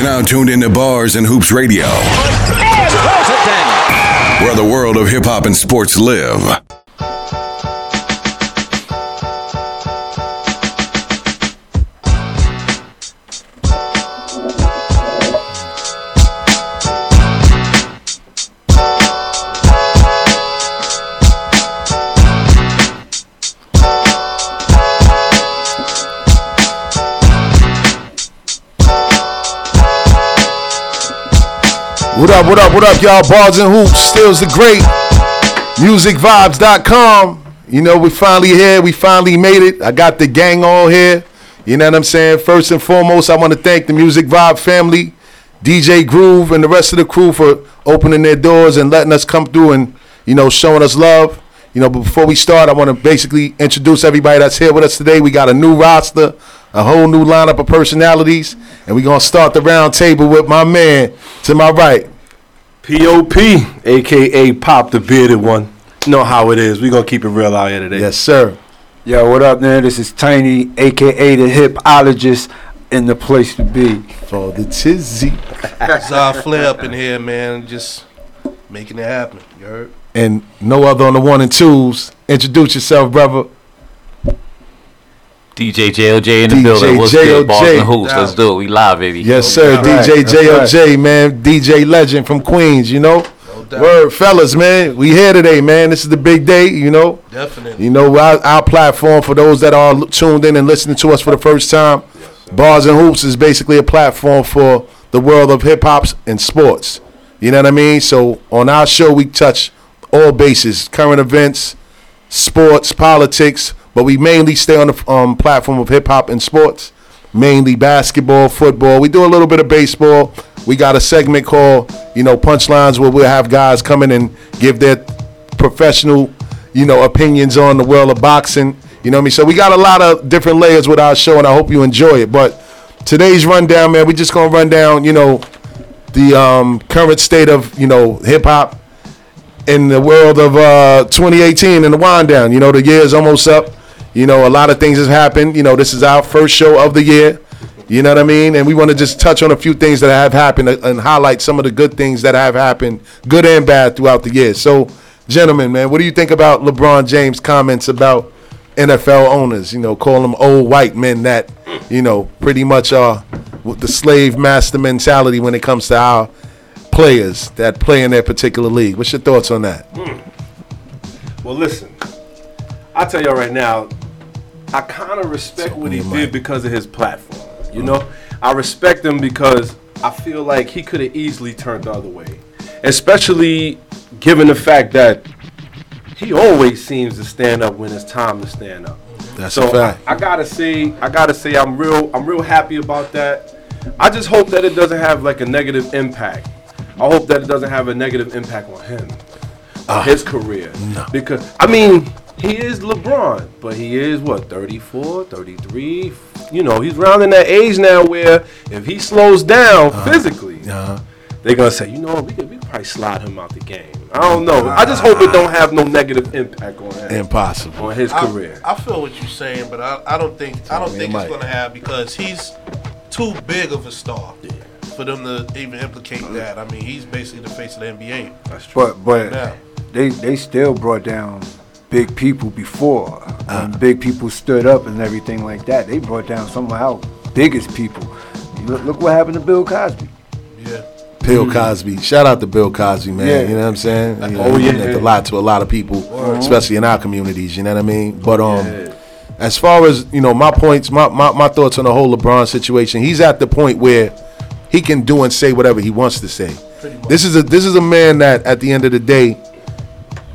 You're now tuned into Bars and Hoops Radio, where the world of hip hop and sports live. Up, what up, what up, y'all? Bars and Hoops, Stills the Great, MusicVibes.com. You know, we finally here. We finally made it. I got the gang all here. You know what I'm saying? First and foremost, I want to thank the Music Vibe family, DJ Groove, and the rest of the crew for opening their doors and letting us come through and, you know, showing us love. You know, but before we start, I want to basically introduce everybody that's here with us today. We got a new roster, a whole new lineup of personalities, and we're going to start the round table with my man to my right, POP, aka Pop the Bearded One. You know how it is. We're gonna keep it real out here today. Yes, sir. Yo, what up, man? This is Tiny, aka the hipologist, in the place to be. For the tizzy. Zah Flair up in here, man, just making it happen. You heard? And no other on the one and twos. Introduce yourself, brother. DJ JLJ in the DJ building. What's good? Balls JLJ. and hoops. Let's do it. We live, baby. Yes, sir. All right, DJ that's JLJ, man. DJ Legend from Queens, you know? No. Word, fellas, man. We here today, man. This is the big day, you know? Definitely. You know, our, our platform for those that are tuned in and listening to us for the first time, Bars and Hoops is basically a platform for the world of hip hop and sports. You know what I mean? So on our show, we touch all bases current events, sports, politics, but we mainly stay on the um, platform of hip hop and sports, mainly basketball, football. We do a little bit of baseball. We got a segment called, you know, Punchlines where we'll have guys come in and give their professional, you know, opinions on the world of boxing. You know what I mean? So we got a lot of different layers with our show, and I hope you enjoy it. But today's rundown, man, we just gonna run down, you know, the um, current state of, you know, hip hop in the world of uh, 2018 and the wind down. You know, the year is almost up. You know, a lot of things has happened. You know, this is our first show of the year. You know what I mean? And we want to just touch on a few things that have happened and highlight some of the good things that have happened, good and bad, throughout the year. So, gentlemen, man, what do you think about LeBron James' comments about NFL owners? You know, call them old white men that, you know, pretty much are with the slave master mentality when it comes to our players that play in their particular league. What's your thoughts on that? Hmm. Well, listen, I tell y'all right now, I kind of respect what he did because of his platform. You mm. know, I respect him because I feel like he could have easily turned the other way, especially given the fact that he always seems to stand up when it's time to stand up. That's so a fact. I, gotta say, I gotta say, I'm real, I'm real happy about that. I just hope that it doesn't have like a negative impact. I hope that it doesn't have a negative impact on him, on his career. Because I mean, he is LeBron, but he is what 34, 33. You know, he's rounding that age now where if he slows down physically, Uh-huh. they're gonna say, you know, we could, we could probably slide him out the game. I don't know. I just hope it don't have no negative impact on him, Impossible. on his I, career. I feel what you're saying, but I, I don't think I don't me think the it's gonna have because he's too big of a star for them to even implicate that. I mean, he's basically the face of the NBA. That's true. But but Yeah. they they still brought down big people before. Uh. When big people stood up and everything like that, they brought down some of our biggest people. Look, look what happened to Bill Cosby. Yeah. Bill Cosby. Shout out to Bill Cosby, man. Yeah. You know what I'm saying? You know, Oh, yeah. meant a lot to a lot of people, especially in our communities. You know what I mean? But um, as far as you know, my points, my, my my thoughts on the whole LeBron situation. He's at the point where he can do and say whatever he wants to say. This is a this is a man that at the end of the day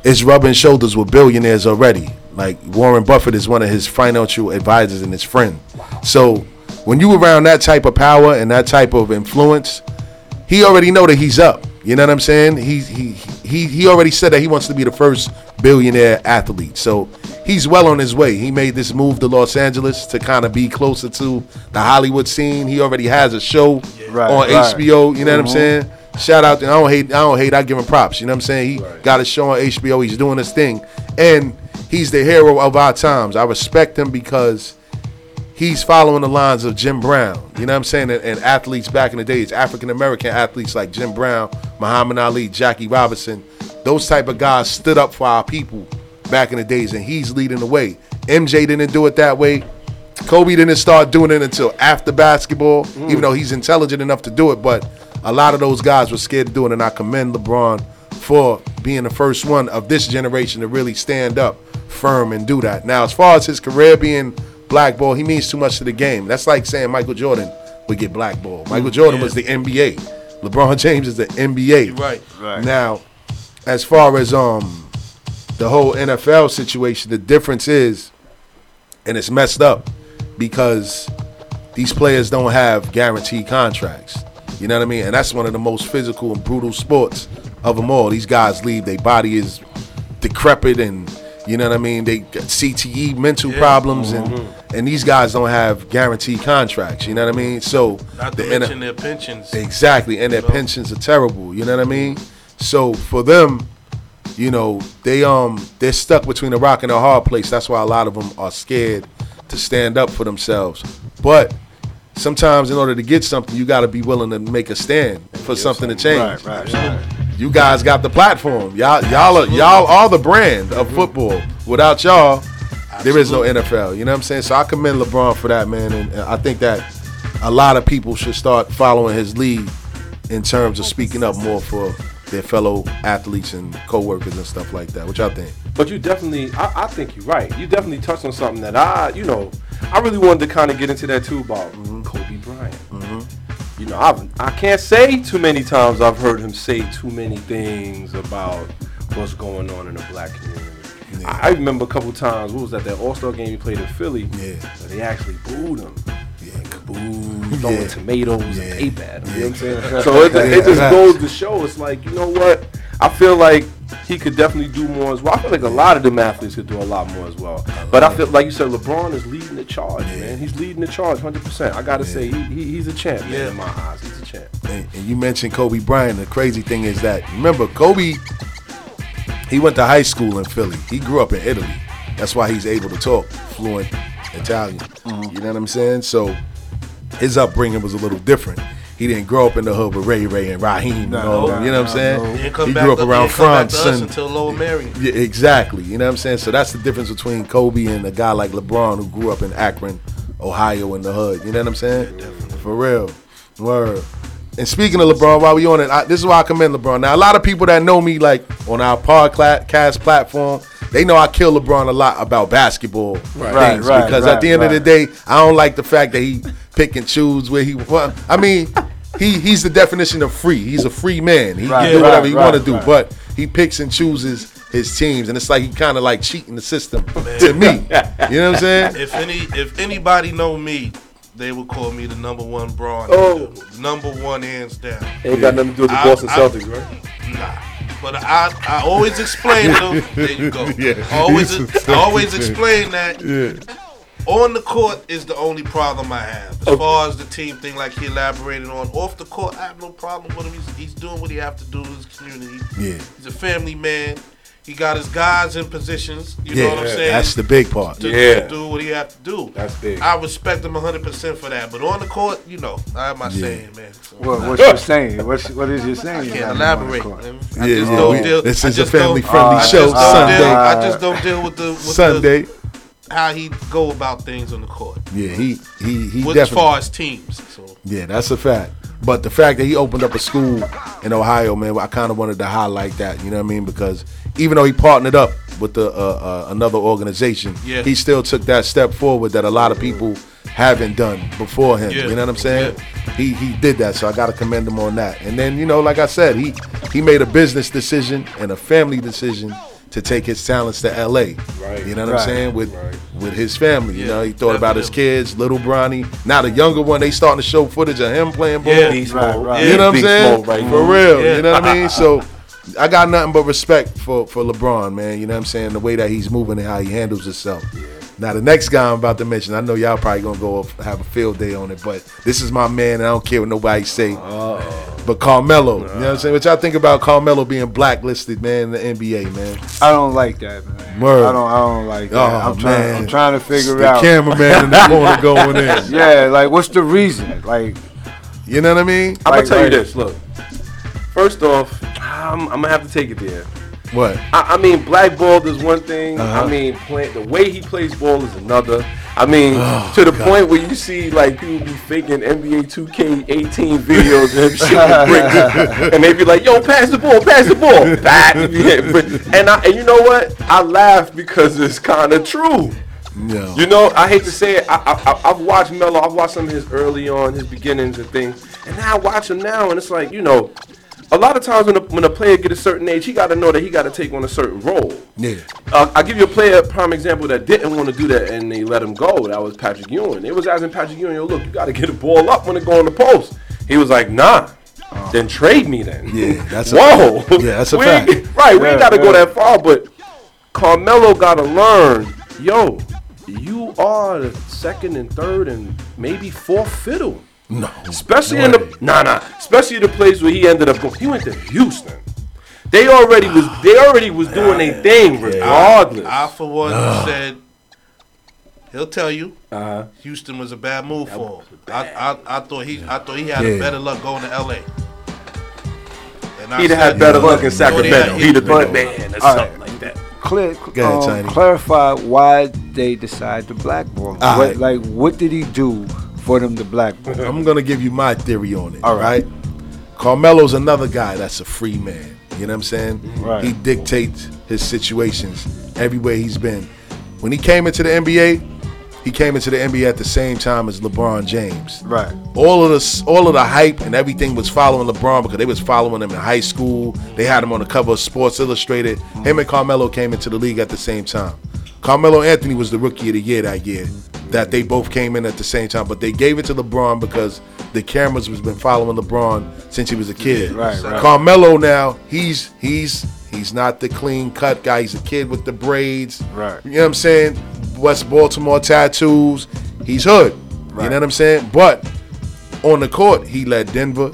is rubbing shoulders with billionaires already. Like Warren Buffett is one of his financial advisors and his friend. So when you around that type of power and that type of influence, he already know that he's up. You know what I'm saying? He he he he already said that he wants to be the first billionaire athlete. So he's well on his way. He made this move to Los Angeles to kind of be closer to the Hollywood scene. He already has a show Right, on right. HBO. You know what I'm mm-hmm. saying? Shout out to I don't hate I don't hate I give him props. You know what I'm saying? He got a show on HBO. He's doing his thing, and he's the hero of our times. I respect him because he's following the lines of Jim Brown. You know what I'm saying? And, and athletes back in the days, African American athletes like Jim Brown, Muhammad Ali, Jackie Robinson, those type of guys stood up for our people back in the days, and he's leading the way. MJ didn't do it that way. Kobe didn't start doing it until after basketball, even mm. though he's intelligent enough to do it. But a lot of those guys were scared to do it, and I commend LeBron for being the first one of this generation to really stand up firm and do that. Now, as far as his career being blackballed, he means too much to the game. That's like saying Michael Jordan would get blackballed. Michael Jordan was the NBA. LeBron James is the NBA. Right. Right. Now, as far as um the whole NFL situation, the difference is, and it's messed up because these players don't have guaranteed contracts. You know what I mean? And that's one of the most physical and brutal sports of them all. These guys leave, their body is decrepit and you know what I mean? They got CTE, mental problems, and and these guys don't have guaranteed contracts. You know what I mean? So Not to the N- mention their pensions. Exactly, and their know? pensions are terrible. You know what I mean? So for them, you know, they um they're stuck between a rock and a hard place. That's why a lot of them are scared to stand up for themselves. But sometimes, in order to get something, you got to be willing to make a stand for something to change. Right, right. You guys got the platform. Y'all, y'all, are, y'all are the brand of football. Without y'all, there is no NFL. You know what I'm saying? So I commend LeBron for that, man, and I think that a lot of people should start following his lead in terms of speaking up more for their fellow athletes and co-workers and stuff like that. What y'all think? But you definitely, I, I think you're right. You definitely touched on something that I, you know, I really wanted to kind of get into that too about mm-hmm. Kobe Bryant. Mm-hmm. You know, I've, I can't say too many times I've heard him say too many things about what's going on in the black community. I, I remember a couple times, what was that, that All-Star game he played in Philly? Yeah. they actually booed him. Yeah, throwing Yeah. tomatoes Yeah. and at him. You know what I'm saying? So it, it just Yeah. goes to show, it's like, you know what? I feel like he could definitely do more as well. I feel like a lot of them athletes could do a lot more as well. But I feel like you said, LeBron is leading the charge, man. He's leading the charge 100%. I got to say, he, he, he's a champ, man, Yeah. in my eyes. He's a champ. and, and you mentioned Kobe Bryant. The crazy thing is that remember Kobe, he went to high school in Philly. He grew up in Italy. That's why he's able to talk fluent Italian. Mm-hmm. You know what I'm saying? So his upbringing was a little different. He didn't grow up in the hood with Ray Ray and Raheem and all them. You know what I'm saying? He He grew up to- around didn't come back France and until Lower Merion. yeah, exactly. You know what I'm saying? So that's the difference between Kobe and a guy like LeBron who grew up in Akron, Ohio in the hood. You know what I'm saying? For real. Word. And speaking of LeBron, while we on it, I, this is why I commend LeBron. Now, a lot of people that know me, like on our podcast platform, they know I kill LeBron a lot about basketball things Right, right, because at the right, end of the day, I don't like the fact that he pick and choose where he. Well, I mean, he he's the definition of free. He's a free man. He Right, can do whatever right, he want to do, right. but he picks and chooses his teams, and it's like he kind of like cheating the system to me. You know what I'm saying? If any, if anybody know me, they would call me the number one Bron. Oh. number one hands down. Ain't got nothing to do with the I- Boston I- Celtics, right? Nah. But I, I always explain to them. There you go. Yeah. I always, I always explain that. On the court is the only problem I have. As far as the team thing, like he elaborated on, off the court, I have no problem with him. He's, he's doing what he have to do in his community. Yeah. He's a family man. He got his guys in positions. You know Yeah, what I'm saying? that's the big part. to, Yeah. to do what he have to do. That's big. I respect him 100% for that. But on the court, you know, I have my saying, man. So What, what's your saying? What's, what is your saying? I can't got on the elaborate. court? man. Yeah, I just yeah, don't we- deal. this is a just don't- family-friendly uh, I just show, don't Sunday. Deal, I just don't deal with the with Sunday. The, how he go about things on the court. Yeah, he he he With, as far as teams. So Yeah, that's a fact. But the fact that he opened up a school in Ohio, man, I kind of wanted to highlight that. You know what I mean? Because even though he partnered up with the uh, uh, another organization, Yeah. he still took that step forward that a lot of people haven't done before him. Yeah. You know what I'm saying? He he did that, so I got to commend him on that. And then you know, like I said, he he made a business decision and a family decision to take his talents to L.A. Right. You know what I'm saying? With Right. with his family, you know, he thought about his kids, little Bronny. Now the younger one, they starting to show footage of him playing ball. Yeah. Beast Right, right. You know what I'm Big saying? right For real. Yeah. You know what I mean? So I got nothing but respect for, for LeBron, man. You know what I'm saying? The way that he's moving and how he handles himself. Now the next guy I'm about to mention, I know y'all probably gonna go up- have a field day on it, but this is my man, and I don't care what nobody say. But Carmelo, you know what I'm saying? What y'all think about Carmelo being blacklisted, man, in the NBA, man? I don't like that, man. Word. I don't. I don't like that. Oh, I'm trying. man. I'm trying to figure the out. cameraman in the corner going in. Yeah, like what's the reason? Like, You know what I mean? I'm Like- gonna tell you this. Look, first off, I'm, I'm gonna have to take it there. What? I, I mean, blackballed is one thing. Uh-huh. I mean, play, the way he plays ball is another. I mean, Oh, to the point where you see like people be faking NBA 2K18 videos and shooting and they be like, "Yo, pass the ball, pass the ball." And I, and you know what? I laugh because it's kind of true. No. You know, I hate to say it. I, I, I- I've watched Melo. I've watched some of his early on, his beginnings and things, and now I watch him now, and it's like you know, a lot of times when a, when a player get a certain age, he got to know that he got to take on a certain role. Yeah. Uh, I'll give you a player prime example that didn't want to do that and they let him go. That was Patrick Ewing. It was asking Patrick Ewing, "Yo, look, you got to get the ball up when it go on the post." He was like, "Nah." Then trade me then. Yeah, that's a whoa. fact. Yeah, that's a We fact. Right, we Yeah, ain't got to go that far, but Carmelo got to learn, yo, you are the second and third and maybe fourth fiddle. No. Especially in the nah nah. Especially the place where he ended up going. He went to Houston. They already was they already was doing a thing regardless. I, for one, said he'll tell you Uh-huh. Houston was a bad move for him. I, I, I thought he I thought he had Yeah. better luck going to L.A. And He'd have had better luck in Sacramento. He'd have been All man or something right. like that. clear, um, Tiny. clarify why they decide to blackball. him. All What, like, what did he do for them to him? I'm gonna give you my theory on it. All right. right. Carmelo's another guy that's a free man. You know what I'm saying? Right. He dictates his situations everywhere he's been. When he came into the NBA, he came into the NBA at the same time as LeBron James. Right. All of the all of the hype and everything was following LeBron because they was following him in high school. They had him on the cover of Sports Illustrated. Him and Carmelo came into the league at the same time. Carmelo Anthony was the rookie of the year that year. That they both came in at the same time, but they gave it to LeBron because the cameras was been following LeBron since he was a kid. Right, right. Carmelo now, he's he's he's not the clean cut guy. He's a kid with the braids. Right. You know what I'm saying? West Baltimore tattoos. He's hood. You know what I'm saying? But on the court, he led Denver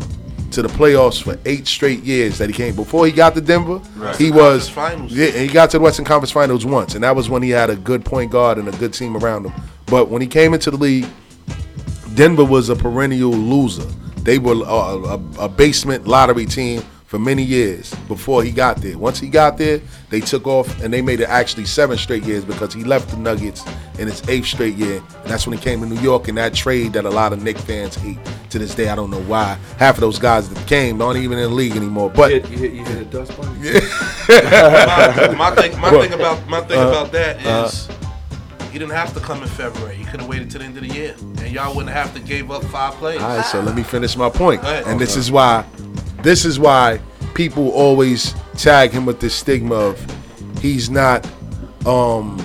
to the playoffs for eight straight years that he came. Before he got to Denver, he was Finals. yeah, he got to the Western Conference Finals once, and that was when he had a good point guard and a good team around him. But when he came into the league, Denver was a perennial loser. They were a, a, a basement lottery team for many years before he got there. Once he got there, they took off and they made it actually seven straight years because he left the Nuggets in his eighth straight year. And that's when he came to New York in that trade that a lot of Knick fans hate to this day. I don't know why. Half of those guys that came aren't even in the league anymore. But You hit, you hit, you hit a dust bunny? my, my thing, my thing about my thing Uh, about that is he didn't have to come in February. He could have waited till the end of the year, and y'all wouldn't have to gave up five players. All right, so let me finish my point. Go ahead. And this is why, this is why people always tag him with this stigma of he's not, um,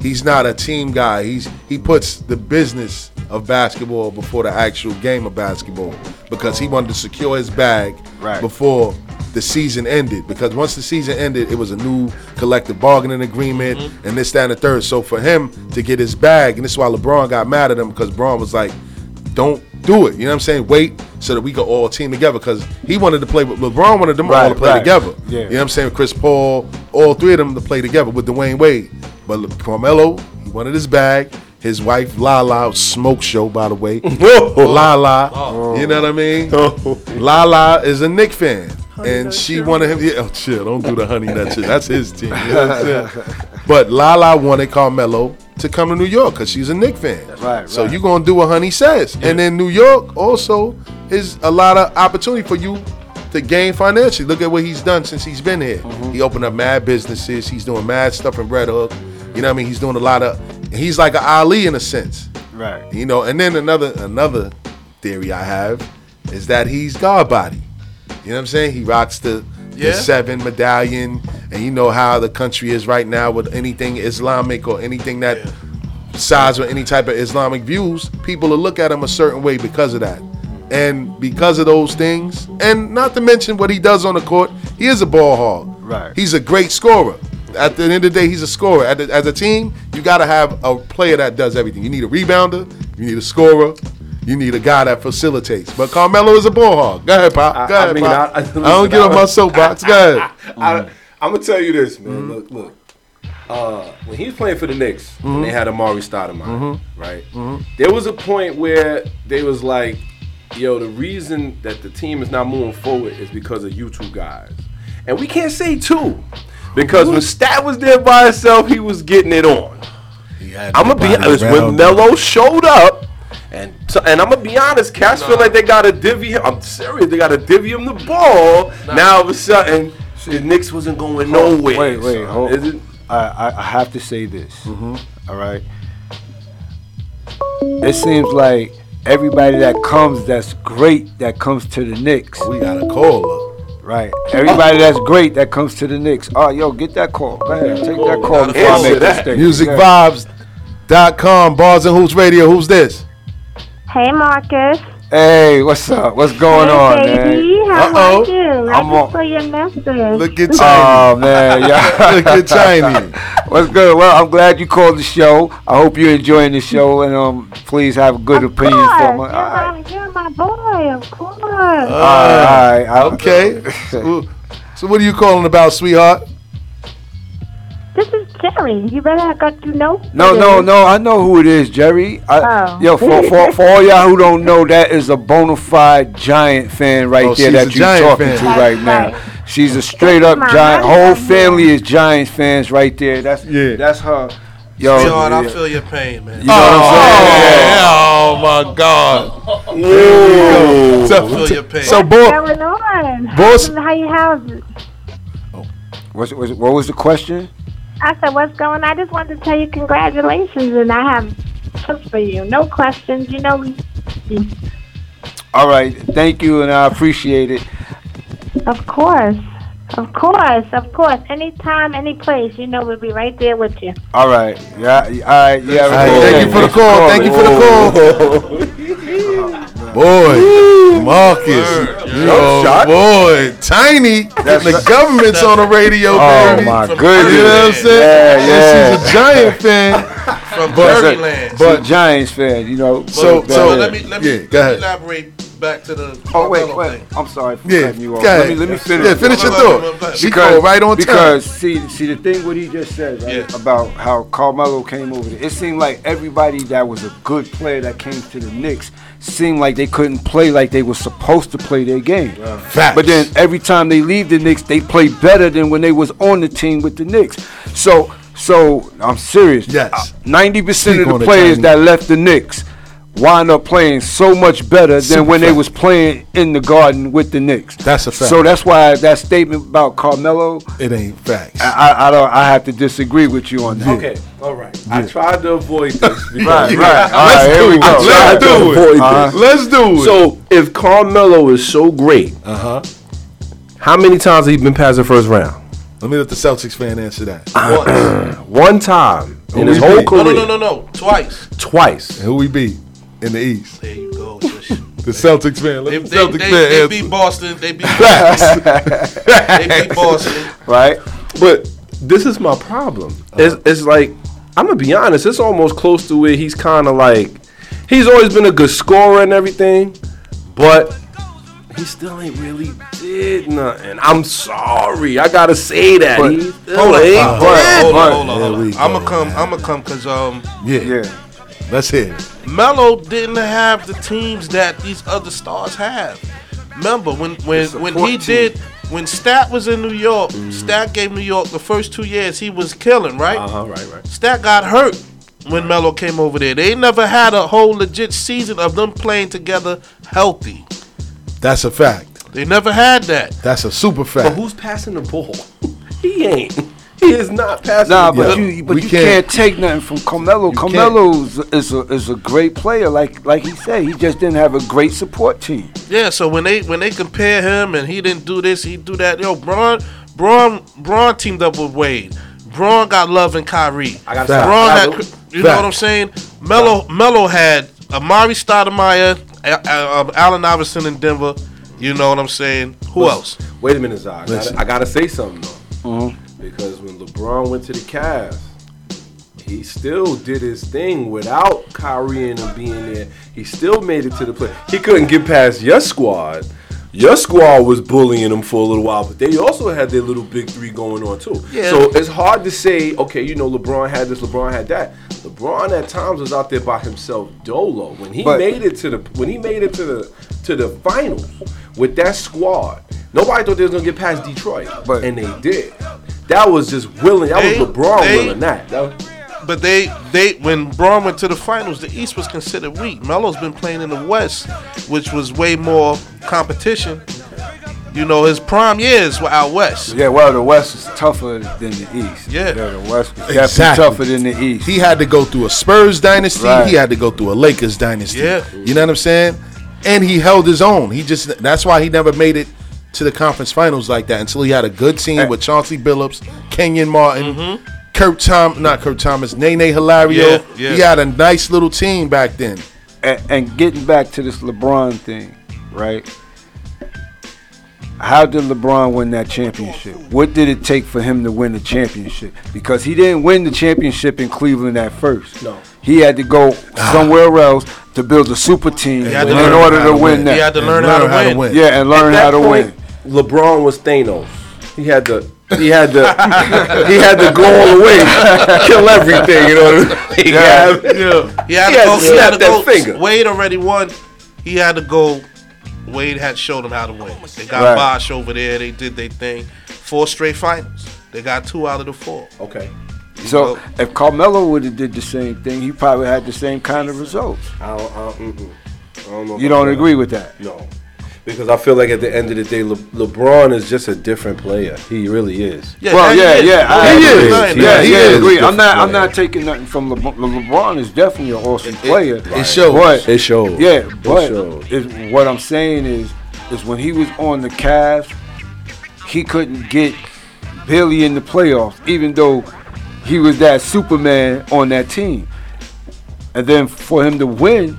he's not a team guy. He's he puts the business of basketball before the actual game of basketball because he wanted to secure his bag Right. before the season ended. Because once the season ended, it was a new collective bargaining agreement and this, that, and the third. So for him to get his bag, and this is why LeBron got mad at him because LeBron was like, don't do it. You know what I'm saying? Wait so that we could all team together because he wanted to play with LeBron wanted them all to play right. together. Yeah. You know what I'm saying? Chris Paul, all three of them to play together with Dwyane Wade. But Carmelo, he wanted his bag. His wife Lala, smoke show by the way. Lala, oh. you know what I mean? Lala is a Knick fan. And she wanted him. Yeah, oh, chill. Don't do the honey nut shit. That's his team. You know? But Lala wanted Carmelo to come to New York because she's a Knick fan. Right, So right. you're gonna do what Honey says, and then New York also is a lot of opportunity for you to gain financially. Look at what he's done since he's been here. Mm-hmm. He opened up mad businesses. He's doing mad stuff in Red Hook. You know what I mean? He's doing a lot of. He's like an Ali in a sense. Right. You know, and then another another theory I have is that he's God body. You know what I'm saying? He rocks the, the Yeah. seven medallion, and you know how the country is right now with anything Islamic or anything that sides with any type of Islamic views. People will look at him a certain way because of that, and because of those things, and not to mention what he does on the court, he is a ball hog. Right. He's a great scorer. At the end of the day, he's a scorer. As a team, you got to have a player that does everything. You need a rebounder, you need a scorer, You need a guy that facilitates. But Carmelo is a ball hog. Go ahead, Pop. I- Go I ahead, mean, Pop. I- I, I- don't get on my soapbox. Go ahead. I, I'm gonna tell you this, man. Mm-hmm. Look, look. Uh, when he was playing for the Knicks, and they mm-hmm. had Amar'e Stoudemire, mm-hmm. right? There was a point where they was like, "Yo, the reason that the team is not moving forward is because of you two guys," and we can't say two, because when Stat was there by himself, he was getting it on. I'm gonna be honest. When Melo showed up, and so, and I'm gonna be honest, Cash feel like they gotta divvy him. I'm serious. They gotta divvy him the ball. Now all of a sudden, the Knicks wasn't going nowhere. Wait, wait, son. hold. Is it- I, I I have to say this. Mm-hmm. all right. It seems like everybody that comes that's great that comes to the Knicks. We got a caller. Right. Everybody that's great that comes to the Knicks. Oh, yo, get that call. Go ahead, take that call Gotta before I answer make that. statement. Musicvibes.com, Bars and Hoops Radio. Who's this? Hey Marcus. Hey, what's up? What's going hey on, baby. man? How Uh-oh. are you? I I'm on- just saw your message. Look at Oh Tiny. man, yeah. Look at Tiny. What's good? Well, I'm glad you called the show. I hope you're enjoying the show, and um, please have a good of opinion course. for me. You're, All right, my, you're my boy, of course. all right, all right. Okay. so, so what are you calling about, sweetheart? this is Jerry. You better have got you know. No, no, it is. no. I know who it is, Jerry. I, Oh. Yo, for, for for all y'all who don't know, that is a bona fide Giant fan right Oh, there that you're talking fan. to That's right now. right. She's a straight up Giant. Whole family is Giants fans right there. That's Yeah. That's her. Yo, Sweetheart, I yeah. feel your pain, man. You know oh, what I'm saying? Oh my God. I So, feel your pain. so What's boy, going on? Boss- How you how's it? What's, what's, what was the question? I said, what's going on? I just wanted to tell you congratulations, and I have tips for you. No questions, you know. All right, thank you, and I appreciate it. Of course. Of course, of course. Anytime, any place, you know we'll be right there with you. All right, yeah, yeah, all right, yeah. All right, thank you for the call. Thank you for the call. Oh. Boy, Marcus. Yo, shot. boy, Tiny. the government's on the radio, Oh baby. my From goodness! You know what I'm saying? Yeah, yeah. And she's a Giant fan. From But- Maryland. But But- Giants fan, you know. So- But so- let me let me yeah, go ahead. elaborate back to the Oh wait, wait. thing. I'm sorry for Yeah, cutting you off. Let me let me finish. Yeah, finish your thought. She because called right on time. because see see the thing what he just said right Yeah. about how Carmelo came over there. It seemed like everybody that was a good player that came to the Knicks seemed like they couldn't play like they were supposed to play their game. Facts. But then every time they leave the Knicks, they play better than when they was on the team with the Knicks. So so I'm serious. Yes. Uh, ninety percent of the players Tiny. that left the Knicks wind up playing so much better Super than when they was playing in the Garden with the Knicks. That's a fact. So that's why that statement about Carmelo, it ain't facts. I, I don't, I have to disagree with you on that. Okay, all right. I tried to avoid this. because- Right, right. All Let's right, here do we it. go. Let's do it. this. Uh-huh. Let's do it. So if Carmelo is so great, uh huh. how many times have he been past the first round? Let me let the Celtics fan answer that. Once. One time in his whole beat? career. No, no, no, no, no. Twice. Twice. And who we beat in the East? There you go. Just- The Celtics fan. Let They, the Celtics they, fan they answer. beat Boston. They beat Facts. they beat Boston. Right? But this is my problem. It's, it's like I'm gonna be honest. It's almost close to where he's kind of like he's always been a good scorer and everything, but he still ain't really did nothing. I'm sorry. I gotta say that. But- he still hold on, ain't uh, Hold on, hold on, hold on. I'm gonna come. I'm gonna come because um, Yeah. Yeah. Let's hear it. Melo didn't have the teams that these other stars have. Remember when when when he team. did when Stat was in New York, Stat gave New York the first two years he was killing, right? Uh huh. Right. Right. Stat got hurt when Melo came over there. They never had a whole legit season of them playing together healthy. That's a fact. They never had that. That's a super fact. But who's passing the ball? he ain't. He is not passing. Nah, but ball. you but we you can't- can't, take nothing from Carmelo. can't. Carmelo is, is a is a great player, like like he said. He just didn't have a great support team. Yeah, so when they when they compare him and he didn't do this, he do that. Yo, Bron, Bron, Bron teamed up with Wade. Bron got Love and Kyrie. I gotta Bron had, you know what I'm saying? Melo, Melo had Amar'e Stoudemire, A- A- um, Allen Iverson in Denver. You know what I'm saying? Who else? Wait a minute, Zai. I gotta, I gotta say something though. Mhm. Because when LeBron went to the Cavs, he still did his thing without Kyrie and him being there. He still made it to the play. He couldn't get past your squad. Your squad was bullying them for a little while, but they also had their little big three going on too. Yeah. So it's hard to say, okay, you know, LeBron had this, LeBron had that. LeBron at times was out there by himself, dolo. When he But- made it to the when he made it to the to the finals with that squad, nobody thought they was gonna get past Detroit, But- and they did. That was just willing. That They- was LeBron they- willing that. That was- But they, they when Bron went to the finals, the East was considered weak. Melo's been playing in the West, which was way more competition. You know, his prime years were out west. Yeah, well, the West is tougher than the East. Yeah. the West was definitely Exactly. tougher than the East. He had to go through a Spurs dynasty. Right. He had to go through a Lakers dynasty. Yeah. You know what I'm saying? And he held his own. He just that's why he never made it to the conference finals like that until he had a good team with Chauncey Billups, Kenyon Martin, mm-hmm. Kurt Tom not Kurt Thomas, Nene Hilario. Yeah, yeah. He had a nice little team back then. and, and getting back to this LeBron thing, right? How did LeBron win that championship? What did it take for him to win the championship? Because he didn't win the championship in Cleveland at first. No. He had to go somewhere else to build a super team in order to to win win. that. He had to learn, learn how to win. yeah, and learn At how to point, win. LeBron was Thanos. He had to. He had to. he had to go all the way, kill everything. You know what I mean? He had- He had He to had go. to He had to that go. finger. Wade already won. He had to go. Wade had showed him how to win. They got Right. Bosh over there. They did their thing. Four straight finals. They got two out of the four. Okay. So if Carmelo would have did the same thing, he probably had the same kind of results. I don't, I don't. I don't know You don't that. agree with that? No. Because I feel like at the end of the day, Le- LeBron is just a different player. He really is. Yeah, well, that yeah, is. yeah, He is. Denying Yeah. He yeah, I is agree. I'm different not. I'm not taking nothing from LeBron. Le- LeBron is definitely an awesome player. It shows. But It shows. yeah, It but shows. is, what I'm saying is, is when he was on the Cavs, he couldn't get Billy in the playoffs, even though he was that Superman on that team. And then for him to win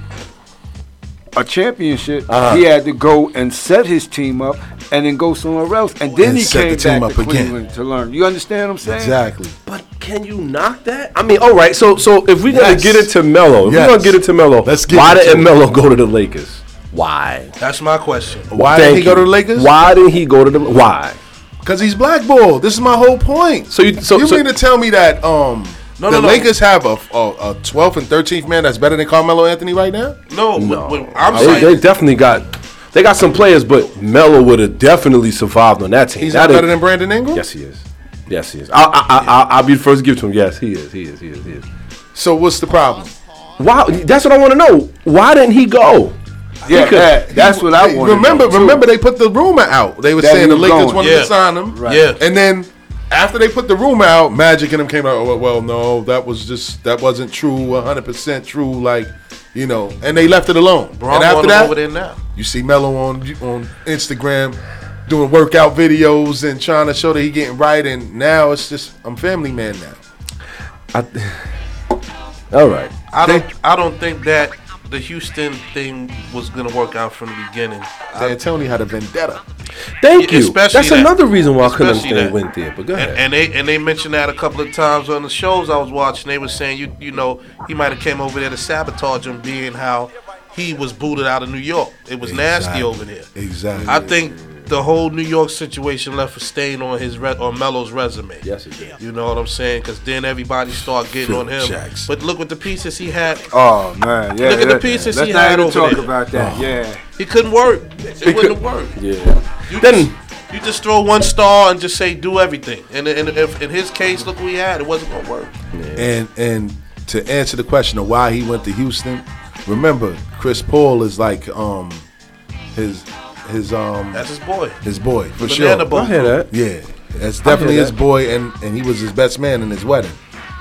a championship, Uh-huh. he had to go and set his team up and then go somewhere else. And then And he set the came team back up to again. Cleveland to learn. You understand what I'm saying? Exactly. But can you knock that? I mean, all right. So, so if we're gonna Yes. get into Melo, if Yes. we're gonna get into Melo, Let's get why didn't. Melo go to the Lakers? Why? That's my question. Why Thank did he go to the Lakers? Why didn't he go to the? Why? Because he's blackballed. This is my whole point. So you- so- you so- mean to tell me that um No, the no, no. Lakers have a, a a 12th and 13th man that's better than Carmelo Anthony right now? No, No. What, what I'm They, saying. they definitely got. They got some players, but Melo would have definitely survived on that team. He's That not is- better than Brandon Ingram. Yes, he is. Yes, he is. I, I, I, I, I'll be the first to give it to him. Yes, he is. He is. He is. He is. So what's the problem? Why? That's what I want to know. Why didn't he go? Yeah, could- that- that's what I want. remember, remember they put the rumor out. They were That saying the Lakers going. wanted Yeah. to sign him. Right. Yeah. And then after they put the rumor out, Magic and them came out. Oh, well, no, that was just that wasn't true, 100 percent true. Like, you know, and they left it alone. Bron and after want him that, over there now. you see Melo on on Instagram doing workout videos and trying to show that he getting right. And now it's just I'm family man now. All right. I don't. I don't think that the Houston thing was gonna work out from the beginning. D'Antoni had a vendetta. Thank you. Especially That's that. another reason why I couldn't Especially understand that. went there. But go ahead. And, and they and they mentioned that a couple of times on the shows I was watching. They were saying you you know he might have came over there to sabotage him, being how he was booted out of New York. It was nasty over there. Exactly. I think the whole New York situation left a stain on his re- on Melo's resume. yes, it did. You know what I'm saying? Because then everybody started getting Phil on him. Jackson. But look what the pieces he had. Oh man, yeah. Look at the let- pieces Let's he not had even over talk there. about that. Yeah. He couldn't work. It wouldn't have worked. Yeah. You Then- just, you just throw one star and just say do everything. And, and if in his case, look what he had. It wasn't gonna work. And and to answer the question of why he went to Houston, remember Chris Paul is like um his his um That's his boy. his boy for Banana sure. boat. I hear that. Yeah, that's definitely hear his that. boy, and and he was his best man in his wedding,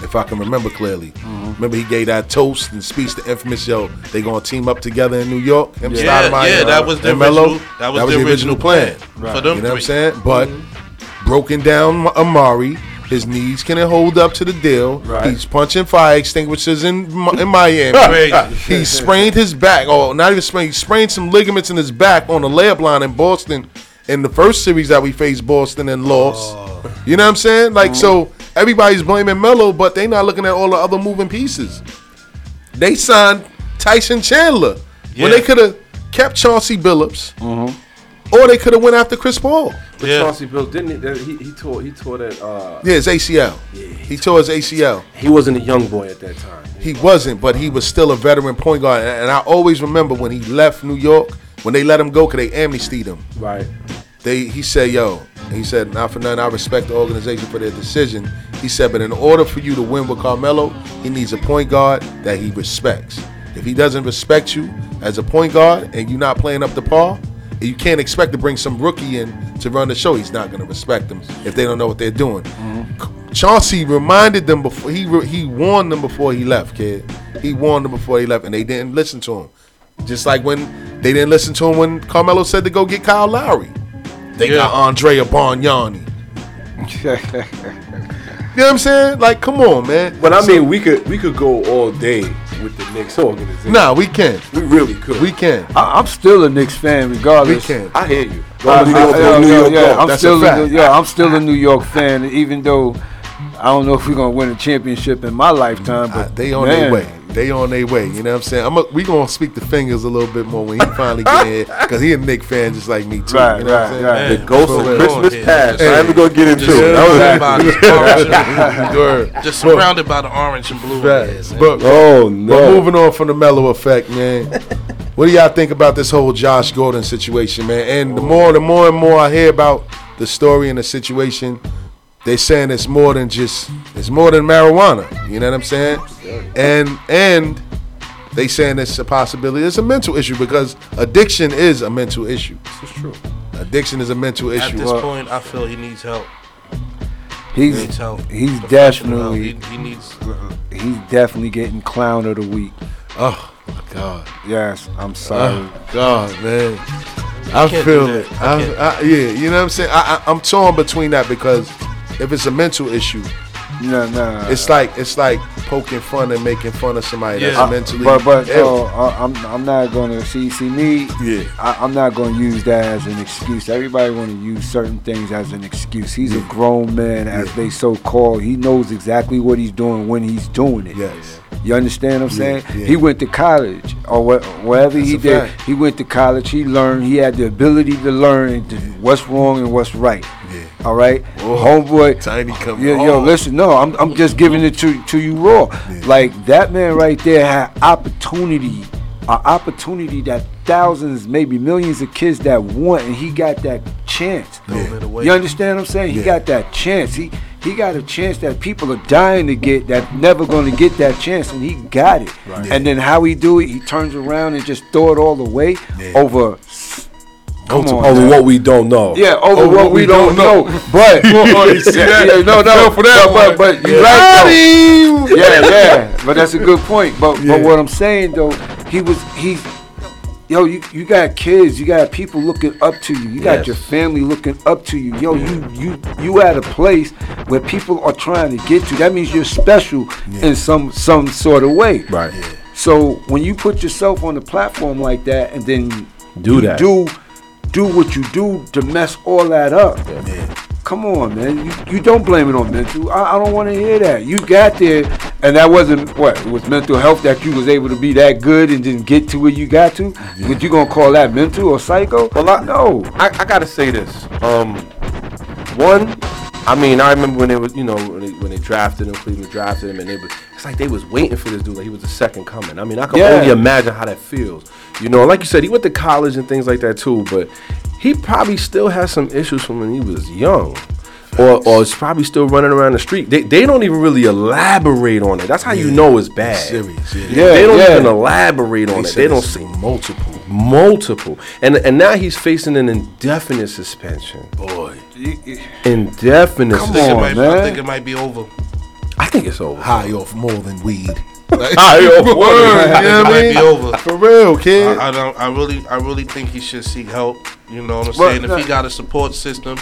if I can remember clearly. Mm-hmm. Remember he gave that toast and speech, to infamous yo, they gonna team up together in New York. Him, Yeah, Stoudemire, yeah, that was the and Melo. original- that was the original plan for them You know what I'm saying? But broken down Amar'e. His knees can't hold up to the deal. He's punching fire extinguishers in in Miami. He sprained his back, or not even sprained. He sprained some ligaments in his back on the layup line in Boston in the first series that we faced Boston and lost. Oh. You know what I'm saying? Like mm-hmm. so, everybody's blaming Melo, but they not looking at all the other moving pieces. They signed Tyson Chandler when they could have kept Chauncey Billups, mm-hmm. Or they could have went after Chris Paul. But Yeah. Chauncey Billups didn't he, he? He tore. He tore that. Uh, Yeah, his ACL. Yeah, He tore his ACL. he wasn't a young boy at that time. He wasn't, but he was still a veteran point guard. And and I always remember when he left New York, when they let him go, because they amnestied him. Right. They he said, "Yo," he said, "Not for nothing. I respect the organization for their decision." He said, "But in order for you to win with Carmelo, he needs a point guard that he respects. If he doesn't respect you as a point guard and you're not playing up to par, you can't expect to bring some rookie in to run the show. He's not going to respect them if they don't know what they're doing." Mm-hmm. Chauncey reminded them before he re- he warned them before he left, kid. He warned them before he left, and they didn't listen to him. Just like when they didn't listen to him when Carmelo said to go get Kyle Lowry. They got Andrea Bargnani. You know what I'm saying? Like, come on, man. But I mean, we could we could go all day with the Knicks organization. Nah, we can. we really could. We can. I, I'm still a Knicks fan, regardless. We can. I hear you. Go I- to New I- York, go yeah, New York, yeah, go. I'm That's still a a, fact. yeah, I'm still a New York fan, even though I don't know if we're gonna win a championship in my lifetime. But Uh, they on their way. They on their way. You know what I'm saying? I'm a, we gonna speak the fingers a little bit more when he finally get here because he a Knick fan just like me too. Right, you know what I'm right, saying? The ghost of. Christmas Yeah. past. Hey. I ain't gonna get into Just it. surrounded by the orange, Word. just surrounded by the orange and blue. Facts. Yeah, But, Oh no. but no. moving on from the Melo effect, man. What do y'all think about this whole Josh Gordon situation, man? And the more, the more and more I hear about the story and the situation, they saying it's more than just it's more than marijuana. You know what I'm saying? And and they saying it's a possibility. It's a mental issue because addiction is a mental issue. It's true. Addiction is a mental issue. At issue. this point, I feel he needs help. He he's needs help. he's Professional help. definitely He, he needs. he's definitely getting clown of the week. oh my God. Yes, I'm oh, sorry. Oh God, man. I can't feel it. I I. I, yeah, you know what I'm saying. I, I, I'm torn between that because if it's a mental issue, no, no. it's like it's like poking fun and making fun of somebody Yeah. that's mentally But but ill. uh, I- I'm I'm not gonna see see me. Yeah. I, I'm not gonna use that as an excuse. Everybody want to use certain things as an excuse. He's a grown man, as they so call. He knows exactly what he's doing when he's doing it. yes, You understand what I'm saying? yeah. He went to college or wh- wherever he That's a did. fact. He went to college. He learned. He had the ability to learn to- what's wrong and what's right. Yeah. All right, Whoa. homeboy. Tiny come. Yo, yo, listen, no, I'm, I'm just giving it to, to you raw. Like that man right there had opportunity, an opportunity that thousands, maybe millions of kids that want, and he got that chance. Away. You understand what I'm saying? He got that chance. He he got a chance that people are dying to get that never going to get that chance, and he got it. And then how he do it? He turns around and just throw it all away Yeah. over. Come on, Over man. what we don't know. Yeah, over, what, we, don't know. But you see that? yeah, no, no, for that but, but, but you right though. Got! Yeah, yeah. But that's a good point. But Yeah. but what I'm saying though, he was he. Yo, you, you got kids, you got people looking up to you, you got Yes. your family looking up to you. Yo, you you you at a place where people are trying to get to. That means you're special in some some sort of way. Right. So when you put yourself on a platform like that, and then Do you that. do do what you do to mess all that up. Come on, man. You, you don't blame it on mental. I, I don't want to hear that. You got there, and that wasn't what it was mental health that you was able to be that good and then get to where you got to. But you gonna call that mental or psycho? Well, I, no. I, I gotta say this. Um, one, I mean, I remember when they was, you know, when they, when they drafted him, Cleveland drafted him, and they was, it's like they was waiting for this dude, like he was the second coming. I mean, I can Yeah. only imagine how that feels. You know, like you said, he went to college and things like that too, but he probably still has some issues from when he was young. Or, or is probably still running around the street. They, they don't even really elaborate on it. That's how you know it's bad. Serious, yeah. Yeah, they don't yeah. even elaborate on it. They don't it's say multiple, multiple, and and now he's facing an indefinite suspension. Boy, Indefinite. Come I think, it on, might, man. I think it might be over. I think it's over. high off more than weed. High off Word, water. you I know think what it I might be mean? over. For real, kid. I, I don't. I really. I really think he should seek help. You know what I'm Well, saying? no- if he got a support system,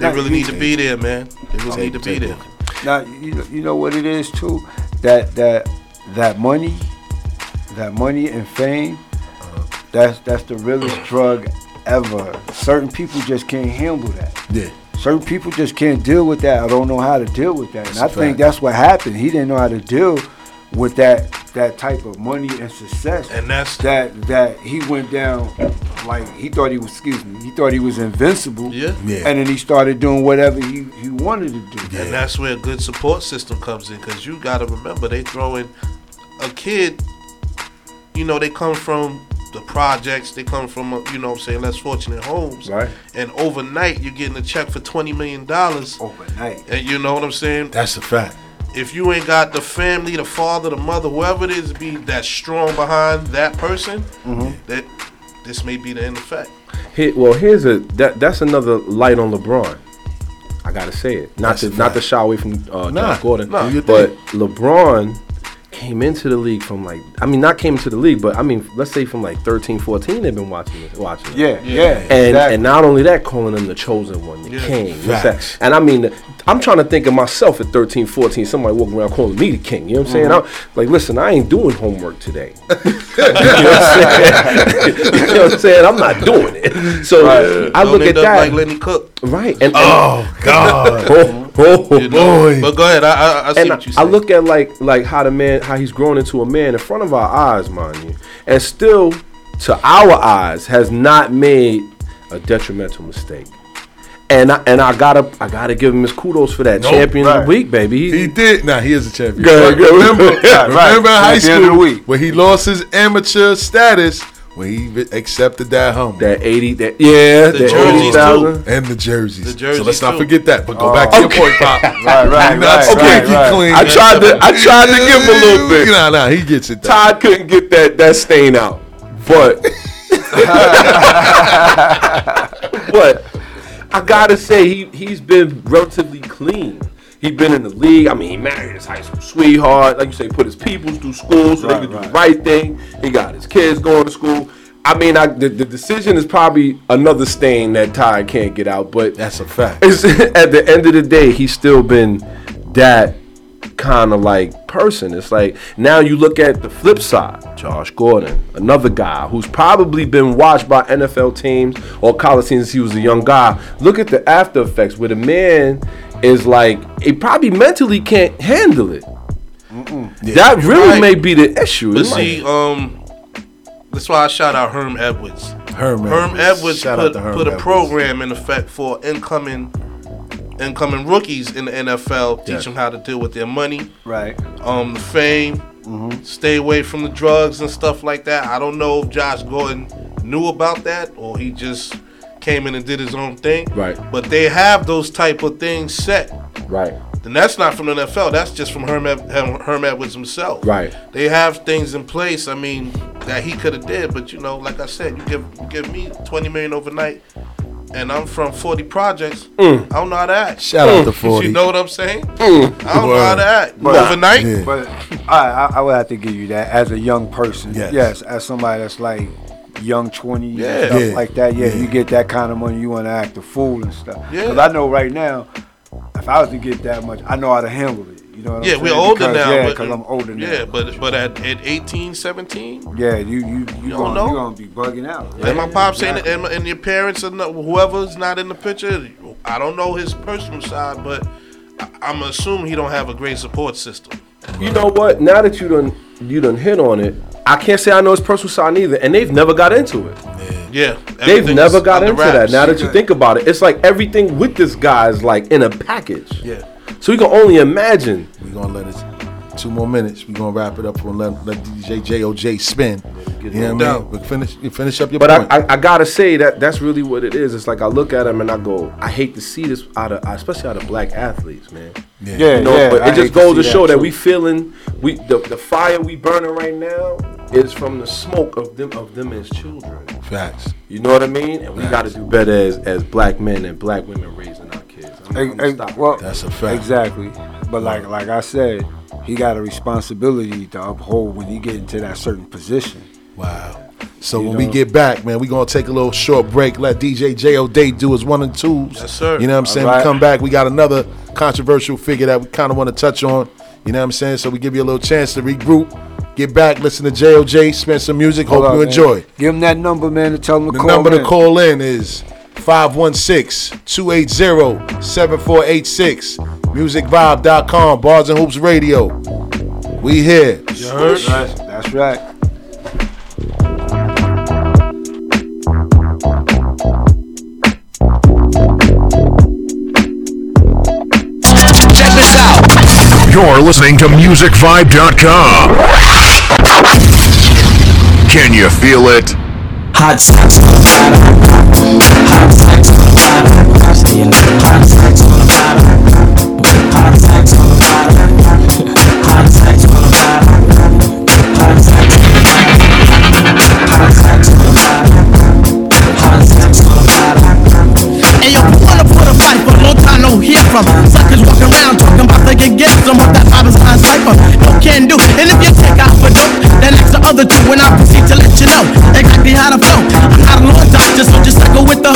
they really need to be there, man. They really need to be there. Now you know, you know what it is too. That that that money, that money and fame. That's that's the realest drug ever. Certain people just can't handle that. yeah. Certain people just can't deal with that. I don't know how to deal with that, and That's I a think fact. that's what happened. He didn't know how to deal with that that type of money and success. And that's- that that he went down like he thought he was. Excuse me. He thought he was invincible. Yeah. Yeah. And then he started doing whatever he, he wanted to do. And that's where a good support system comes in because you got to remember they throwing a kid. You know they come from the projects. They come from uh, you know I'm saying less fortunate homes. Right. And overnight you're getting a check for twenty million dollars. Overnight. And you know what I'm saying? That's a fact. If you ain't got the family, the father, the mother, whoever it is, be that strong behind that person, Mm-hmm. that this may be the end effect. Here, well, here's a that that's another light on LeBron. I gotta say it. Not That's to not to shy away from uh, Nah, Josh Gordon, nah, you but. LeBron came into the league from like I mean not came into the league, but I mean let's say from like 13, 14 they've been watching it, watching. it. Yeah, yeah. And exactly. and not only that, calling him the chosen one, the Yeah. king. Facts. And I mean, I'm trying to think of myself at 13, 14, somebody walking around calling me the king. You know what I'm saying? Mm-hmm. I'm like, listen, I ain't doing homework today. you know what I'm saying? you know what I'm saying? I'm not doing it. So I Don't look end at up that. like Lenny Cooke. right. And, and Oh God. Oh, oh, You know? boy. But go ahead. I, I, I see and what you I say. look at like like how the man how he's grown into a man in front of our eyes, mind you, and still to our eyes has not made a detrimental mistake. And I, and I gotta I gotta give him his kudos for that Nope, champion of the week, baby. He did. Nah, he is a champion. Go ahead, But go ahead. remember, Right, right. remember in high Champion the school week. when he lost his amateur status when he accepted that home that eighty that yeah The that jerseys, eighty thousand. and the jerseys. The jerseys, so let's not too. forget that. But go oh, back to your point, Pop. right, right, You're not right, squeaky right, right. clean. I tried to I tried to give him a little bit. Nah, nah, he gets it. Though. Tide couldn't get that that stain out, but but I gotta say he he's been relatively clean. He been in the league. I mean, he married his high school sweetheart. Like you say, put his peoples through school so they Right, could do the right thing. He got his kids going to school. I mean, I, the, the decision is probably another stain that Tide can't get out, but That's a fact. at the end of the day, he's still been that kind of like person. It's like now you look at the flip side, Josh Gordon, another guy who's probably been watched by NFL teams or college teams since he was a young guy. Look at the after effects where the man is like he probably mentally can't handle it. that really right. may be the issue. But It might- see, um, that's why I shout out Herm Edwards. Herm Herm Edwards Shout out put, Herm put a Edwards. program in effect for incoming incoming rookies in the NFL, teach Yes. them how to deal with their money, Right. um, the fame, stay away from the drugs and stuff like that. I don't know if Josh Gordon knew about that or he just came in and did his own thing. Right. But they have those type of things set. right. And that's not from the NFL. That's just from Herm, Ed- Herm, Herm Edwards himself. Right. They have things in place. I mean, that he could have did, but you know, like I said, you give you give me twenty million overnight, and I'm from forty projects. Mm. I don't know how to act. Shout out to 40. You know what I'm saying? Mm. I don't know how to act. But- overnight. Yeah. But I, I, I would have to give you that as a young person. Yes. Yes, as somebody that's like young 20 Yeah. and stuff Yeah. like that. Yeah, Yeah. you get that kind of money, you want to act a fool and stuff. Yeah. Because I know right now, if I was to get that much, I know how to handle it. You know what Yeah, I'm we're saying? older because, now. Yeah, but- because I'm older now. Yeah, but but at, at 18, 17, yeah, you you you, don't gonna, know. you gonna be bugging out. and my pops saying exactly. and, and your parents and whoever's not in the picture, I don't know his personal side, but I- I'm assuming he don't have a great support system. You know what? Now that you done you done hit on it, I can't say I know his personal side either, and they've never got into it. Yeah, They've never got under into that. Now that you think about it, it's like everything with this guy is like in a package. yeah. So you can only imagine. We're gonna let us two more minutes. We're gonna wrap it up and let, let DJ JOJ spin. You know what I mean? We finish you finish up your But I, point. I, I gotta say that that's really what it is. It's like I look at him and I go, I hate to see this out of, especially out of black athletes, man. Yeah, You know, yeah. but I it just goes to see show that too. we feeling we the, the fire we burning right now is from the smoke of them of them as children. Facts. You know what I mean? And we got to do better as as black men and black women raising our kids. I'm, Ex- I'm ex- stop. well, That's a fact. Exactly. But like like I said, he got a responsibility to uphold when he get into that certain position. Wow. So You when we get back, man, we gonna take a little short break. Let DJ J.O. Day do his one and twos. Yes, sir. You know what I'm saying? All right. We come back, we got another controversial figure that we kind of want to touch on. You know what I'm saying? So we give you a little chance to regroup, get back, listen to J.O.J., spend some music. Hope Hold you on, man. enjoy. Give him that number, man, to tell him to The call number in. to call in is 516-280-7486. Musicvibe.com, Bars and Hoops Radio. We here. That's right. That's right. Check this out. You're listening to MusicVibe.com. Can you feel it? Hot sex on the platter. Hot sex on the later. Hot sex on the platter. Hot sex on the platter. Law doctor, so just cycle with the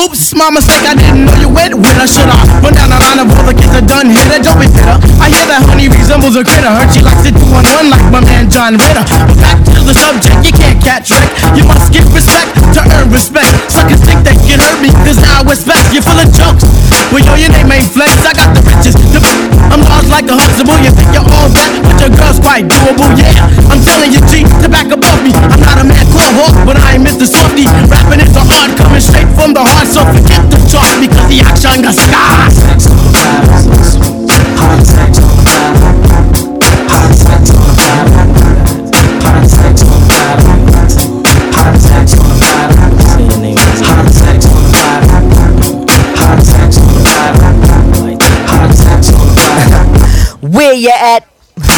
oops, my mistake. I didn't know you went with her. Should I run down the line of all the kids that done hit her? Don't be bitter. I hear that honey resembles a critter. Heard she likes it two on one like my man John Ritter. But back to the subject, you can't catch wreck. You must give respect to earn respect. Suckers think they can hurt me, cause now I respect. You're full of jokes. Well, yo, your name ain't flex. I got the riches. The I'm large like a Huxtable. You think you're all that, but your girl's quite doable. Yeah, I'm telling you, G, to back above me. I'm not a man called because the action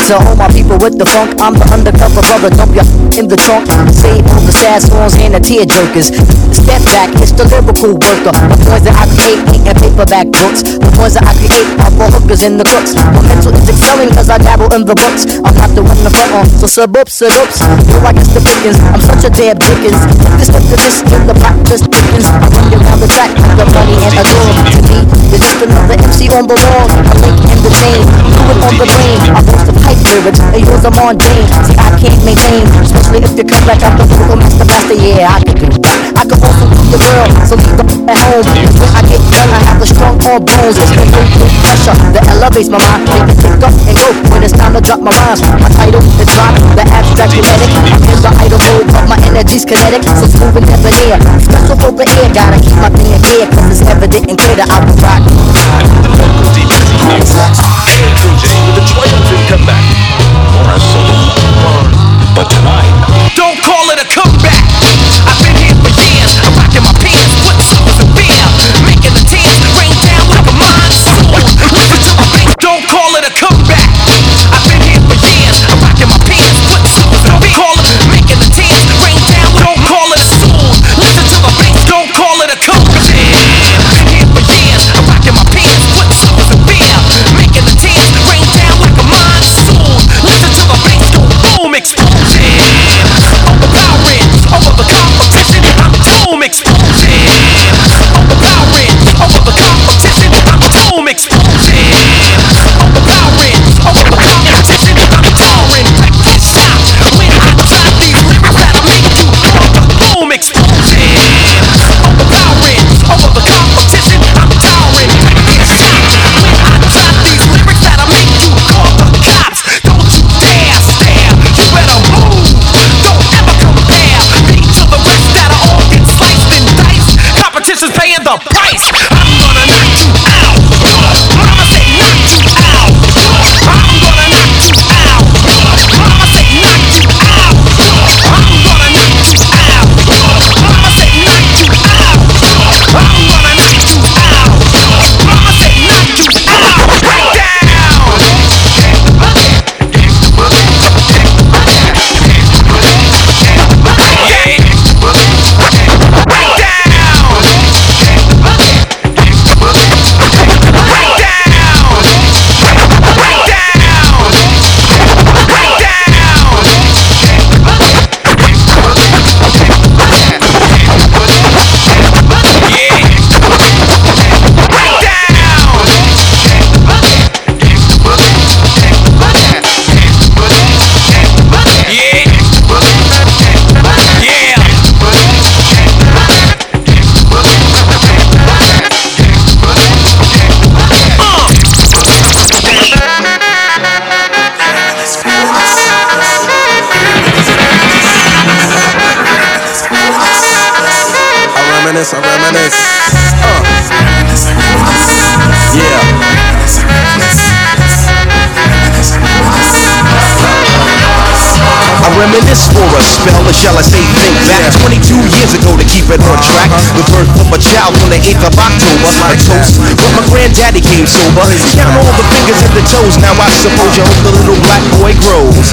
To all my people with the funk, I'm the undercover brother. Dump your in the trunk. Save all the sad songs and the tear jerkers. Step back, it's the lyrical worker. The points that I create ain't in paperback books. The points that I create are for hookers and the crooks. My mental is excelling cause I dabble in the books. I'm not the one to front on, so sub up, sub ups. Yo, I guess the pickings. I'm such a damn Dickens. This look to this, then the plot just thickens. I run around the track like the money and a dog. To me, you're just another MC on the wall. A link in the chain, do it on the brain. I boast of hype lyrics, and yours are mundane. See, I can't maintain, especially if you come back after vocal master blaster. Yeah, I can do. I can also do the girl, so leave the at home. When I get done, I have the strong arm bones. It's the pressure that elevates my mind. Make it pick up and go when it's time to drop my rhymes. My title is drop, the abstract kinetic. In the idle mode, but my energy's kinetic, so smooth and debonair. Special for the air, gotta keep my thing in gear, cause it's evident and clear that I will rock. with a triumphant comeback. For But tonight, Don't call it a comeback. Reminisce for a spell, or shall I say think back 22 years ago to keep it on track. The birth of a child on the 8th of October. A toast, but my granddaddy came sober. Count all the fingers and the toes. Now I suppose you hope the little black boy grows.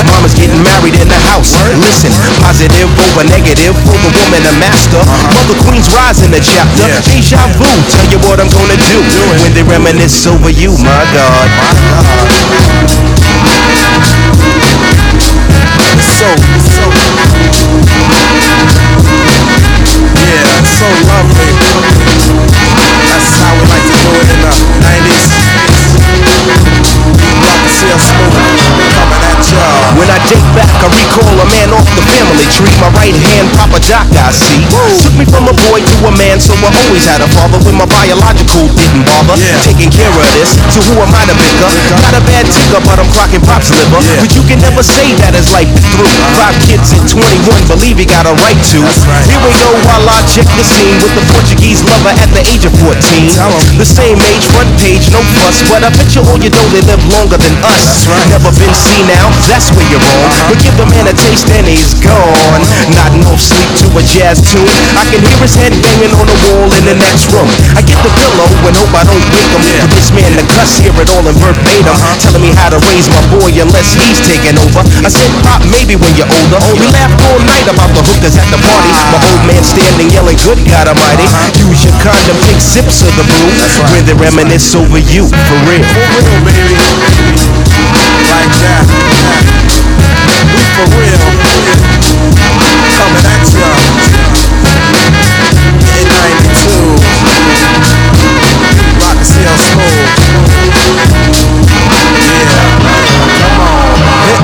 mama's getting married in the house. Listen, positive over negative for the woman a master. Mother Queen's rise in the chapter. Deja vu, tell you what I'm gonna do when they reminisce over you, my God. So, so, yeah, so lovely. That's how we like to do it in the 90s. When I date back, I recall a man off the family tree. My right hand, Papa Doc, I see. Took me from a boy to a man, so I always had a father when my biological didn't bother. Taking care of this, so who am I to bicker? Not a bad ticker, but I'm clocking pop's liver. But you can never say that as life is through. Five kids at 21, believe he got a right to. Here we go while I check the scene with the Portuguese lover at the age of 14. The same age, front page, no fuss. But I bet you all you know they live longer than us. Never been seen now, that's where you're wrong. Uh-huh. But give the man a taste and he's gone. Not off sleep to a jazz tune. I can hear his head banging on the wall in the next room. I get the pillow and hope I don't wake him. For this man the cuss, hear it all in verbatim. Uh-huh. Telling me how to raise my boy unless he's taking over. I said, Pop, maybe when you're older. We laughed all night about the hookers at the party. Ah. My old man standing yelling, Good God Almighty. Uh-huh. Use your condom, take sips of the brew. When they reminisce over you, for real. For real, baby. Like that. We for real. Coming at. In 92. Rock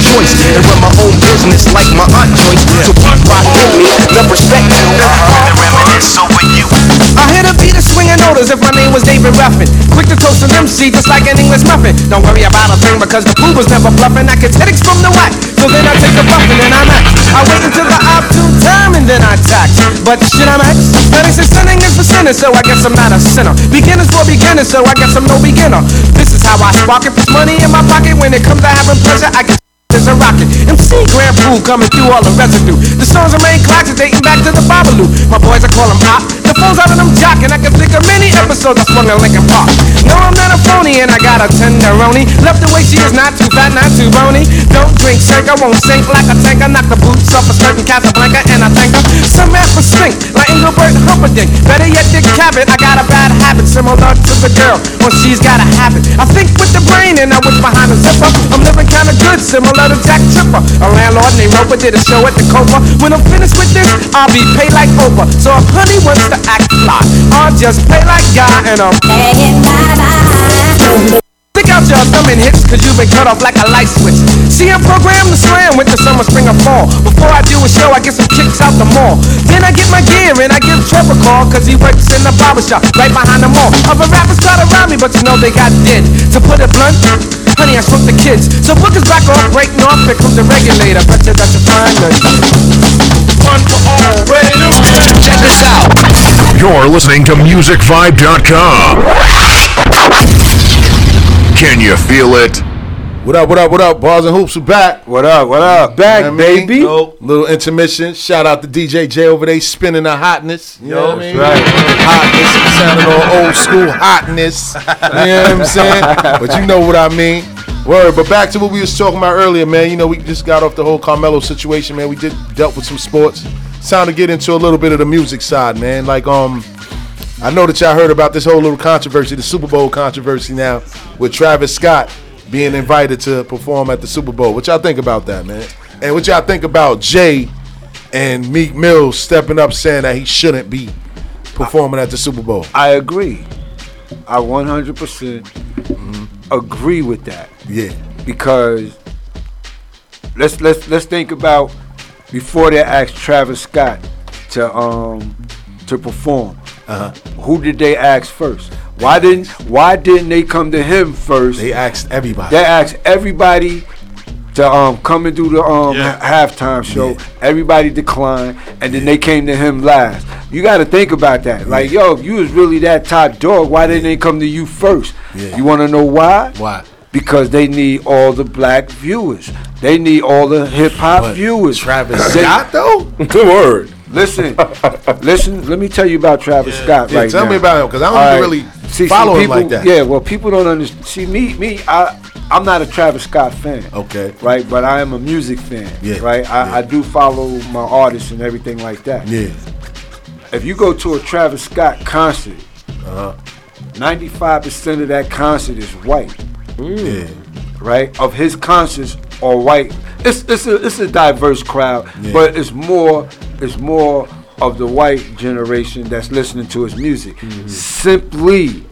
choice. And run my own business like my aunt Joyce. So keep rock with me, love respect you. Reminisce over you. I hit a beat of swinging notice if my name was David Ruffin. Quick to toast an MC just like an English muffin. Don't worry about a thing because the food was never bluffing. I get headaches from the whack. So then I take a Bufferin and I max. I wait until the opportune time and then I tax. But shit I'm X. Now they say sinning is for sinners, so I guess I'm not a sinner. Beginners for beginners, so I guess I'm no beginner. This is how I spark it. Puts money in my pocket when it comes to having pleasure. I get is a rocket. MC Grand Puba coming through all the residue. The songs remain classic dating back to the Babalu. My boys, I call them pop. The phone's out of them jocking. I can think of many episodes I swung in Lincoln Park. No, I'm not a phony and I got a tenderoni. Left the way she is not too fat, not too bony. Don't drink sink, I won't sink like a tank. I knock the boots off a skirt in Casablanca and I thank her. Some for stink, like Engelbert Humperdinck. Better yet, Dick Cavett. I got a bad habit similar to the girl when she's got a habit. I think with the brain and I wish behind the zipper. I'm living kinda good, similar to Jack Tripper. A landlord named Roper did a show at the Cobra. When I'm finished with this, I'll be paid like Oprah. So if honey wants to act fly, I'll just play like guy and I'm Stick out your thumb and hits cause you've been cut off like a light switch. See, I'm programmed to slam with the summer, spring, or fall. Before I do a show, I get some kicks out the mall. Then I get my gear and I give Trevor a call cause he works in the barber shop right behind the mall. Other rappers to rob me, but you know they got dead. To put it blunt, honey, I shrunk the kids. So bookers back off, breaking off, here comes the regulator. Bet you find the one for all, ready Check this out. You're listening to MusicVibe.com. Can you feel it? What up, what up, what up? Bars and Hoops are back. What up, what up? Back, You know what I mean? baby. Little intermission. Shout out to DJ J over there spinning the hotness. You know what I mean? right. Hotness. Sounding all old school hotness. You know what I'm saying? But you know what I mean. Word, but back to what we was talking about earlier, man. You know, we just got off the whole Carmelo situation, man. We did dealt with some sports. It's time to get into a little bit of the music side, man. Like, um, I know that y'all heard about this whole little controversy, the Super Bowl controversy now, with Travis Scott being invited to perform at the Super Bowl. What y'all think about that, man? And what y'all think about Jay and Meek Mill stepping up saying that he shouldn't be performing at the Super Bowl? I agree. I 100% agree with that. Yeah. Because let's let's let's think about before they asked Travis Scott to um to perform. Uh-huh. Who did they ask first? Why didn't Why didn't they come to him first? They asked everybody. They asked everybody to um come and do the um ha- halftime show. Everybody declined, and then they came to him last. You got to think about that. Like, yo, if you was really that top dog, why didn't they come to you first? Yeah. You want to know why? Why? Because they need all the black viewers. They need all the hip hop viewers. Travis They- Scott though? Good word. Listen, listen. Let me tell you about Travis Scott Yeah, right tell now. me about him because I don't even really see, follow see, him people, like that. Yeah, well, people don't understand. See, me, me, I, I'm not a Travis Scott fan. Okay. Right, but I am a music fan. Yeah, Right, I, I do follow my artists and everything like that. Yeah. If you go to a Travis Scott concert, Uh-huh. 95% of that concert is white. Yeah. Right? Of his concerts are white. It's it's a it's a diverse crowd, Yeah. but it's more it's more of the white generation that's listening to his music. Mm-hmm. Simply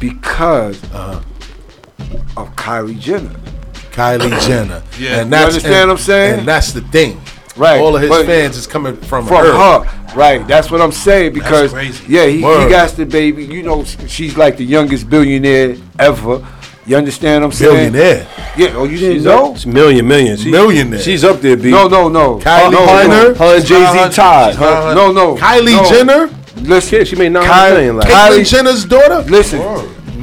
because Uh-huh. of Kylie Jenner. Kylie Jenner. Yeah. And You understand what I'm saying? And that's the thing. Right. All of his but- fans is coming from, from her. her. Right. That's what I'm saying because crazy. yeah, he, he got the baby. You know, she's like the youngest billionaire ever. You understand what I'm saying? Billionaire. Yeah. Oh, you didn't She's know? up, it's million, million. She, Millionaire. She's up there, B. No, no, no. Kylie no, Jenner? No, Her and Jay Z tied. Her- no, no. Kylie no. Jenner? Listen, she made nine Kylie, million last Caitlyn Jenner's daughter? Listen.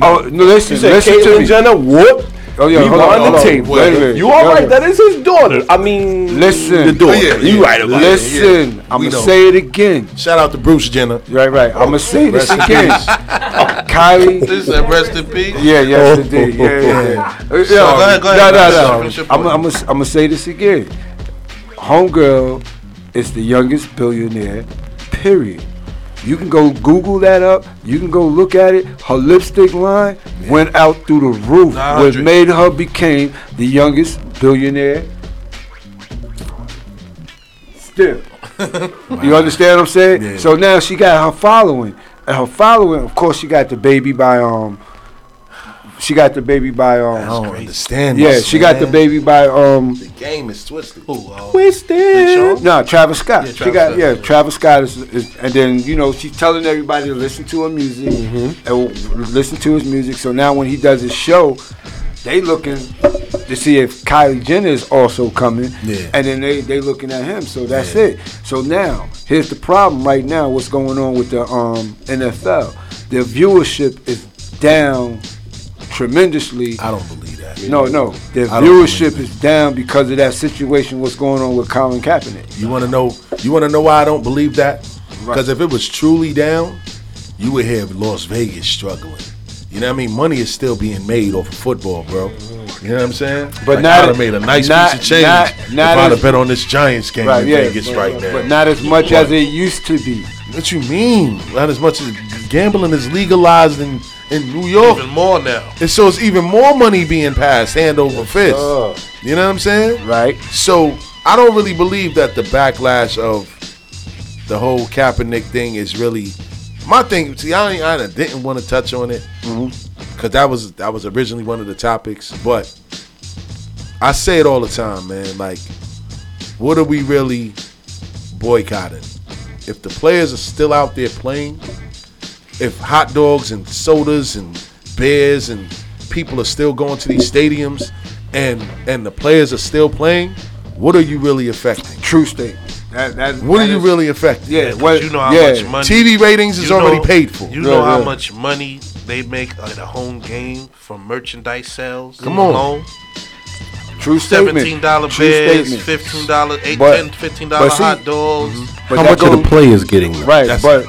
Oh, no, listen. You said listen to Caitlyn me. Jenner? Whoop. Oh yeah, hold on, Rewind hold the on. tape. Wait a minute. You all Wait a right? That is his daughter. I mean, Listen. the daughter. Yeah, you yeah, right about Listen, it. I'm We gonna know. say it again. Shout out to Bruce Jenner. Right, right. I'm gonna say this again. Kylie. This is rest in peace. Yeah, yes, it did. Yeah, yeah, yeah. Uh, go ahead, go ahead. No, no, Finish no. finish your I'm, point. I'm, I'm gonna say this again. Homegirl is the youngest billionaire. Period. You can go Google that up. You can go look at it. Her lipstick line went out through the roof, which made her became the youngest billionaire. Still, you understand what I'm saying? Yeah. So now she got her following, and her following, of course, she got the baby by um, she got the baby by um. I don't understand Yeah, this, she got the baby by um. The game is twisted. Twisted. No, Travis Scott. Yeah, she Travis got Scott. yeah. Travis Scott is, is, and then you know she's telling everybody to listen to her music Mm-hmm. and listen to his music. So now when he does his show, they looking to see if Kylie Jenner is also coming. Yeah. And then they they looking at him. So that's it. So now here's the problem right now. What's going on with the um NFL? Their viewership is down tremendously. I don't believe that. No, no. Their I viewership is down because of that situation. What's going on with Colin Kaepernick? You want to know? You want to know why I don't believe that? Because if it was truly down, you would have Las Vegas struggling. You know what I mean? Money is still being made off of football, bro. You know what I'm saying? But like, not- I'd have made a nice not- piece of change not- if not I'd have bet on this Giants game in Vegas but, right now. But not as much as it used to be. What you mean? Not as much as gambling is legalized in, in New York. Even more now. And so it's even more money being passed hand over fist. You know what I'm saying? Right. So I don't really believe that the backlash of the whole Kaepernick thing is really my thing. See, I, I didn't want to touch on it mm-hmm. because that was that was originally one of the topics. But I say it all the time, man. Like, what are we really boycotting? If the players are still out there playing, if hot dogs and sodas and beers and people are still going to these stadiums and and the players are still playing, what are you really affecting? True statement. That, that, What that are you is- really affecting? Yeah, But what- you know how yeah. much money TV ratings is you already paid for. You know Yeah, how yeah. much money they make at a home game from merchandise sales. Come on. alone? True statement. Seventeen dollar True beers, statement. fifteen dollar, eight, But- ten, fifteen dollar but see- hot dogs. Mhm. But How that much are goes- the players getting? though? Right, That's- but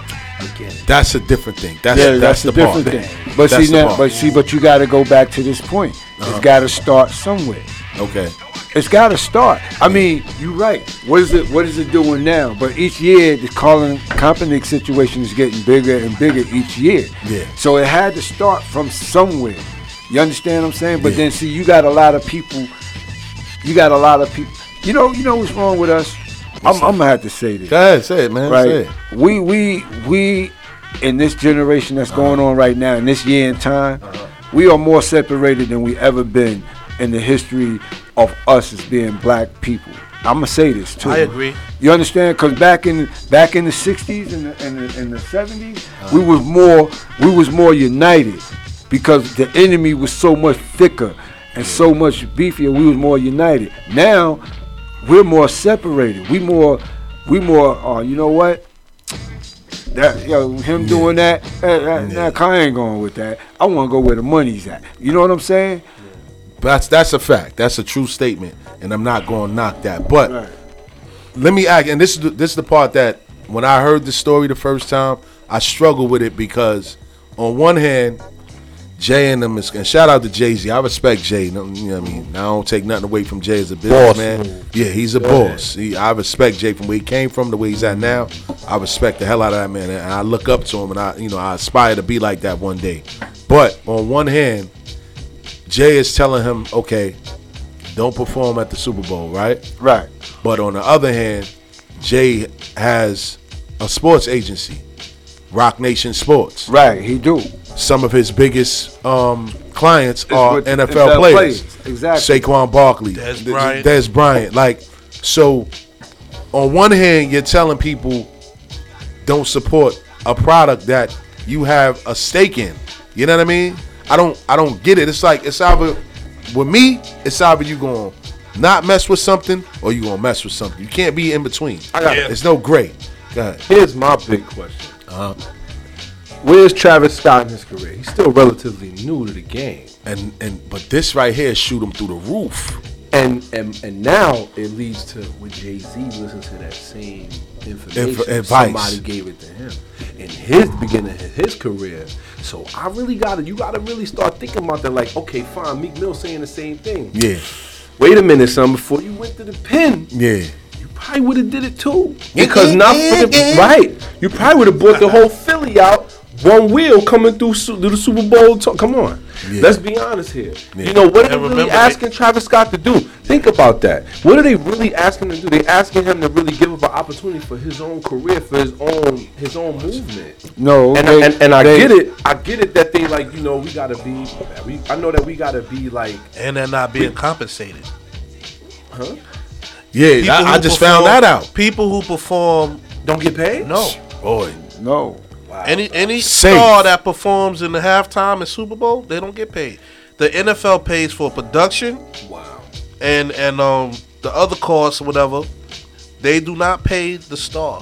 That's a different thing. That's yeah, that's, that's, the a different part. thing. But That's see now, part. but see, but you got to go back to this point. Uh-huh. It's got to start somewhere. Okay. It's got to start. I mean, you're right. What is it? What is it doing now? But each year, the Colin Kaepernick situation is getting bigger and bigger each year. Yeah. So it had to start from somewhere. You understand what I'm saying? But Yeah. then see, you got a lot of people. You got a lot of people. You know, you know what's wrong with us? I'm, I'm gonna have to say this. Go ahead, say it, man. Right. Say it. We we we in this generation that's going on right now in this year and time, we are more separated than we ever been in the history of us as being black people. I'm gonna say this too. I agree. You understand? Because back in back in the '60s and the, and the, and the '70s, we was more we was more united because the enemy was so much thicker and so much beefier. We was more united. Now we're more separated. We more we more. Uh, you know what? That yo, him doing that, that, that, that I ain't going with that. I want to go where the money's at. You know what I'm saying? That's that's a fact. That's a true statement, and I'm not going to knock that. But let me ask, and this is the, this is the part that when I heard the story the first time, I struggled with it because on one hand, Jay and them is and shout out to Jay Z. I respect Jay. You know what I mean? I don't take nothing away from Jay as a businessman. move. Yeah, he's a Yeah. boss. He, I respect Jay from where he came from, the way he's at now. I respect the hell out of that man, and I look up to him, and I, you know, I aspire to be like that one day. But on one hand, Jay is telling him, okay, don't perform at the Super Bowl, right? Right. But on the other hand, Jay has a sports agency, Roc Nation Sports. Right, he do. Some of his biggest um, clients are with NFL, NFL players. players, exactly. Saquon Barkley, Dez Th- Bryant. Dez Bryant. Like, so on one hand, you're telling people don't support a product that you have a stake in. You know what I mean? I don't I don't get it. It's like it's either with me, it's either you going not mess with something or you gonna mess with something. You can't be in between. I got- It's no gray. Go ahead. Here's my big question. Uh-huh. Where's Travis Scott in his career? He's still relatively new to the game. And and but this right here shoot him through the roof. And and and now it leads to when Jay Z listens to that same information. Inf- advice. Somebody gave it to him in his beginning of his career. So I really gotta you gotta really start thinking about that. Like, okay, fine, Meek Mill saying the same thing. Yeah. Wait a minute, son. Before you went to the pen, Yeah. Probably would have did it too. Because not for the right. You probably would have bought the whole Philly out, one wheel coming through, su- through the Super Bowl. To- come on, Yeah. let's be honest here. Yeah. You know what are they really remember they- asking Travis Scott to do? Think about that. What are they really asking him to do? They asking him to really give up an opportunity for his own career, for his own his own movement. No, And, they- and, and I they- get it. I get it that they like you know we gotta be. We, I know that we gotta be like. and they're not being compensated. Huh? Yeah, I, I just perform- found that out. People who perform Don't get paid. no. Boy. No. Wow. Any any Safe. star that performs in the halftime in Super Bowl, they don't get paid. The NFL pays for production. Wow. And and um the other costs or whatever, they do not pay the star.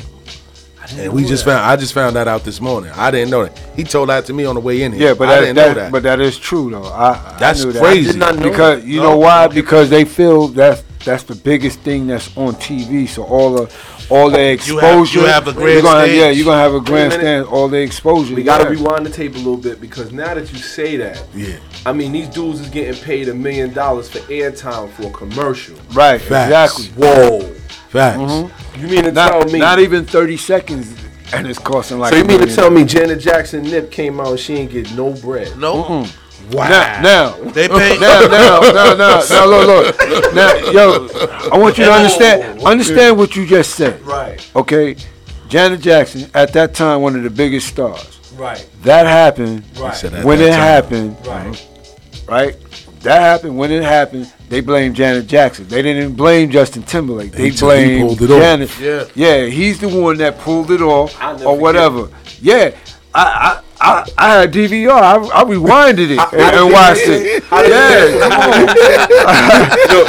And we just found I just found that out this morning. I didn't know that. He told that to me on the way in here. Yeah, but I that, didn't that, know that. but that is true though. I, I That's knew that. crazy. I did not know because that. you No, know why? Because they feel that that's the biggest thing that's on TV. So all the all the You exposure. have- you have the you're gonna have- grandstand. Yeah, you're gonna have a Wait a minute. grandstand. All the exposure. We gotta yeah. rewind the tape a little bit because now that you say that, yeah. I mean these dudes is getting paid a million dollars for airtime for a commercial. Right. Facts. Exactly. Whoa! Facts. Mm-hmm. You mean to Not, tell me? not even thirty seconds, and it's costing like. so you mean to tell me Janet Jackson Nip came out and she ain't get no bread? No, Wow. Now, now, they pay. now, now, now, now, now, look, look. Now, yo, I want you to understand. Oh, understand what you just said. Right. Okay, Janet Jackson at that time one of the biggest stars. Right. That happened Right. said at when that it time. happened. Right. Right. That happened when it happened. They blamed Janet Jackson. They didn't even blame Justin Timberlake. They He took- he blamed pulled it off. Janet. Yeah. Yeah, he's the one that pulled it off I'll never or whatever. Yeah. I, I, I, I had DVR. I, I rewinded it and, and watched it. How did Yeah, come on.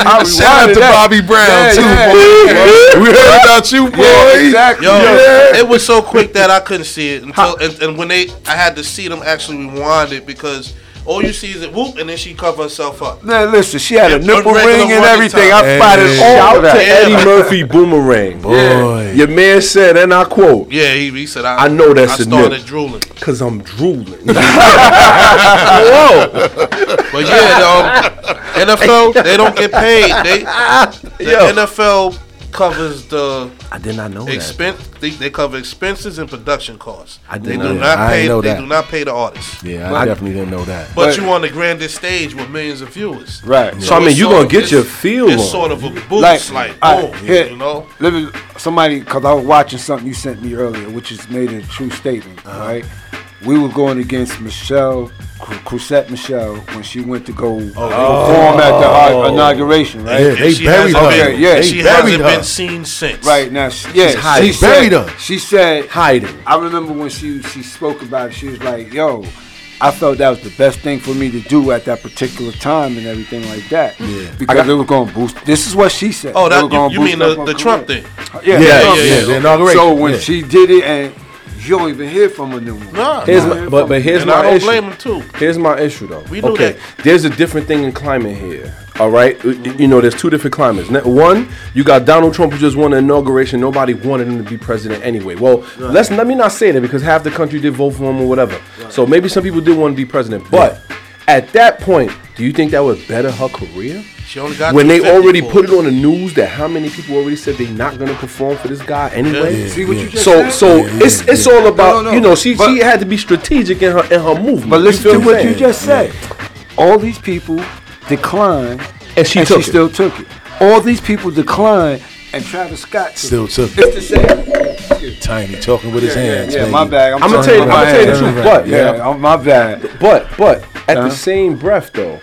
I Shout out to that. Bobby Brown Yeah, too, yeah. boy. We heard about you, boy. Yeah, exactly. Yo, Yeah. it was so quick that I couldn't see it until and, and when they I had to see them actually rewind it because all you see is a whoop, and then she cover herself up. Man, listen, she had a Yeah, nipple regular ring and running everything. time. I spotted Hey. all Shout of to that. Eddie Murphy Boomerang. Boy. Your man said, and I quote, Yeah, he, he said, I, I know that's I a started nip. drooling. because I'm drooling. Whoa. but yeah, um, NFL, they don't get paid. They, the Yo. NFL covers the I did not know that. expense. They, they cover expenses and production costs. I did they not do know not that. I pay. know they that. do not pay the artists. Yeah, I But- definitely didn't know that. But, But- you on the grandest stage with millions of viewers. Right. So, I mean, you're gonna of- get your it's- feel It's on sort of a Like, boost, like, all boom, right, here, you know. Let me, somebody, because I was watching something you sent me earlier, which is made a true statement, Uh-huh. right? We were going against Michele, Cru- Chrisette Michele, when she went to go perform at the uh, inauguration, right? Yeah, they she buried hasn't her. been- Yeah, they she buried hasn't her. been seen since. Right now, she, yeah, hiding. she buried said, she said, Hiding. I remember when she she spoke about it. She was like, "Yo, I felt that was the best thing for me to do at that particular time and everything like that. Yeah, because it was going to boost. This is what she said. Oh, that you, you mean the, the Trump thing? Yeah, Yeah, Trump yeah, thing. the inauguration, So when yeah. she did it, and you don't even hear from her no more. Nah, Here's nah. my, but but here's and my I don't issue. blame him too. Here's my issue though. We knew okay, that. there's a different thing in climate here. All right, you know, there's two different climates. One, you got Donald Trump who just won the inauguration. Nobody wanted him to be president anyway. Well, let's let me not say that because half the country did vote for him or whatever. So maybe some people did want to be president. But at that point, do you think that would better her career? She only got when they already for put it on the news that how many people already said they're not going to perform for this guy anyway. Yeah. See what you just so said? so Yeah, yeah, it's it's yeah. all about No, no, no. you know she But- she had to be strategic in her in her movement. But listen to what you just said. All these people declined, And she took it. still took it. All these people declined, and Travis Scott still took Still it. took It's the same. Tiny talking with his Yeah, hands. yeah, baby. my bad. I'm, I'ma tell you- I'ma tell you the hands. truth, but- yeah, yeah. My bad. But but at Uh-huh. the same breath though,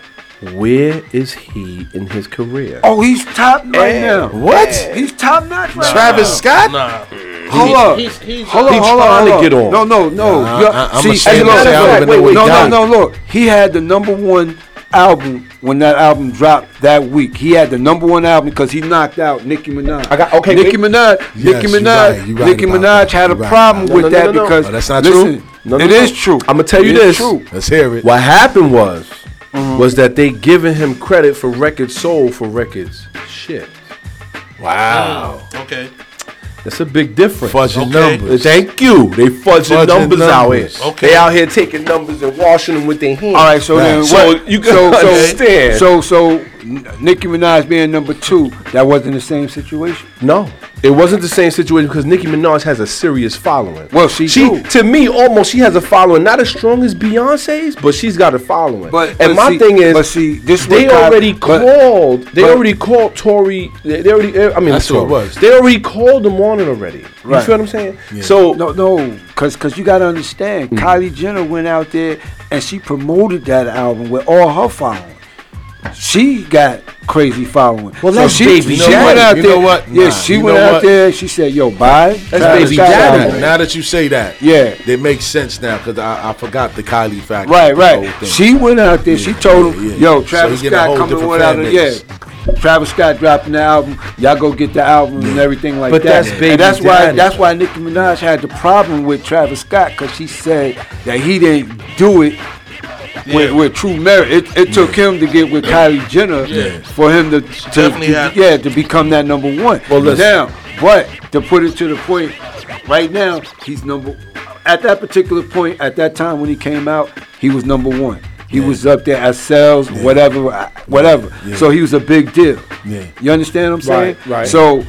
where is he in his career? Oh, he's top right Eh, now. What? He's top notch right Travis now. Scott? Nah. Hold up. He's, he's, Hold on, He's hold on, trying to get on. No, no, no. Nah, I- I'm see, ashamed hey, to look, say I don't even know what no, he no, got. no. Look, he had the number one album when that album dropped that week. He had the number one album because he knocked out Nicki Minaj. I got- okay, Nicki wait. Minaj. Yes, Nicki you Minaj. right, right Nicki Minaj that. had a right problem about with that. No, no, that no, no. because Oh, that's not listen, true? No, no, it no. is true. I'ma tell you this. True. Let's hear it. What happened was Mm-hmm. was that they giving him credit for records sold for records shit. Wow. Okay. That's a big difference. Fudging Okay. numbers. Thank you. They fudging, Fudging numbers, out here. Okay. They out here taking numbers and washing them with their hands. All right, so then So what? you can so, understand. So, so, so Nicki Minaj being number two, that wasn't the same situation. No, it wasn't the same situation because Nicki Minaj has a serious following. Well, she she do. to me almost she has a following not as strong as Beyonce's, but she's got a following. But- and but my see- thing is, but see, this they what Kylie- already but- called. They but- already called Tory. They, they already. Eh, I mean, That's Tory. what it was. They already called them on it already. You Right. feel what I'm saying? So No, no, cause, cause you gotta understand, mm. Kylie Jenner went out there and she promoted that album with all her following. She got crazy following. Well, that's she, Baby she Daddy. went out You there. know what? Yeah, Nah, she went out what? there. She said, "Yo, buy." That's Travis Baby Daddy. Now that you say that, Yeah. it makes sense now because I, I forgot the Kylie factor. Right, right. She went out there. she told yeah, him, yeah. "Yo, Travis he get a Scott coming different with out of yeah." Travis Scott dropping the album. Y'all go get the album and everything like But that. that's Baby and that's why that's why Nicki Minaj had the problem with Travis Scott because she said that he didn't do it. With, with true merit, it, it took him to get with Kylie Jenner Yeah. for him to, to, to- yeah to become that number one. Well, listen. now, but to put it to the point, right now he's number. At that particular point, at that time when he came out, he was number one. He was up there as sales, whatever, uh, whatever. So he was a big deal. Yeah. You understand what I'm saying? Right, right. So,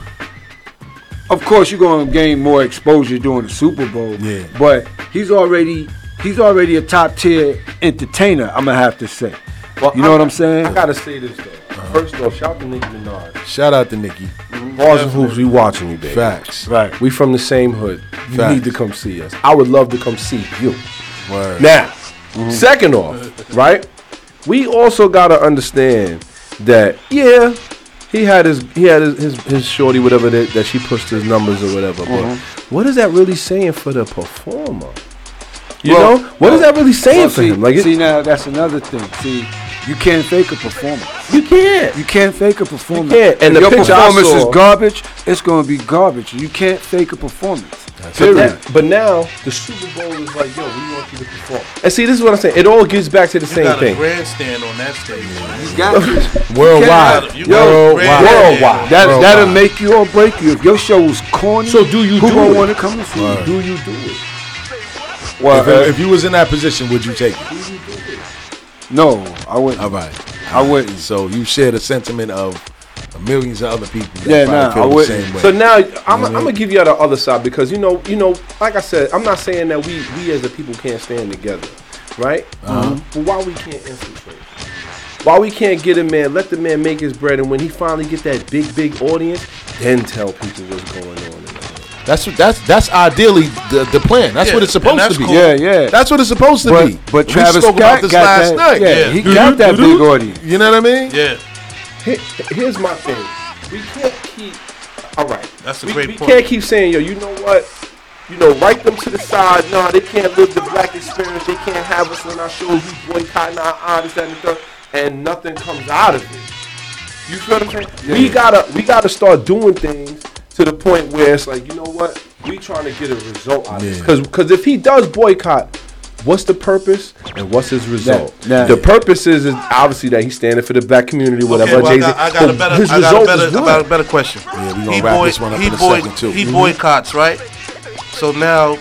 of course, you're going to gain more exposure during the Super Bowl. Yeah. But he's already he's already a top tier entertainer. I'm gonna have to say. Well, you know I- what I'm saying? I gotta say this though. First off, shout out to Nicki Minaj. Shout out to Nicki. Mm-hmm. Bars and hoops, we watching you, baby. Facts. Right. We from the same hood. You Facts. need to come see us. I would love to come see you. Word. Now, mm-hmm. second off, right? We also gotta understand that yeah, he had his he had his his, his shorty whatever that, that she pushed his numbers or whatever. But mm-hmm. what is that really saying for the performer? You Well, know, what is that really saying Well, for see, him? Like, see now that's another thing. See, you can't fake a performance. you can't. You can't fake a performance. can't. And if the your performance saw- is garbage, it's gonna be garbage. You can't fake a performance. But, Period. but now the Super Bowl is like, yo, we want you to perform. And see, this is what I'm saying. It all gets back to the You same got a thing. grandstand on that stage. man. You got to. Worldwide. You Yo, worldwide. Worldwide. That, Worldwide. that'll make you or break you. If your show is corny, So do you who do gonna want to come and see you? Do you do it? Well, If, uh, if you was in that position, would you take it? no, I wouldn't. All right. I wouldn't. So you share the sentiment of millions of other people. That Yeah, probably nah, feel I wouldn't. same way. So now I'm, I'm gonna give you the other side because you know, you know, like I said, I'm not saying that we we as a people can't stand together, right? Uh-huh. But why we can't infiltrate? Why we can't get a man, let the man make his bread, and when he finally get that big, big audience, then tell people what's going on. In the hood. That's what that's that's ideally the, the plan. That's Yeah, what it's supposed to be. cool. Yeah, yeah. That's what it's supposed to But- be. but we Travis spoke Scott about this got last that- night. yeah, he got that big audience. You know what I mean? Yeah, here's my thing. We can't keep. All right. That's a we, great we point. can't keep saying, yo, you know what? You know, write them to the side. No, they can't live the black experience. They can't have us on our shows. We boycotting our artists and the third, and nothing comes out of it. You feel what I'm saying? We gotta, we gotta start doing things to the point where it's like, you know what? We trying to get a result out of this. Because, because if he does boycott, what's the purpose and what's his result? nah. The purpose is, is obviously that he's standing for the black community, whatever. Okay, well, I Jay-Z. got, I got a better, his I got a better, I got a better question. Yeah, we gonna he wrap boy, this one up in a boy, second, too. He Mhm. boycotts, right? So now,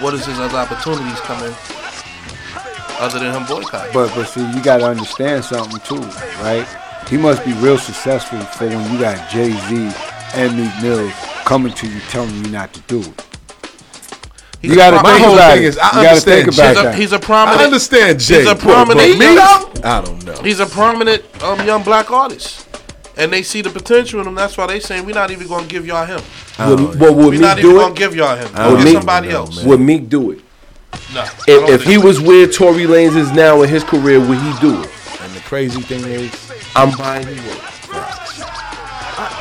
what is his other opportunities coming other than him boycotting? But but see, you got to understand something too, right? He must be real successful for when you got Jay Z and Meek Mill coming to you telling you not to do it. He's you got to a pro- think my whole about thing it. is, I you got to understand think about He's a, that. he's a prominent. I understand Jay. He's a prominent. me, I don't know. He's a prominent um, young black artist, and they see the potential in him. That's why they saying we're not even gonna give y'all him. Would, but would We're not Meek even do gonna it? give y'all him. I Go don't get know, somebody man, else. man. Would Meek do it? No. If, if he think was where Tory Lanez is now in his career, would he do it? And the crazy thing is, I'm buying he would.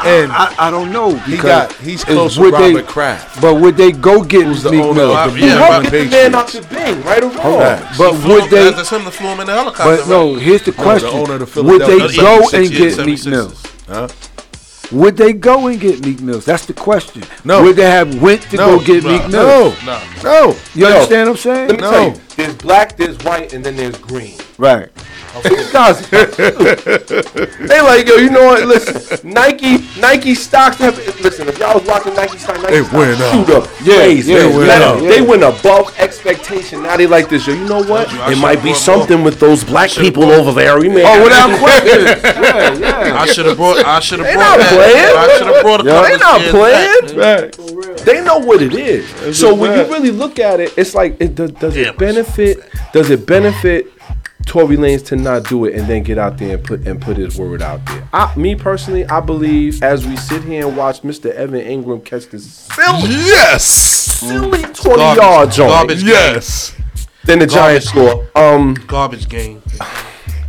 And I, I don't know he because got he's close would with they- Robert Kraft. But would they go get Who's the Meek owner Mill? of Yeah, You New help get the man out Patriots? the Bing, right or wrong? Correct. But flew would they? That's him to flew him in the helicopter. But no, here's the question: owner of the Would they Philadelphia go and get yeah, Meek Mill? Huh? Would they go and get Meek Mills? That's the question. No. Would they have went to No. go get No. Meek Mills? No, No. no. You Yo, understand what I'm saying? Let me No. tell you, there's black, there's white, and then there's green. Right. Guys, they like yo. You know what? Listen, Nike, Nike stocks have. Listen, if y'all was watching Nike stock, Nike They stocks went up. shoot up. Yeah, crazy. yeah, They went Now, up. They went above expectation. Now they like this. Yo, you know what? you, It might be should've brought something with those black people brought- over there. We may Oh, without question. yeah, yeah. I should have brought. I should have They brought not that. playing. I should have brought a Yeah. They not shares back. playing. They know what it is. so when you really look at it, it's like, it does, does Damn, it benefit? Does it benefit Tory Lanez to not do it and then get out there and put and put his word out there? I, me personally, I believe as we sit here and watch Mr. Evan Engram catch this silly, Yes, silly twenty Garbage- yards on garbage it, game. yes. then the Giants score. Um, Garbage game.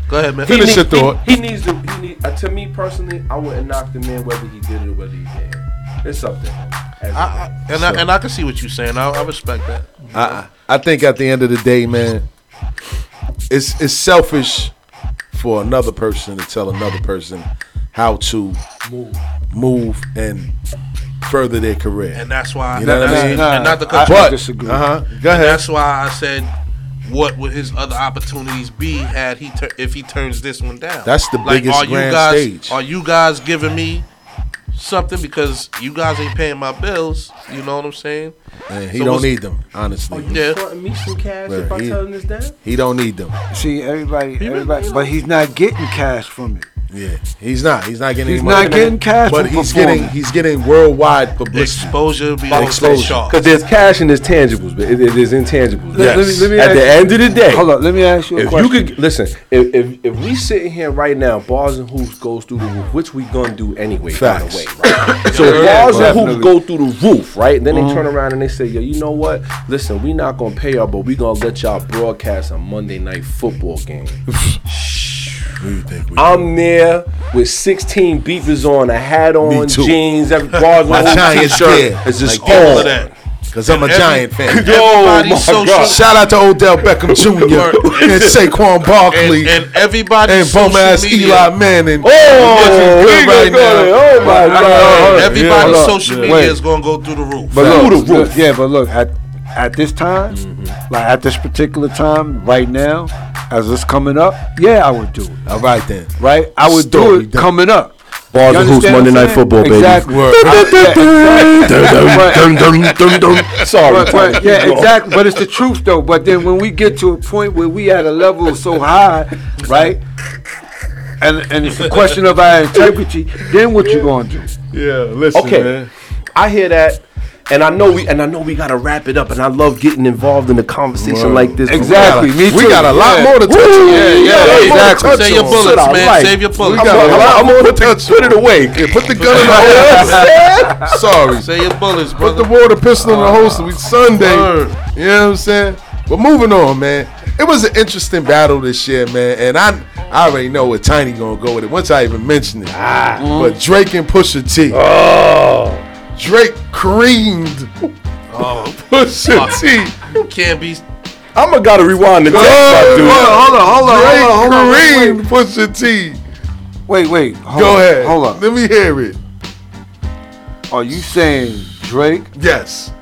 Go ahead, man. he, Finish need- your thought. he, he needs to. He need, uh, to me personally, I wouldn't knock the man whether he did it or whether he didn't. It's up to him. As- I, I, and I and I can see what you're saying. I, I respect that. I I think at the end of the day, man, it's it's selfish for another person to tell another person how to move, move and further their career. And that's why. You know what I that's- mean? And not the I- country. I disagree. uh huh, go And ahead. that's why I said, what would his other opportunities be had he tur- if he turns this one down? That's the like, biggest are you grand guys, stage. Are you guys giving me something because you guys ain't paying my bills? You know what I'm saying? And he So don't need them, honestly. Oh, yeah. fronting me some cash Well, if I he- tell him this down? He don't need them. See, everybody, everybody, but he's not getting cash from it. Yeah, he's not. He's not getting. He's any money not from getting cash but from he's getting. He's getting worldwide publicity. Exposure be Exposure. Because there's cash and there's tangibles, but it, it is intangibles. Let- let me- let me At the you- end of the day, Hold on. let me ask you a if question. you could listen, if, if if we sitting here right now, bars and hoops goes through the roof, which we gonna do anyway, by the Facts. way. Right? so Yeah, bars and hoops go through the roof, right? Then they mm-hmm. turn around and they say, yo, you know what? Listen, we not gonna pay y'all, but we gonna let y'all broadcast a Monday night football game. I'm there with 16 beepers on, a hat on, too. jeans, every bars My on, Giants t-shirt. gear. It's just Like all on. of that. Cause I'm a Every- Giant fan. everybody's oh, my social- God. Shout out to Odell Beckham Jr. and Saquon Barkley And, and everybody and bum ass Eli Manning. Oh, looking right now. there. Oh, my God. Everybody's Hold up. social media Wait. is gonna go through the roof. But Through look, the roof. yeah, but look at at this time, Mm-hmm. like at this particular time, right now, as it's coming up, yeah, I would do it. All right then. Right, I would do it done. coming up. Bars You and hoops, Monday Night? Football, baby. Exactly. Yeah, exactly. Sorry, But- but- yeah, exactly. But it's the truth though. But then when we get to a point where we at a level so high, right? And and it's a question of our integrity. Then what you gonna do? Yeah, listen, Okay, man. I hear that, and I know we and I know we gotta wrap it up, and I love getting involved in a conversation Word. like this. Exactly. Me We got a lot Yeah. more to touch on. Woo! Yeah, yeah, exactly. Touch Say your bullets, Shit, man. like. Save your We bullets. got a I'm, lot I'm more gonna to touch put on. it away. Yeah, put the gun in the holster. Sorry. Say your bullets, bro. Put the water pistol in the holster. We Sunday. Word. You know what I'm saying? But moving on, man. It was an interesting battle this year, man. And I I already know where Tiny gonna go with it once I even mention it. Ah. But Drake and Pusha T. Oh, Drake creamed Oh, Pusha T. You can't be. I'm gonna gotta rewind the tape, my dude. Hold on, hold on, hold on, Drake hold on, hold on. Wait, creamed Pusha T. wait, wait. Hold Go on, ahead. Hold on. Let me hear it. Are you saying Drake? Yes.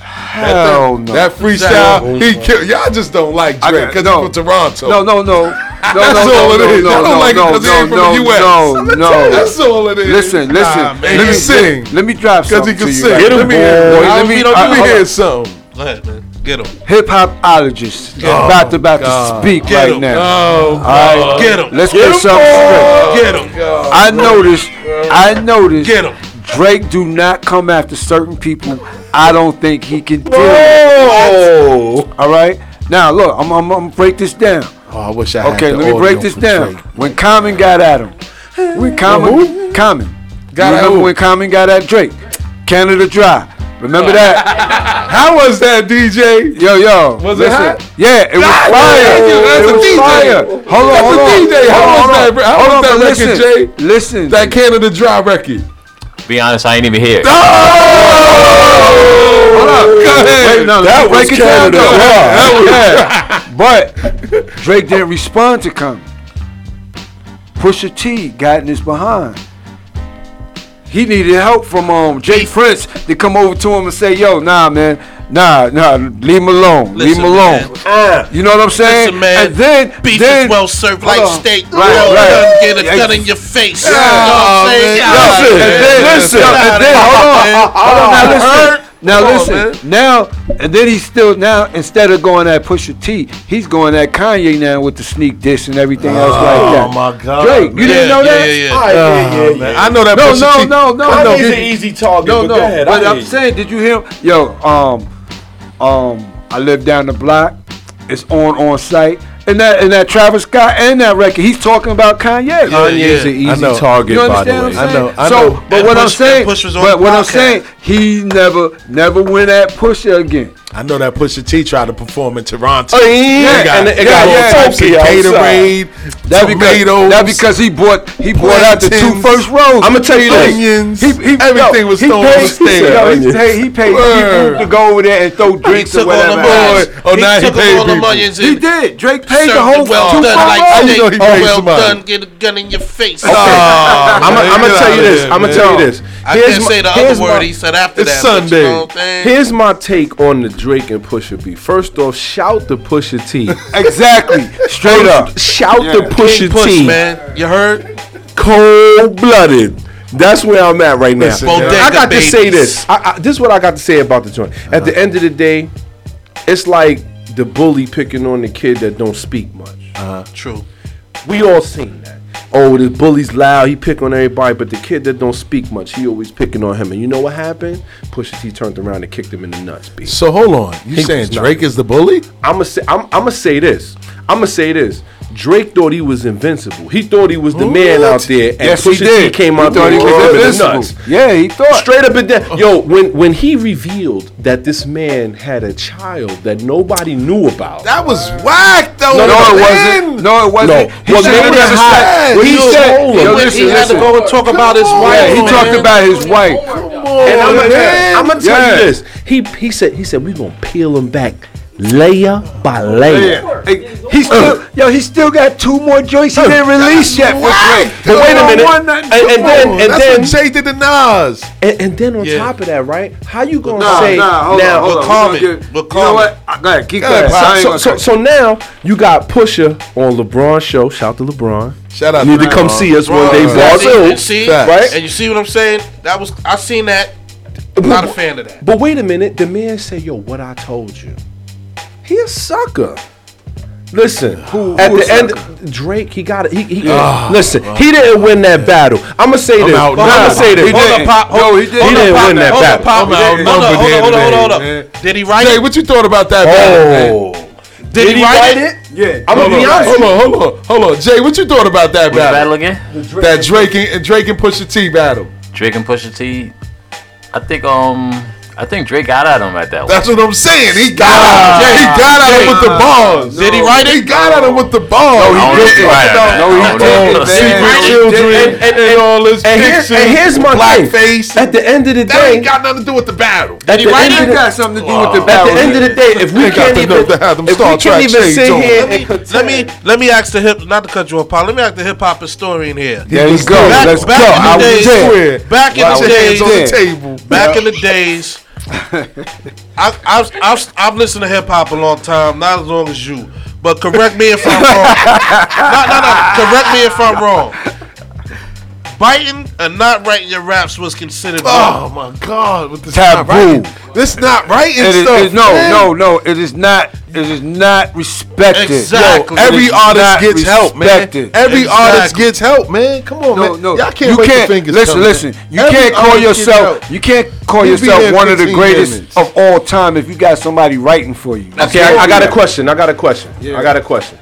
Hell no. That freestyle, he killed. Y'all just don't like Drake because no. he's from Toronto. No, no, no. No, That's no, all no, it no, is. no, Y'all don't no, like it no, 'cause he no, from no, the US. No, no. That's all it is. Listen, listen. Nah, man. let me sing. Let me drop Because something he can to you. sing. right Let me Boy, let let me, me- let me hear on. something. Go ahead, man. Get him. Hip hopologist about about God. to speak Get right him. now. Oh, All right, Get him. Let's Get get, him, something straight. Get him. I noticed. I noticed. Get him. Drake do not come after certain people. I don't think he can deal. with. Oh, All right. Now look, I'm I'm, I'm break this down. Oh, I wish I had Okay, let me break this down. Drake. When Common got at him, when Common, Common, Got you remember who? when Common got at Drake? Canada Dry. Remember that? How was that, DJ? Yo, yo. Was it hot? Yeah, it was God, fire. thank you. That's it a was DJ. fire. Hold on, That's hold a on. DJ. How Hold was on, that, bro? How Hold was on, that record, listen, Jay? Listen. That Canada Dry record. Be honest, I ain't even hear. it. Oh! Hold up. Go ahead. Wait, no, That let was break it down. Canada though. Dry. Yeah. But Drake didn't respond to Common. Pusha T got in his behind. He needed help from um J. Prince to come over to him and say, "Yo, nah, man, nah, nah, leave him alone, leave Listen, him alone." man. You know what I'm saying? Listen, man. And then, Beef then, is well served like on. steak. Right, well right. done, get a Yeah, gun in your face. Yeah. You know what I'm saying? man. Listen, man. and then, listen, and then, hold on, hold on, now listen, Hurt. Now Come on, listen, man. now, and then he's still now instead of going at Pusha T, he's going at Kanye now with the sneak diss and everything else like that. Oh my God, Drake, you Yeah, didn't know yeah, that? yeah, yeah. Ah, yeah, yeah, yeah. I know that. No, Pusha no, T- no, no, I know no. Did- an easy target. No, but no. Go ahead, but I I'm saying, did you hear? Yo, um, um, I live down the block. It's on on site, and that and that Travis Scott and that record. He's talking about Kanye. Kanye's an I easy know. target, You by the understand way. what I'm I know, I so, know. but And what I'm saying, Push was on but the what I'm saying, he never, never went at Pusha again. I know that Pusha T tried to perform in Toronto. Oh, yeah, They got, and it they got got a all little types of funky. Gatorade, That because, tomatoes. that because he bought he bought out the two first rows. I'ma tell you this. onions. He, he, everything yo, was he thrown on paid, the stage. Yo, he paid, he paid people to go over there and throw He drinks or took all whatever. the Boy, oh, he now he paid all the onions He did. Drake paid the whole it well two done front like rows. How oh, you know he paid well somebody? done, get a gun in your face. Oh, I'm gonna tell you this. I'm gonna tell you this. I Here's can't say the other word he said after It's that. but Sunday. You know what I'm saying? Here's my take on the Drake and Pusha B. First off, shout to Pusha T. Exactly. Straight up. Shout Yeah. to Pusha Push, T. man. You heard? Cold blooded. That's where I'm at right now. Listen, I Bodega got to say this. I, I, this is what I got to say about the joint. At the end of the day, it's like the bully picking on the kid that don't speak much. Uh, True. We all seen that. Oh, the bully's loud. He pick on everybody, but the kid that don't speak much, he always picking on him. And you know what happened? Pusha T turned around and kicked him in the nuts. B. So hold on. You He saying was not- Drake is the bully? I'm gonna say I'm, I'm gonna say this. I'm gonna say this. Drake thought he was invincible. He thought he was the man out there, and Yes, he Pusha T did. came He out thought there he was invincible. nuts. Yeah, he thought. Straight up and down. Yo, when when he revealed that this man had a child that nobody knew about. That was whack though. No, no, it wasn't. No, it wasn't. No. He Well, said maybe it was hot. hot. Well, He he said, yo, him. listen, he had to go and talk about his wife. Yeah, he man. talked about his wife. And I'm gonna. I'm gonna tell you this. He he said he said we gonna peel him back layer by layer. Hey, He still, oh. yo, he still got two more joints he oh. didn't release yet for Drake. But wait a minute. One, And, and then and That's then what Jay did to Nas. and, and then on Yeah. top of that, right? How you gonna Nah, say nah, hold now? on, hold but on. calm We it. gonna get- But you calm know it. what? Go ahead, keep going. I So, so, so now you got Pusha on LeBron's show. Shout to LeBron. Shout out You need to to come see us one day, and bars see, and and hoops. see, Facts. right? and you see what I'm saying? That was I seen that. Not a fan of that. But wait a minute, the man said, "Yo, what I told you." He a sucker. Listen, at who the a end, Drake, he got it. He, he listen. He didn't win that battle. I'm gonna say this. out I'm now. gonna say this. He Hold didn't. up, pop. No, Hold, he didn't. He up, didn't pop. win that hold battle. Up, pop. I'm out Hold up, hold up, hold up, hold up, hold up. Did he write it? Jay, it? what you thought about that battle? man? Oh, Did he write it? Yeah. I'm gonna be honest. hold on, hold on, hold on. Jay, what you thought about that battle battle? again? That Drake and Drake and Pusha T battle. Drake and Pusha T. I think um I think Drake got at him at that one. That's what I'm saying. He got at him. He got at him with the balls. Did he write He it? got at him with the bars. I don't know if he right or not. No, he I don't know. didn't. Secret children and- and, and- all this And here's, pictures, and here's my thing. blackface. At the end of the day, That ain't got nothing to do with the battle. at the Right, end of the got something to do with the battle. At the end of the day, if we got can't to even, have them if Star we can't even sit here Let me, and contend, let me let me ask the hip not to cut you off, Paul. Let me ask the hip hop historian here. There you go. Let's back go. in the I was days- there. Back in the days, on the table. back in the days, I, I've, I've, I've listened to hip hop a long time, not as long as you. But correct me if I'm wrong. no, no, no. Correct me if I'm wrong. Biting and not writing your raps was considered Oh wrong. my God! With this Taboo. Not writing. This not writing It is, stuff. it- no, man. no, no. It is not. It is not respected. Exactly. Yo, every artist not gets help, man. respected. Every Exactly. artist gets help, man. Come on, No, man. no, Y'all can't you wait can't for fingers listen. coming. Listen, you Every can't call yourself. You can't call He'll yourself one of the greatest minutes. of all time if you got somebody writing for you. Okay, I, I got a question. I got a question. Yeah. I got a question.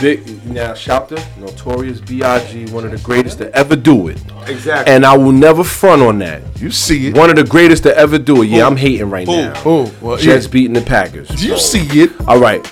Big now, shout to Notorious B.I.G. One of the greatest to ever do it, Exactly. and I will never front on that. You see it. One of the greatest to ever do it. Yeah, I'm hating right Who? now. Who? Well, Jets yeah. beating the Packers. Do you see it. All right.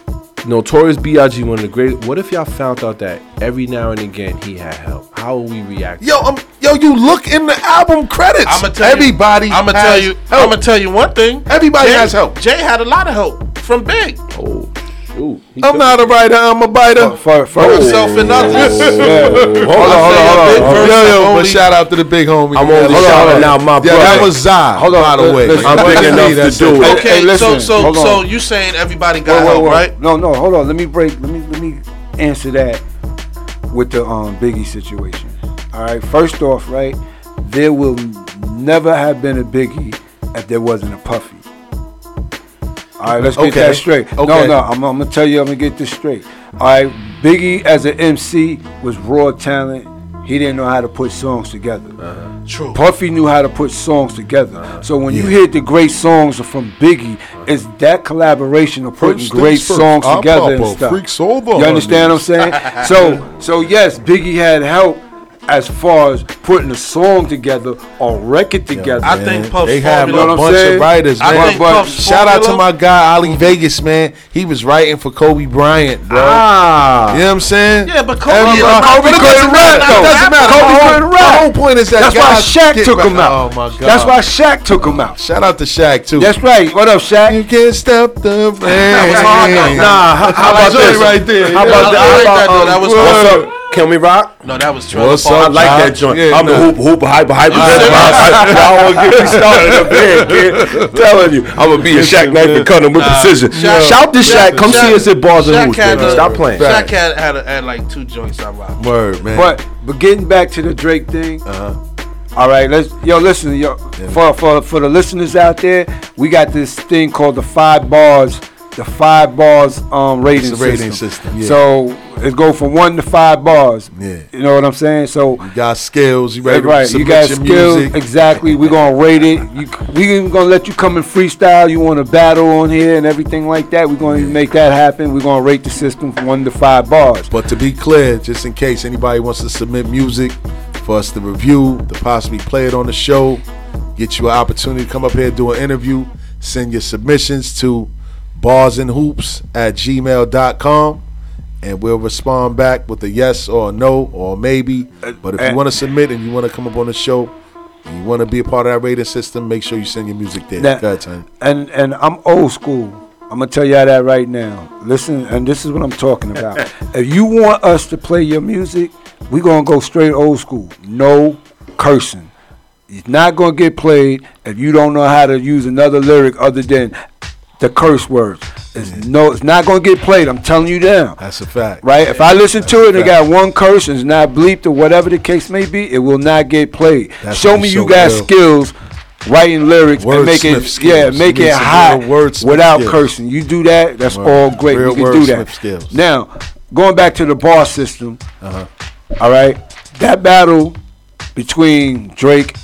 Notorious B.I.G. One of the great. What if y'all found out that every now and again he had help? How will we react? Yo, um, yo, you look in the album credits. I'm gonna tell everybody. You, I'm gonna tell you. Help. I'm gonna tell you one thing. Everybody Jay, has help. Jay had a lot of help from Big. Oh, ooh, I'm not a writer. I'm a biter. For, for, For himself and others. Yeah. Hold on, hold on, hold on. verse Yo, yo, only- but shout out to the big homie. I'm man. only Hold on, shouting hold on. out my Yeah, brother. that was Zai, Hold on, by the way. listen. I'm big enough to do it. Okay, Hey, so listen, so hold so you saying everybody Whoa, got whoa, help, whoa. right? No, no, hold on. Let me break. Let me let me answer that with the um Biggie situation. All right. First off, right, there will never have been a Biggie if there wasn't a Puffy. All right, let's get Okay. that straight. No, Okay. no, I'm, I'm gonna tell you. I'm gonna get this straight. All right, Biggie as an MC was raw talent. He didn't know how to put songs together. Uh-huh. True. Puffy knew how to put songs together. Uh-huh. So when you hear the great songs from Biggie, it's that collaboration of putting First great things first, songs I together pop and a stuff. freak's over You on understand what I'm saying? so so yes, Biggie had help as far as putting a song together or record together. I think Puff's They have a bunch saying? of writers, I man. think But Puff's shout out to my guy Ali Vegas, man. He was writing for Kobe Bryant, bro. Ah. You know what I'm saying? Yeah, but Kobe- Every- yeah, uh, but Kobe but couldn't doesn't rap, though. Doesn't matter. Kobe The whole- couldn't rap. The whole point is that That's why guys Shaq took him out. Oh my god. That's why Shaq took him out. Shout out to Shaq too. That's right. What up, Shaq? You can't stop the rain. was hard, though. Nah, how, how about this? right there. How about that? like How that, about, though. That was what's hard. up? Can we rock? No, that was Trevor What's Parker. I like Josh? that joint. Yeah, I'm nah. a hoop, hooper, hyper, hyper. I won't get me started up there, kid. Telling you, I'm gonna be a Shaq knife and cut him with precision. Shaq- Shout to Shaq. Come see us at Bars and Hoops, baby. Stop playing. Shaq had, had, a, had like two joints I rocked. Word, man. But but getting back to the Drake thing. Uh-huh. All right, let's yo listen, yo for for for the listeners out there, we got this thing called the five bars the five bars um rating, rating system. system, yeah. So it go from one to five bars. Yeah. You know what I'm saying? So You got skills. You ready to right, you got skills. music. Exactly. We're gonna rate it. You, we even gonna let you come and freestyle. You want to battle on here and everything like that. We're gonna make that happen. We're gonna rate the system from one to five bars. But to be clear, just in case anybody wants to submit music for us to review, to possibly play it on the show, get you an opportunity to come up here do an interview, send your submissions to barsandhoops at gmail.com and we'll respond back with a yes or a no or a maybe. But if you want to submit and you want to come up on the show, and you want to be a part of that rating system, make sure you send your music there. Now- Go ahead. And and I'm old school. I'm gonna tell y'all that right now. Listen, and this is what I'm talking about. if you want us to play your music, we gonna go straight old school. No cursing. It's not gonna get played if you don't know how to use another lyric other than the curse words. It's no, it's not gonna get played. I'm telling you now. That's a fact. Right? If I listen to it and it got one curse and it's not bleeped or whatever the case may be, it will not get played. That's Show me you so got real. skills writing lyrics and make it yeah, make it hot wordsmith without skills. cursing. You do that, that's Right. all great. Real you can do that. skills. Now, going back to the bar system, Uh-huh. all right, that battle between Drake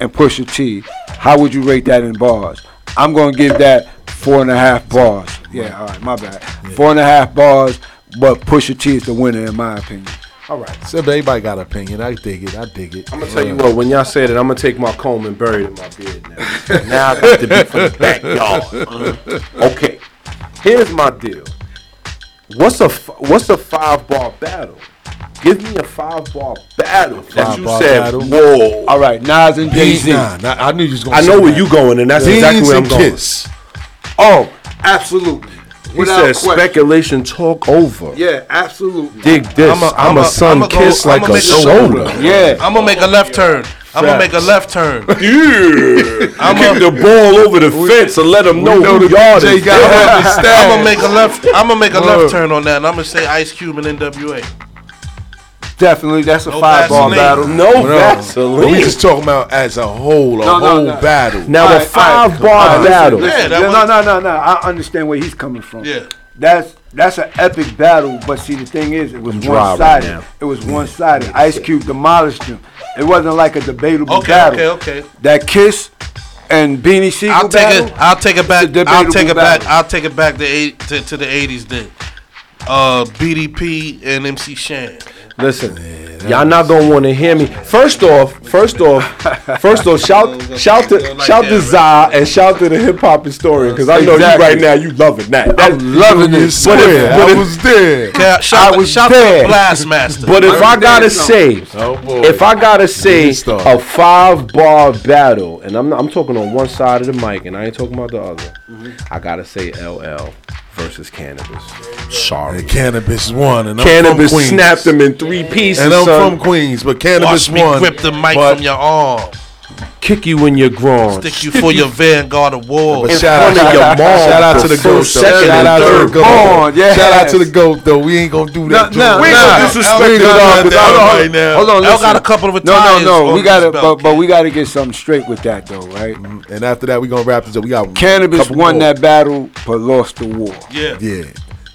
and Pusha T, how would you rate that in bars? I'm gonna give that four and a half bars. Yeah, all right, my bad. Four and a half bars, but Pusha T is the winner in my opinion. All right. So everybody got an opinion. I dig it. I dig it. I'm gonna tell you what. When y'all said it, I'm gonna take my comb and bury it in my beard now. now I got to be from the backyard. okay. Here's my deal. What's a f- what's a five bar battle? Give me a five bar battle that you bar said. battle. Whoa. All right, Nas and Jay Z. Nah, nah, I knew you was gonna. I say know where that. you going, and that's Beans exactly where I'm and going. Kiss. Oh, absolutely. He Without said question. speculation talk over. Yeah, absolutely. Dig this. I'ma- I'm a I'ma- sun I'ma go- kiss like I'ma a make a soda. Yeah. I'm gonna make a left turn. I'm gonna make a left turn. Yeah. I'm Kick a- the ball over the fence and let them know, who the yard is. got Yeah. on the stage. I'm gonna make a left. I'm gonna make a left turn on that, and I'm gonna say Ice Cube and NWA. Definitely, that's a No five bar Vaseline. battle. No But, Vaseline. We just talking about as a whole, a No, no, whole no. battle. Now All a right, five right. bar All right, listen, battle. listen. Yeah, that Yeah, no, no, no, no. I understand where he's coming from. Yeah. That's that's an epic battle, but see the thing is, it was I'm one sided. now. it was one sided. Ice Cube demolished him. It wasn't like a debatable Okay, battle. okay, okay. That Kiss and Beanie Sigel I'll take battle. it. I'll take it back. It's a I'll debatable take it back. I'll take it back to eight to, to the eighties then. Uh, BDP and MC Shan. Listen, y'all not gonna want to hear me. First off, first off, first off, shout shout to Like shout that, to right? Zah and shout to the hip hop historian because I know Exactly. you right now you loving that. That's I'm loving it. Swear, But if- but I was there. Shout, shout, I was shout there. to Blastmaster. But if I gotta Understand say, Oh if I gotta say a five bar battle, and I'm not, I'm talking on one side of the mic, and I ain't talking about the other. I gotta say LL versus Canibus. Sorry, And Canibus won, and I'm Canibus snapped them in three pieces. And I'm son. from Queens, but Canibus Watch me won. grip the mic but- from your arm. Kick you in your groin. Stick you for your Vanguard Award. But shout out, front of your mom shout out to the goat. though. second, Shout and out to the third. goat. Yes. Shout out to the goat though. We ain't gonna do that. No, no, we no. ain't gonna disrespect we ain't it gonna up, do but that I don't- right now. Hold on, L listen. got a couple of no, no, no. We gotta, but, but we got to get something straight with that though, right? Mm-hmm. And after that, we gonna wrap this up. We got Canibus won more. that battle, but lost the war. Yeah. Yeah.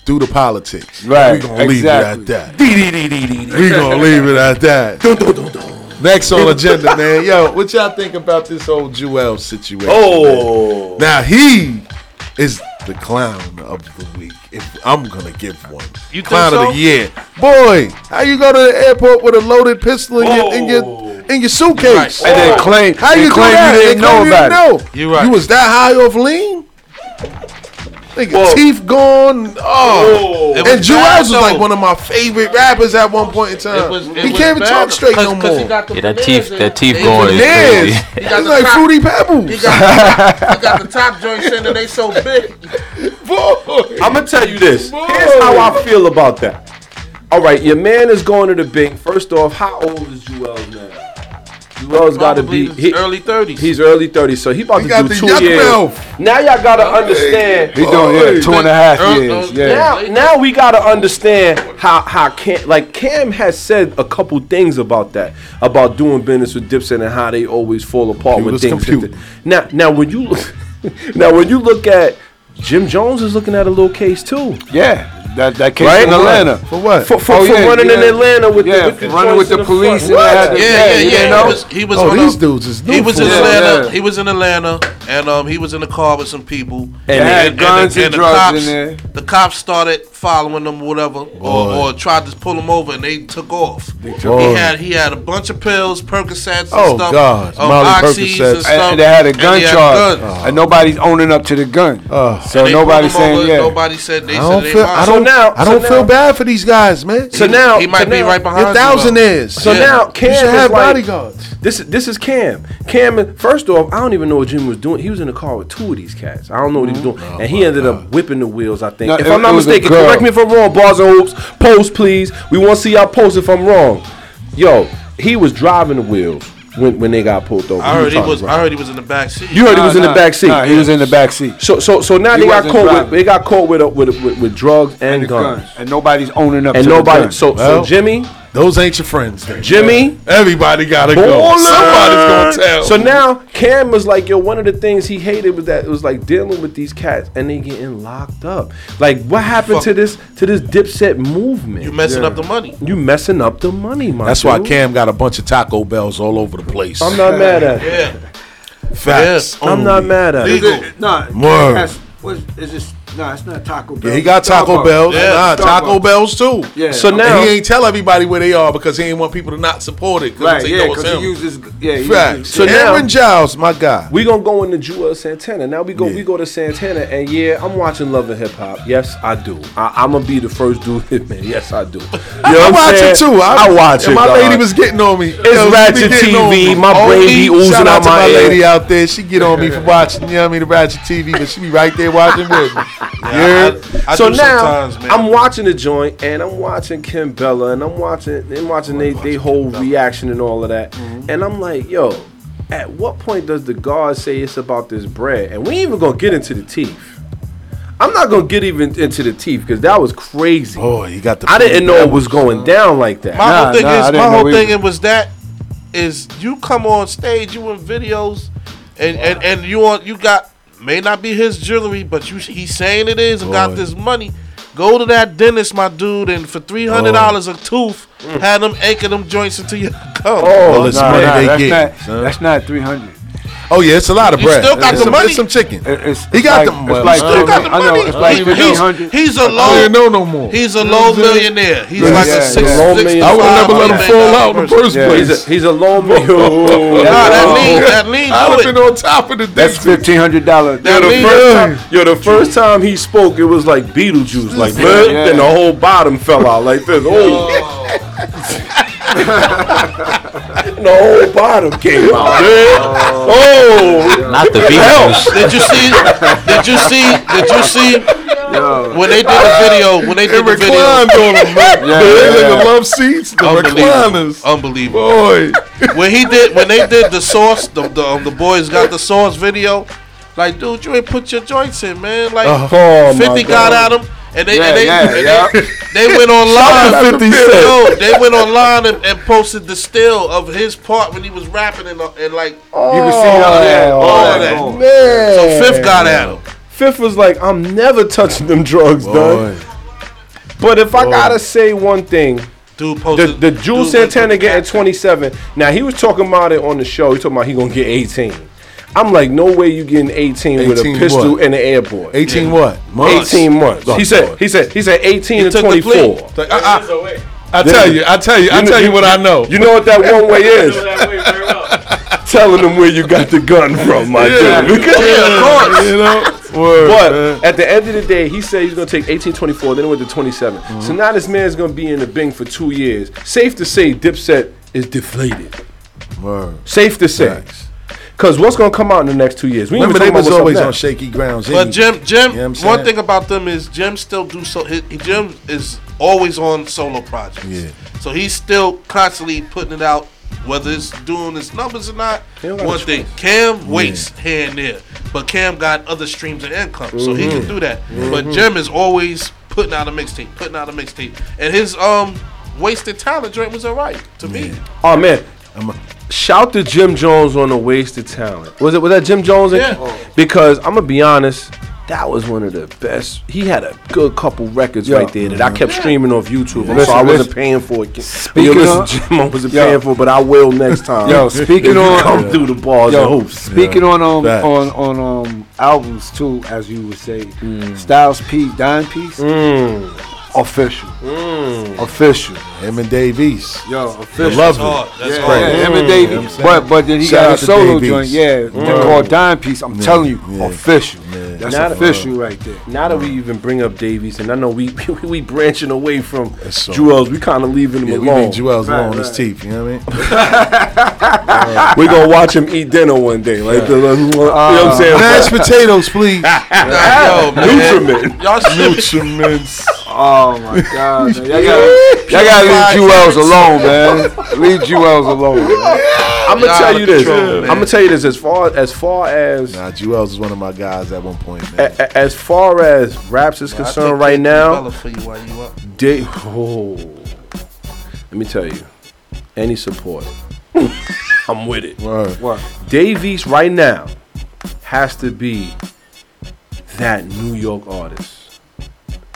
Do the politics. Right, We're gonna leave it at that. We gonna leave it at that. Next on agenda, man. Yo, what y'all think about this whole Juelz situation? Oh, Now he is the clown of the week. If I'm gonna give one, You think clown so? of the year. Boy, how you go to the airport with a loaded pistol in your in your in your suitcase? Right. And then claim, How and you do claim that? you They didn't know claim you about it. didn't know. You right. You was that high off lean? Nigga, Well- teeth gone. Oh, It and was Juelz was like one of my favorite rappers at one point in time. It was, it he can't even talk straight no 'cause- 'cause he more. Yeah, that teeth- that teeth they- going is crazy. He got it's like top- fruity pebbles. He got, he got the top joint in and they so big. Boy. I'm gonna tell you this. Here's how I feel about that. All right, your man is going to the bank. First off, how old is Juelz now? Juelz got to Probably be he, early 30s. He's early 30s, so he about He to got do the two years. mouth. Now y'all gotta understand. He doing yeah, two and a half Early- years. early- Yeah. Now, now we gotta understand how how Cam like Cam has said a couple things about that about doing business with Dipset and how they always fall apart when Computers things. compute. Hit now, now when you now when you look at Jim Jones is looking at a little case too. Yeah, that that case Right? in Atlanta. For what? For, for, Oh, for yeah, running in. Atlanta with Yeah, the, with the running with joints in the police and What? the- Yeah, Yeah, yeah, you know? He was, he was Oh, on these a- dudes is new He was in fools. Atlanta. Yeah. He was in Atlanta, and um, he was in the car with some people. They had guns and the drugs cops, in there. The cops started following them, or whatever, or, or tried to pull him over, and they took off. He had he had a bunch of pills, Percocets, and Oh, stuff. God. um, Molly oxys Percocets. and And, stuff. and they had a and gun he had charge, guns. and nobody's owning up to the gun. Oh. so And nobody's saying over, yeah. Nobody said they I said don't they feel. lied. I don't. now- I don't feel now- bad for these guys, man. So now he might so be now- right behind Your you, thousand though. is. So Yeah. now You Cam should have like, bodyguards. This this is Cam. Cam, first off, I don't even know what Jimmy was doing. He was in the car with two of these cats. I don't know what he was mm-hmm. doing, and oh he ended up whipping the wheels. I think. No, if it- I'm not it was a mistaken, girl. correct me if I'm wrong. Bars and hoops, post please. We want to see y'all post if I'm wrong. Yo, he was driving the wheels when, when they got pulled over. I heard he trying to was. drive. I heard he was in the back seat. You heard he Nah, was in the back seat. Nah, he was in the back seat. So so so now He they got wasn't caught with driving. they got caught with a, with, a, with with drugs and, The guns. gun. and nobody's owning up and to nobody. the gun. So Well, so Jimmy, Those ain't your friends. Then. Jimmy, Everybody gotta go. Somebody's gonna tell. So now Cam was like, yo, one of the things he hated was that it was like dealing with these cats and they getting locked up. Like, what happened to this to this dipset movement? You messing up the money. You messing up the money, my That's why. Cam got a bunch of Taco Bells all over the place. I'm not mad at it. Yeah. Facts. Yeah. I'm not only. mad at it. Legal. Nah, Word. that's- what is this? Nah, it's not Taco Bell. Yeah, he got Taco Starbucks. Bells. Yeah, nah, Taco Bells too. Yeah. So And now he ain't tell everybody where they are because he ain't want people to not support it. 'cause Right, they yeah, because he uses. Yeah, he Facts. uses- So So now- Aaron Giles, my guy. We gonna go into Juelz Santana. Now we go Yeah. we go to Santana and yeah, I'm watching Love and Hip Hop. Yes, I do. I, I'm gonna be the first dude hit man. Yes, I do. You know I what I'm watch saying? it too. I, watch and it. My dog. lady was getting on me. It's Yo, Ratchet be getting on TV. My brain be Only- oozing shout out out to my my lady out there. She get on me for watching. You know what I mean? The Ratchet TV, but she be right there watching with me. Yeah, Yeah. I, I so now man. I'm watching the joint and I'm watching Kim Bella and I'm watching and watching they, they whole reaction and all of that. Mm-hmm. And I'm like, yo, at what point does the guard say it's about this bread? And we ain't even gonna get into the teeth. I'm not gonna get even into the teeth because that was crazy. Oh, he got the. I didn't know it was going down like that. My Nah, whole thing nah, is, my know whole either. thing was that is you come on stage, you in videos, and and and you on you got may not be his jewelry, but you he's saying it is and got this money. Go to that dentist, my dude, and for three hundred dollars a tooth, mm. have them anchor them joints into your gum. Oh, All this Nah, money nah, they that's get. not, son. that's not three hundred. Oh yeah, it's a lot of You bread. still got it's the some, money. It's some chicken. It's, He got like, them It's like Still Still got the I know. money. It's like He- he's, hundred. he's a I low. didn't know no more. He's a low what I'm saying? millionaire. He's Yeah, like yeah, a six. yeah. Low six millionaire. I would have never let him fall dollar out in the first Yeah. place. He's a, he's a low man. Nah, that lean, that lean, I do would have been on top of the That's fifteen hundred dollars. That Yo, the first time, yo, the first time he spoke, it was like Beetlejuice, like man, Yeah. then the whole bottom fell out like this. Oh, the whole bottom came out. Man. Oh, Not the hell. Beatles. Did you see? Did you see? Did you see when they did the video? When they It did the video, reclined on them, man. Yeah, They yeah, the love seats, the unbelievable, recliners. unbelievable. Boy, When he did, when they did the sauce, the the, um, the boys got the sauce video. Like, dude, you ain't put your joints in, man. Like, Oh, Fifty got at him, and they Yeah, and they, yeah, yeah. they, they went online. 50 Cent. Yo, they went online and, and posted the still of his part when he was rapping and, and like You can see all that. Oh, all all that. that. man. So Fifth got at him. Fifth was like, I'm never touching them drugs, done. But if I gotta say one thing, Dude the posted the Juelz dude Santana getting 27. Now he was talking about it on the show. He talking about he gonna get 18. I'm like, no way you getting 18, with a pistol what? and an airboy. 18 what? Months? 18 months. Oh, He said. He said. He said 18 to 24. Like, I, I, I tell you, I tell you, I tell know- you what I know. You know what that one way is? Telling them where you got the gun from, my Yeah. dude. Because, of course. You know, Word, But man. at the end of the day, he said he's gonna take 18, 24, then it went to 27. Mm-hmm. So now this man's gonna be in the Bing for two years. Safe to say, Dipset is deflated. Word. Safe to say. Facts. Cause what's gonna come out in the next two years? We Remember, they was always on shaky grounds. But. Jim, Jim, You know one thing about them is Jim still do so. He, he- Jim is always on solo projects. Yeah. So he's still constantly putting it out, whether it's doing his numbers or not. He don't got One thing, Cam waits here and there, but Cam got other streams of income, so he Mm-hmm. can do that. But Jim is always putting out a mixtape, putting out a mixtape, and his um wasted talent joint was alright to me. there. Oh man. I'm a- Shout to Jim Jones on the wasted talent. Was it was that Jim Jones? Yeah. Because I'm gonna be honest, That was one of the best. He had a good couple records Yo. right there that I kept streaming off YouTube. I'm Listen, sorry I wasn't listen. paying for it. Speaking Yo, listen, of- Jim, I wasn't Yo. paying for it, but I will next time. Yo, speaking you on come through the bars yo, and hoops. Speaking on um Facts. on on um albums too, as you would say, Styles P, Dime Piece, official, mm. official. Him and Dave East. Yo, official. Love hard. it. That's Yeah, hard. yeah, him and mm. You know Davey. what I'm saying? But but then he Shout got a solo Dave joint, East. yeah, they're Word. called Dime Piece. I'm Yeah, telling you, yeah. official. Yeah. That's Now- official right there. Now that we even bring up Davies, and I know we we, we branching away from so- Juelz, we kind of leaving him Yeah, we alone. leave Juelz Right, alone on his teeth. You know what I mean? we gonna watch him eat dinner one day, like the, you know what I'm uh, saying? Mashed potatoes, please. Yo, man. Nutriment. Y'all Nutriments. Oh my God, man. y'all gotta, y'all gotta leave Juelz alone, man. Leave Juelz alone. Man. I'm gonna tell you this. control, I'm gonna tell you this. As far as far as Nah, Juelz is one of my guys at one point, man. a- as far as raps is I take concerned right now, for you while you up. Dave. Oh, let me tell you, any support, I'm with it. Word. What? Davies right now has to be that New York artist.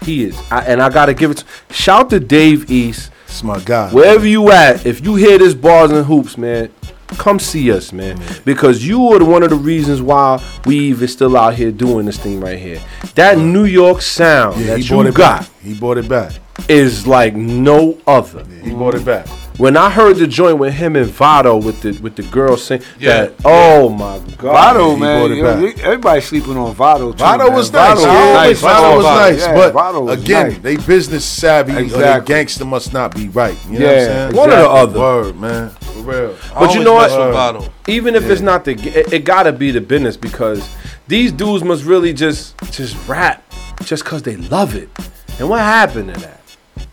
He is, I, and I gotta give it. To, shout to Dave East. It's my guy. Wherever you at, if you hear this bars and hoops, man, come see us, man. Mm-hmm. Because you are one of the reasons why we even still out here doing this thing right here. That New York sound Yeah, that you it got back. He bought it back. is like no other. He bought it back. When I heard the joint with him and Vado with the with the girl sing Yeah, that, oh my god, Vado, he man. brought it you know, back. everybody sleeping on Vado. Too, Vado man. was nice. Vado I always- nice. Vado was Vado, nice, yeah, but Vado was again, nice. they business savvy or they gangster must not be right. You know Yeah, what I'm saying? One or the other. Word, man. For real. But you know Always what? with Vado. Even if it's not the, it, it gotta be the business because these dudes must really just just rap just cause they love it. And what happened to that?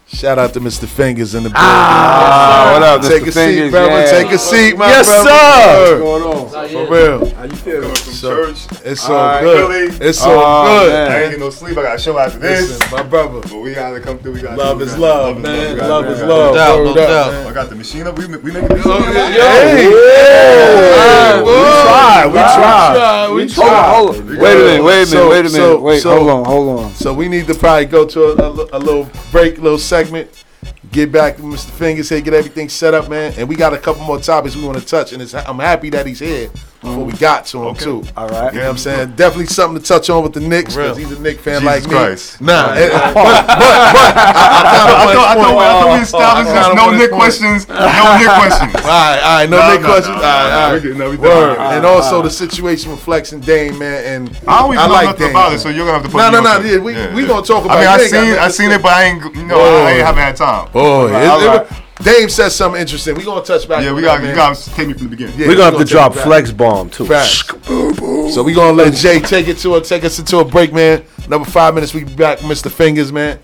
Shout out to Mr. Fingers in the building. Ah, what up, Take Mr. a Fingers? seat, brother. Yeah. Take a seat, my Yes, brother. sir. What's going on? For real. How you feeling? So, it's so All right, good. Philly. It's so Oh, good. man. I ain't getting no sleep. I got a show after this. Listen, my brother. But we gotta come through. We gotta Love is gotta- love, is man. We gotta- Love is love. No doubt, no doubt. I got the machine up. We we making this. Hey, Hey, we tried, we tried. we Hold tried. on, hold on. Wait a minute, wait a minute, wait a minute. wait, hold on, hold on. So we need to probably go to a, a, li- a little break, little segment. Get back Mr. Fingers here, get everything set up, man. And we got a couple more topics we want to touch, and it's, I'm happy that he's here before we got to him too. All right. You know what I'm saying? Definitely something to touch on with the Knicks because he's a Knicks fan Jesus like me. Christ. Nah, eh, but, but, but I, I, kinda I thought I thought I thought we established I this. No wanna Knick questions. No Knick questions. All right, all right, no, No, Knick no, questions. no, all right, no, all we right. good, no, we Word. done. and also the situation with Flex and Dame, man. And I don't even know like nothing Dame. about it, so you're gonna have to put No, no, no. Yeah, we Yeah, we gonna talk about. I mean, it. I You seen I seen it, but I ain't. You know, Oh. I ain't haven't had time. Boy, it- All it- right. Dame said something interesting. We gonna touch back. Yeah, we got you man. got to take me from the beginning. Yeah, We're we gonna have to drop flex bomb too. Facts. So we gonna let Jay take it to a take us into a break, man. Another five minutes. We be back, Mr. Fingers, man.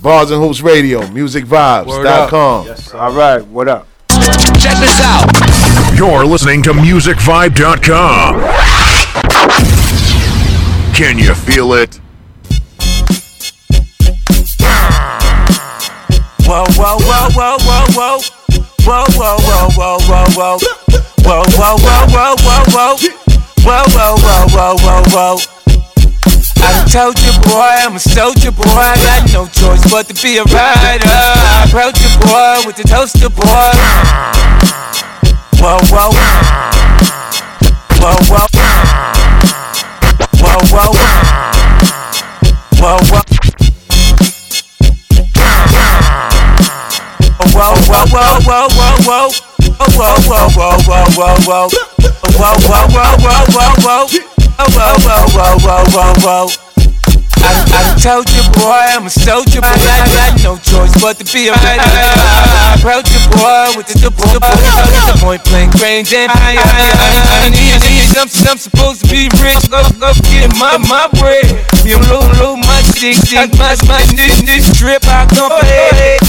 Bars and Hoops Radio, musicvibes.com. All right, what up? Check this out. You're listening to MusicVibe.com. Can you feel it? Whoa, whoa, whoa, whoa, whoa, whoa. Whoa, whoa, whoa, whoa, whoa, whoa. Whoa, whoa, whoa, whoa, whoa, whoa. Whoa, whoa, whoa, whoa, whoa, whoa. I told you, boy, I'm a soldier, boy. I got no choice but to be a rider. I approach you, boy, with the toaster, boy. Whoa, whoa. Whoa, whoa. Whoa, whoa. Whoa, whoa. Whoa, whoa, whoa, whoa, whoa, whoa. Whoa, whoa, whoa, whoa, whoa, whoa, whoa. Whoa, whoa, whoa, whoa, whoa, whoa. Whoa, whoa, whoa, whoa, whoa, whoa. I, I told you, boy, I'm a soldier, boy. I got no choice but to be a rider. I approach you, boy, with the double, double, point blank range and I, I, I, I need, need something I'm supposed to be real. Go, go get my, my bread. You little, little, my dick, dick, my, my, this, this trip, I come ahead.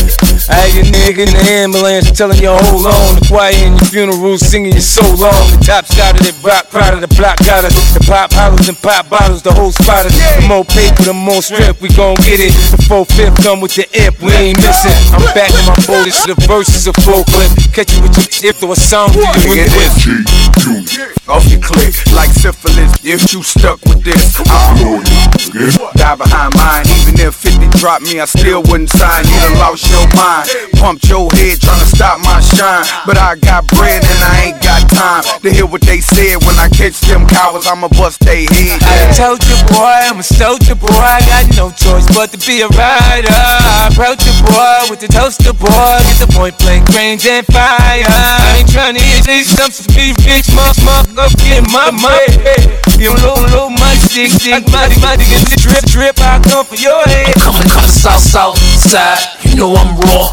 I can nigga in the ambulance telling you hold on. The choir in your funeral singing you so long. The top side of that rock, proud of the block, got us. The pop hollers and pop bottles, the whole spot us. The more paper, the more strip, we gon' get it. The four fifth come with the imp, we ain't missing. I'm back in my boldest, the verses a full clip. Catch you with your tip, throw a song to you with Off your click, like syphilis. If you stuck with this, I'll die behind mine. Even if 50 dropped me, I still wouldn't sign. You done lost your mind. Pumped your head trying to stop my shine. But I got bread and I ain't got time to hear what they said. When I catch them cowards, I'ma bust they head. I told you, boy, I'm a soldier, boy. I got no choice but to be a rider. I approach you, boy, with the toaster, boy. Get the point blank range and fire. I ain't trying to hear these something to be rich, mother, mother, get my money. You low, low, my stick, stick, my, my nigga, drip, drip, I come for your head. Coming out of south, south side, you know I'm raw.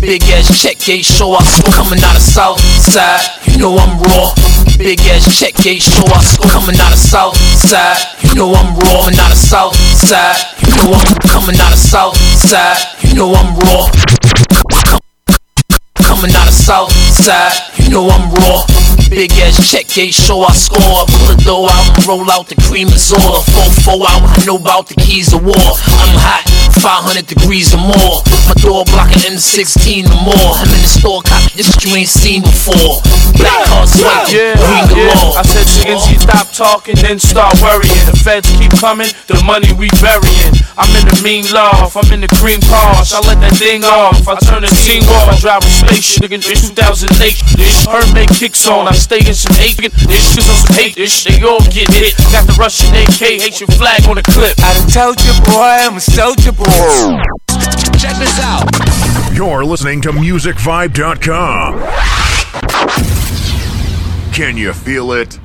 Big ass check gate show I score coming out of south side, you know I'm raw. Big ass check gate show I score coming out of south side, you know I'm raw. Coming out of south side, you know I'm coming out of south side, you know I'm raw. Coming out of south side, you know I'm raw. Big ass check gate show I score. Pull the door out and roll out the cream is all. 4 4 out, I know about the keys of war. I'm hot, 500 degrees or more. My door blocking M16 or more. I'm in the store, cop this you ain't seen before. Black cars, white, Yeah, green galore. I said niggas, you stop talking, then start worrying. The feds keep coming, the money we burying. I'm in the mean loft, I'm in the cream cars. I let that thing off, I turn the team off. I drive a spaceship, in 2008. This Hermit kicks on, I stay in some hate. This shit's on some hate, this they all get hit. Got the Russian AK, Haitian flag on the clip. I done told you, boy, I'm a soldier, boy. Check this out. You're listening to MusicVibe.com. Can you feel it?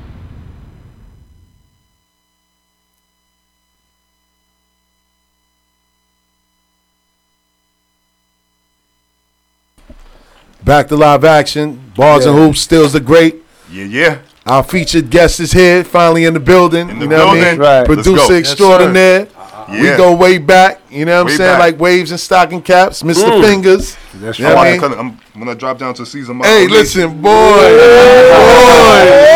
Back to live action. Bars and Hoops stills the great. Yeah, yeah. Our featured guest is here, finally in the building. the you know what I mean? Right. Let's Producer go. Yes, extraordinaire. we Yeah. go way back. You know what I'm Way saying? back. Like waves and stocking caps, Mr. Mm. Fingers. That's You know what I mean? I'm, I'm gonna drop down to season. Hey, listen, boy, boy,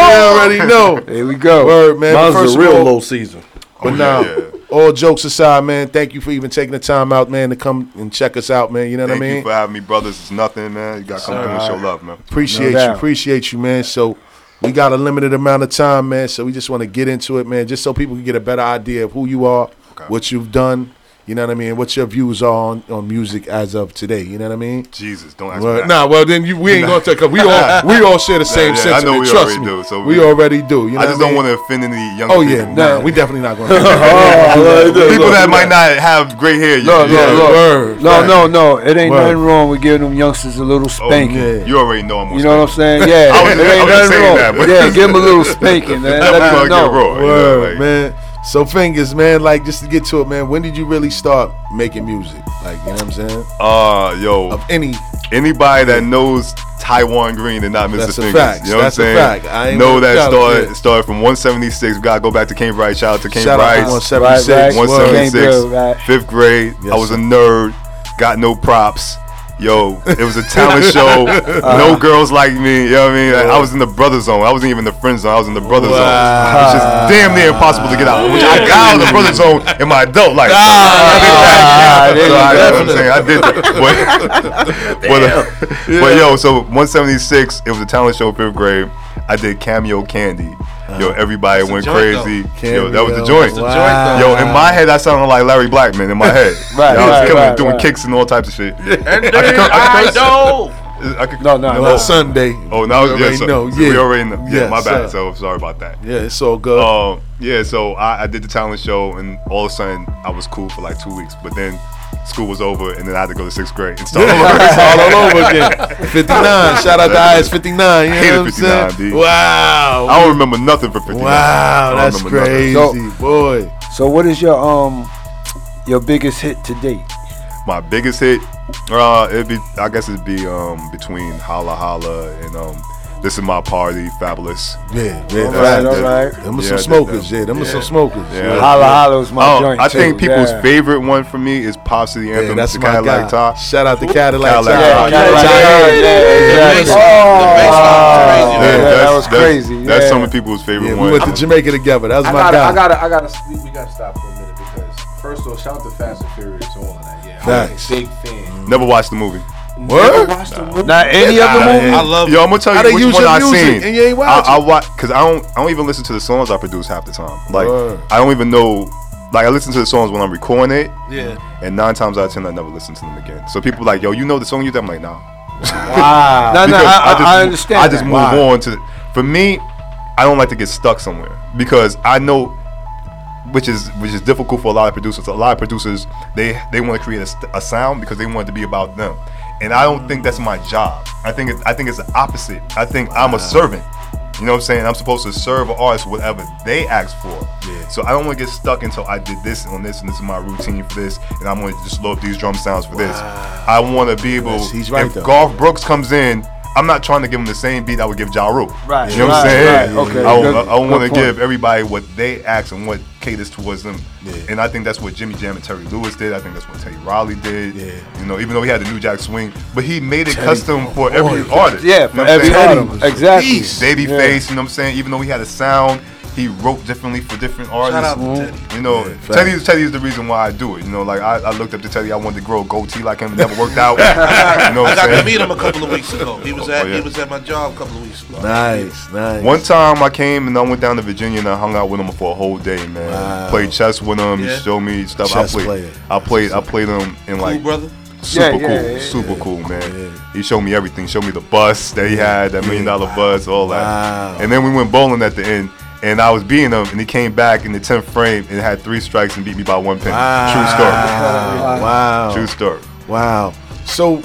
you already know. There we go. Word, man. Mine's But first a real all- low season. But Oh, now, yeah, all jokes aside, man, thank you for even taking the time out, man, to come and check us out, man. You know Thank what I you mean? for having me, brothers. It's nothing, man. You gotta come through and show love, man. Appreciate you, appreciate you, man. So we got a limited amount of time, man. So we just want to get into it, man, just so people can get a better idea of who you are, what you've done. You know what I mean? What your views are on, on music as of today? You know what I mean? Jesus, don't ask well, me that. Nah, well then you, we ain't gonna take. Cause we all we all share the same Yeah, yeah, I know we Trust already me, do. So we, already do. You know I just what don't mean? want to offend any young oh, people. Oh people. yeah, nah, we definitely not gonna. Oh, people that might not have gray hair. you- Look, yeah, look, word. No, no, no. It ain't Word. nothing wrong with giving them youngsters a little Oh, spanking. yeah. You already know I'm You know what I'm saying? Yeah, it ain't nothing wrong. yeah, give them a little spanking, man. That Let was them know. get raw, you know, Word, like- man. So fingers, man. Like just to get to it, man. When did you really start making music? Like you know what I'm saying? Uh, yo, of any anybody that knows Taiwan Green and not Mr. That's Fingers, fact. you know That's what I'm saying? I know that started it. started from 176. We gotta go back to Kane Bryce. Shout out to Shout out 176. Right, right. 176. Kane Bill, right. Fifth grade. I was a nerd. Got no props. Yo, it was a talent show. no girls like me. You know what I mean? Like, I was in the brother zone. I wasn't even in the friend zone. I was in the brother zone. Which is damn near impossible to get out. Which I got out of the brother zone in my adult life. Ah, So, I, you know I'm saying? I did that. But, but, uh, but yo, so 176, it was a talent show, fifth grade. I did cameo candy. Yo, everybody went crazy. Yo, that was the joint. That's a joint, though. Yo, in my head, I sounded like Larry Blackmon in my head. Right, Yo, I was right, killing, right, doing right. kicks and all types of shit. And I could then I I could curse. know. I could, No, no, no. Sunday. Oh, now You yeah, already so, know. so Yeah. we already know. Yeah, Yes, my bad. sir. So sorry about that. Yeah, it's all good. Um, yeah, so I, I did the talent show, and all of a sudden I was cool for like two weeks, but then school was over, and then I had to go to sixth grade and start all over. Start all over again. 59. Shout out to IS 59. You I know hated what I'm 59, saying? D. Wow. I don't remember nothing for 59. Wow, that's crazy, nothing. boy. So what is your um your biggest hit to date? My biggest hit, uh, it'd be I guess it'd be um between Holla Holla and um This is my party, Fabolous. Yeah, yeah, All that's right, that. all right. Them are Yeah, some smokers. that- Yeah, them are some smokers. Yeah. Holla Holla is my Oh, joint, I think too. people's Yeah. favorite one for me is Pop City Anthem. that's the my Cadillac guy. Top. Shout out to Cadillac Cadillac Tah. Top. Yeah, Yeah, Cadillac yeah, Top. yeah, Oh, yeah, that that's- was that's- crazy. That's yeah. some of people's favorite Yeah, we went to Jamaica together. That was my guy. I gotta, I gotta, we, we gotta stop for a minute because first of all, shout out to Fast and Furious, all of that. Yeah, I'm Facts. a big fan. Never watched the movie. Never watched the movie? Not any of the Nah, movies? yeah. I love Yo, I'm gonna tell you they which one I music seen. and you ain't watch I, I watch because I don't. I don't even listen to the songs I produce half the time. Like Word. I don't even know. Like I listen to the songs when I'm recording it. Yeah. And nine times out of ten, I never listen to them again. So people like, yo, you know the song you did? I'm like, nah. Wow. No, no, Because I, I, I understand. I just that. move Why? on to. For me, I don't like to get stuck somewhere because I know, which is which is difficult for a lot of producers. A lot of producers they they want to create a, a sound because they want it to be about them, and I don't think that's my job. I think it, I think it's the opposite. I think I'm a servant. You know what I'm saying? I'm supposed to serve an artist whatever they ask for. Yeah. So I don't want to get stuck until I did this on this and this is my routine for this, and I'm going to just load up these drum sounds for this. I want to be able. Yes, he's right, if though. Garth Brooks comes in, I'm not trying to give him the same beat I would give Ja Rule. Right, You know what I'm saying? right. Okay, I, good- I, want to give everybody what they ask and what caters towards them. And I think that's what Jimmy Jam and Terry Lewis did. I think that's what Teddy Riley did. Yeah. You know, even though he had the New Jack Swing, but he made it Teddy, custom for every artist. Yeah, You for know every artist. Exactly. Babyface, Yeah. you know what I'm saying? Even though he had a sound, he wrote differently for different artists. out to Teddy. You know, facts. Teddy, Teddy is the reason why I do it. You know, like I, I looked up to Teddy. I wanted to grow a goatee like him. It never worked out. you know I I'm got to meet him a couple of weeks ago. He was oh, at Oh, yeah. he was at my job a couple of weeks ago. Nice, nice. One time I came and I went down to Virginia and I hung out with him for a whole day, man. Wow. Played chess with him. Yeah. He showed me stuff. Chess I played. player. I played. I played him in Cool like brother. super Yeah, cool, yeah, yeah, super cool, man. He showed me everything. Showed me the bus that he had, that million dollar bus, all that. Wow. And then we went bowling at the end. And I was beating him, and he came back in the tenth frame and had three strikes and beat me by one penny. True story. Wow. Wow. True story. Wow. So,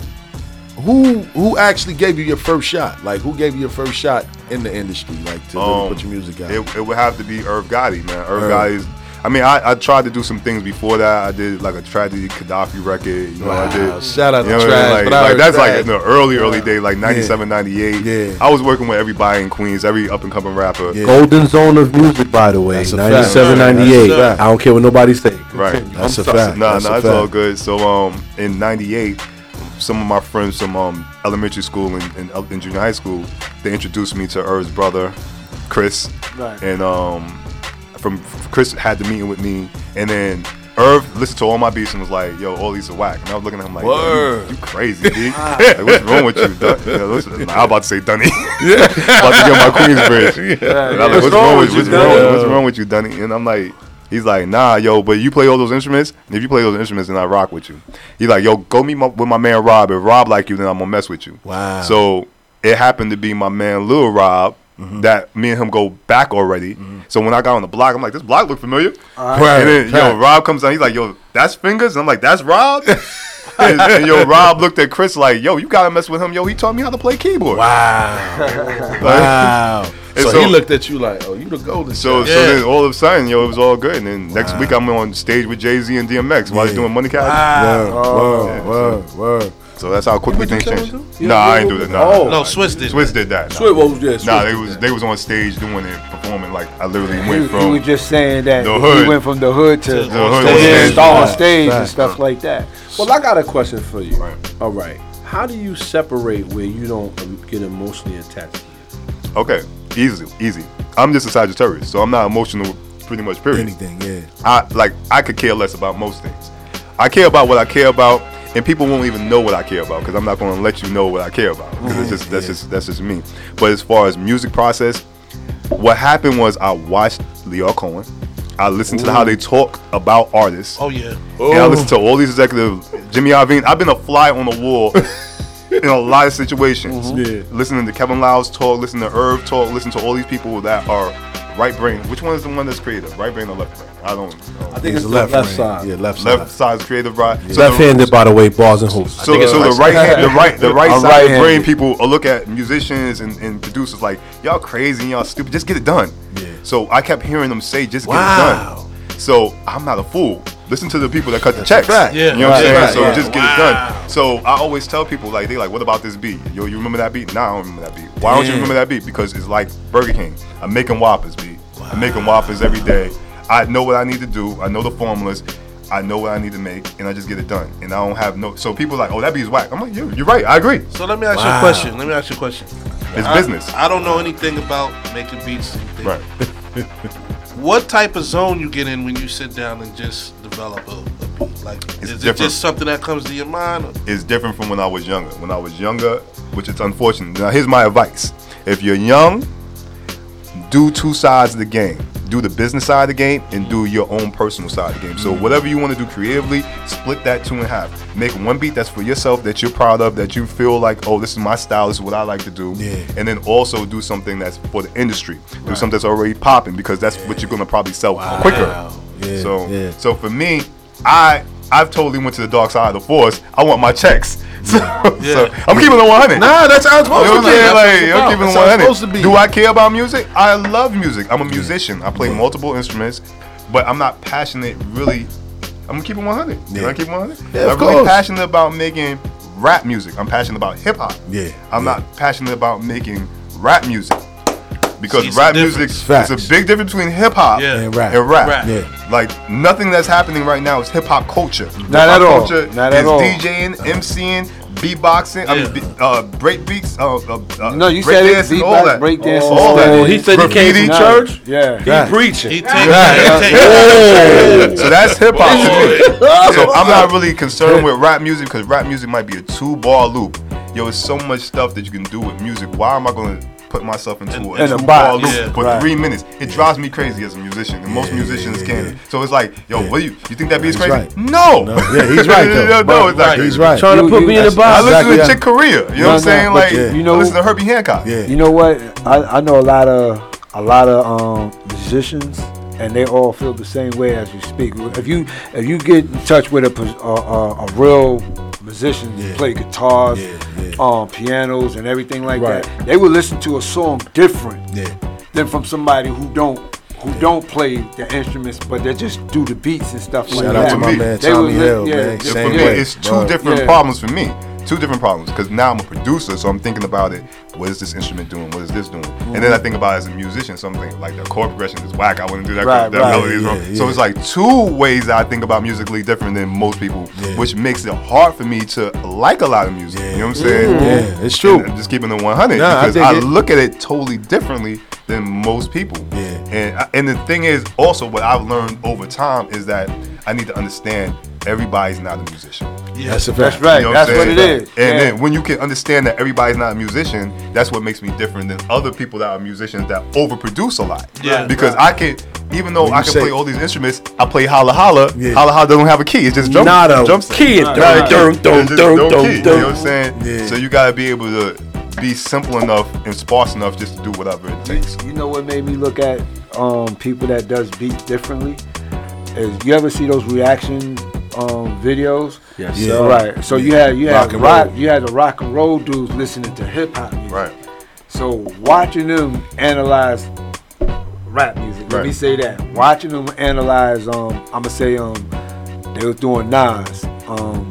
who who actually gave you your first shot? Like, who gave you your first shot in the industry? Like to really Um, put your music out? It, it would have to be Irv Gotti, man. Irv Irv. Gotti's. I mean, I, I tried to do some things before that. I did like a tragedy Khadafi record. You know, I did. Shout out you to know what I mean? Trash, Like, but like, heard that's like in the early, early days, like 97, Yeah. 98. Yeah. I was working with everybody in Queens, every up and coming rapper. Golden zone of music, by the way. That's a fact. 97, That's a 98. fact. I don't care what nobody say. Right. Continue. That's a So- fact. Nah, That's nah, it's all good. So um, in '98, some of my friends from um, elementary school and, and, and junior high school, they introduced me to Irv's brother, Chris. Right. And um, from Chris had the meeting with me, and then Irv listened to all my beats and was like, "Yo, all these are whack." And I was looking at him like, Yo, you, you crazy, dude. like, what's wrong with you? Dun-" You know, listen, I'm about to say Dunny. yeah. about to get my Queensbridge. Yeah, And yeah. I'm like, what's, wrong with you? What's wrong, what's wrong with you, Dunny? And I'm like, he's like, nah, yo, but you play all those instruments. And if you play those instruments, then I rock with you. He's like, yo, go meet my, with my man Rob. If Rob like you, then I'm gonna mess with you. Wow. So it happened to be my man Lil Rob. Mm-hmm. That me and him go back already. Mm-hmm. So when I got on the block, I'm like, this block look familiar. Right. And then yo, Rob comes on. He's like, yo, that's fingers. And I'm like, that's Rob. and, and yo, Rob looked at Chris like, yo, you gotta mess with him. Yo, he taught me how to play keyboard. Wow. wow. So, so- he looked at you like, oh, you the golden. So, child. so then all of a sudden, yo, it was all good. And then next week, I'm on stage with Jay Z and DMX while he's doing Money Cash. Word, Yeah, word, so- word, word. So that's how quickly things tell changed. him to? You Nah, don't I ain't do do it? that. Oh, nah, Oh. No, Swizz did Swizz that. did that. Swizz- well, oh, yeah, Swizz nah, they did was that. they was on stage doing it, performing like I literally went he from was just saying that the he hood. went from the hood to, the to hood then to stage. star on Fact, stage and fact. stuff like that. Well, I got a question for you. Right. All right. How do you separate where you don't get emotionally attached? Okay, easy, easy. I'm just a Sagittarius, so I'm not emotional. Pretty much, period. Anything, yeah. I like I could care less about most things. I care about what I care about, and people won't even know what I care about because I'm not going to let you know what I care about. 'cause it's just that's just that's just me. But as far as music process, what happened was I watched Lyor Cohen. I listened to how they talk about artists. Oh yeah. And I listened to oh. all these executives. Jimmy Iovine. I've been a fly on the wall in a lot of situations. Mm-hmm. Yeah. Listening to Kevin Liles talk, listening to Irv talk, listening to all these people that are right brain. Which one is the one that's creative? Right brain or left brain? I don't know. I think He's it's the the left, brain. side. Yeah, left side. Left side is creative, right? So Left-handed, by the way, bars and hoops. So, so the right hand, the right, the right side right-handed. brain people will look at musicians and, and producers like y'all crazy, and y'all stupid. Just get it done. Yeah. So I kept hearing them say, "Just get Wow. it done." So I'm not a fool. Listen to the people that cut the checks. Yeah, You know Yeah. what I'm saying? Right, So right. just get it done. So I always tell people like they like, what about this beat? Yo, you remember that beat? Nah, I don't remember that beat. Why don't you remember that beat? Because it's like Burger King. I'm making Whoppers beat. I'm making Whoppers every day. I know what I need to do. I know the formulas. I know what I need to make, and I just get it done. And I don't have no. So people like, oh, that beat's whack. I'm like, you, you're right. I agree. So let me ask you a question. Let me ask you a question. It's I- business. I don't know anything about making beats. Right. what type of zone you get in when you sit down and just develop a, a beat? Like, is it just something that comes to your mind? Or? is different from when I was younger. When I was younger, which is unfortunate. Now, here's my advice: if you're young, do two sides of the game. Do the business side of the game and do your own personal side of the game. So mm-hmm. whatever you want to do creatively, split that two and a half. Make one beat that's for yourself that you're proud of, that you feel like, oh, this is my style, this is what I like to do. Yeah. And then also do something that's for the industry. Do something that's already popping because that's what you're gonna probably sell quicker. Yeah, So yeah. so for me, I I've totally went to the dark side of the force. I want my checks. So, so I'm keeping it 100. Nah, that's how it's supposed You know to I'm be. saying? Like, I'm about. keeping it That's how it's 100. supposed to be. Do I care about music? I love music. I'm a musician. I play multiple instruments, but I'm not passionate really. I'm gonna keep it 100. You Yeah. know, keep it 100. Yeah, of I'm really course. passionate about making rap music. I'm passionate about hip hop. Yeah. I'm not passionate about making rap music. Because See, it's rap difference. music, Facts. it's a big difference between hip hop Yeah. And rap. and rap. Rap. Yeah. Like nothing that's happening right now is hip hop culture. Not at Hip-hop all. Culture Not is at all. DJing, MCing, beatboxing. I mean, Yeah. be- uh, break beats. Uh, uh, uh, No, you break said it, beatbox, all that. break dancing, all all that. that. he said he came Graffiti. from church. Yeah. Right. He preaching. He takes Right. he takes- So that's hip hop to me. So I'm not really concerned with rap music because rap music might be a two bar loop. Yo, it's so much stuff that you can do with music. Why am I going to put myself into a In a two bar box. loop Yeah. for Right. three minutes? It drives me crazy as a musician, and most Yeah, musicians yeah, can. yeah. So it's like, yo, what do you you think that beat's He's crazy? right. No. No. Yeah, he's right, though. no, no, it's not right. He's right. Trying to put you- me in a box. I box. listen Exactly, to yeah. Chick Corea. You know No, what I'm saying? Like, you know- I listen to Herbie Hancock. Yeah. You know what? I, I know a lot of a lot of um, musicians, and they all feel the same way as you speak. If you if you get in touch with a a, a, a real musician, who Yeah. play guitars, Yeah, yeah. um, pianos, and everything like Right. that, they will listen to a song different Yeah. than from somebody who don't who don't play the instruments, but they just do the beats and stuff like Shout that. out to my man Tommy Hill, yeah, man. yeah, Same for way. it's two Right. different Yeah. problems for me. Two different problems because now I'm a producer, so I'm thinking about it. What is this instrument doing? What is this doing? And then I think about it as a musician, something like the chord progression is whack. I wouldn't do that. Right, that right. melody is wrong. yeah, So it's like two ways that I think about musically different than most people, Yeah. which makes it hard for me to like a lot of music. You know what I'm saying? Yeah, it's true. And I'm just keeping the 100 Nah, I because dig I, look at it totally differently than most people. Yeah. And I- and the thing is, also what I've learned over time is that I need to understand everybody's not a musician. That's a That's fact. right. You know That's I'm what it saying? And Yeah. then when you can understand that everybody's not a musician, that's what makes me different than other people that are musicians that overproduce a lot. Yeah. Because I can, even though I can say- play all these instruments, I play holla holla. Yeah. Holla holla don't have a key. It's just drum. Not a drum key. Not Dun, a key. dun, It's dun, just dun, no dun, key. You know what I'm saying? Yeah. So you gotta be able to be simple enough and sparse enough just to do whatever it takes. You know what made me look at um, people that does beats differently? Is you ever see those reaction um, videos? Yes, Yeah. sir. Right. So you had you Rock had and rock, roll. you had the rock and roll dudes listening to hip hop music. Right. So watching them analyze rap music, let me say that. Watching them analyze, um, I'ma say, um, they was doing Nas, um,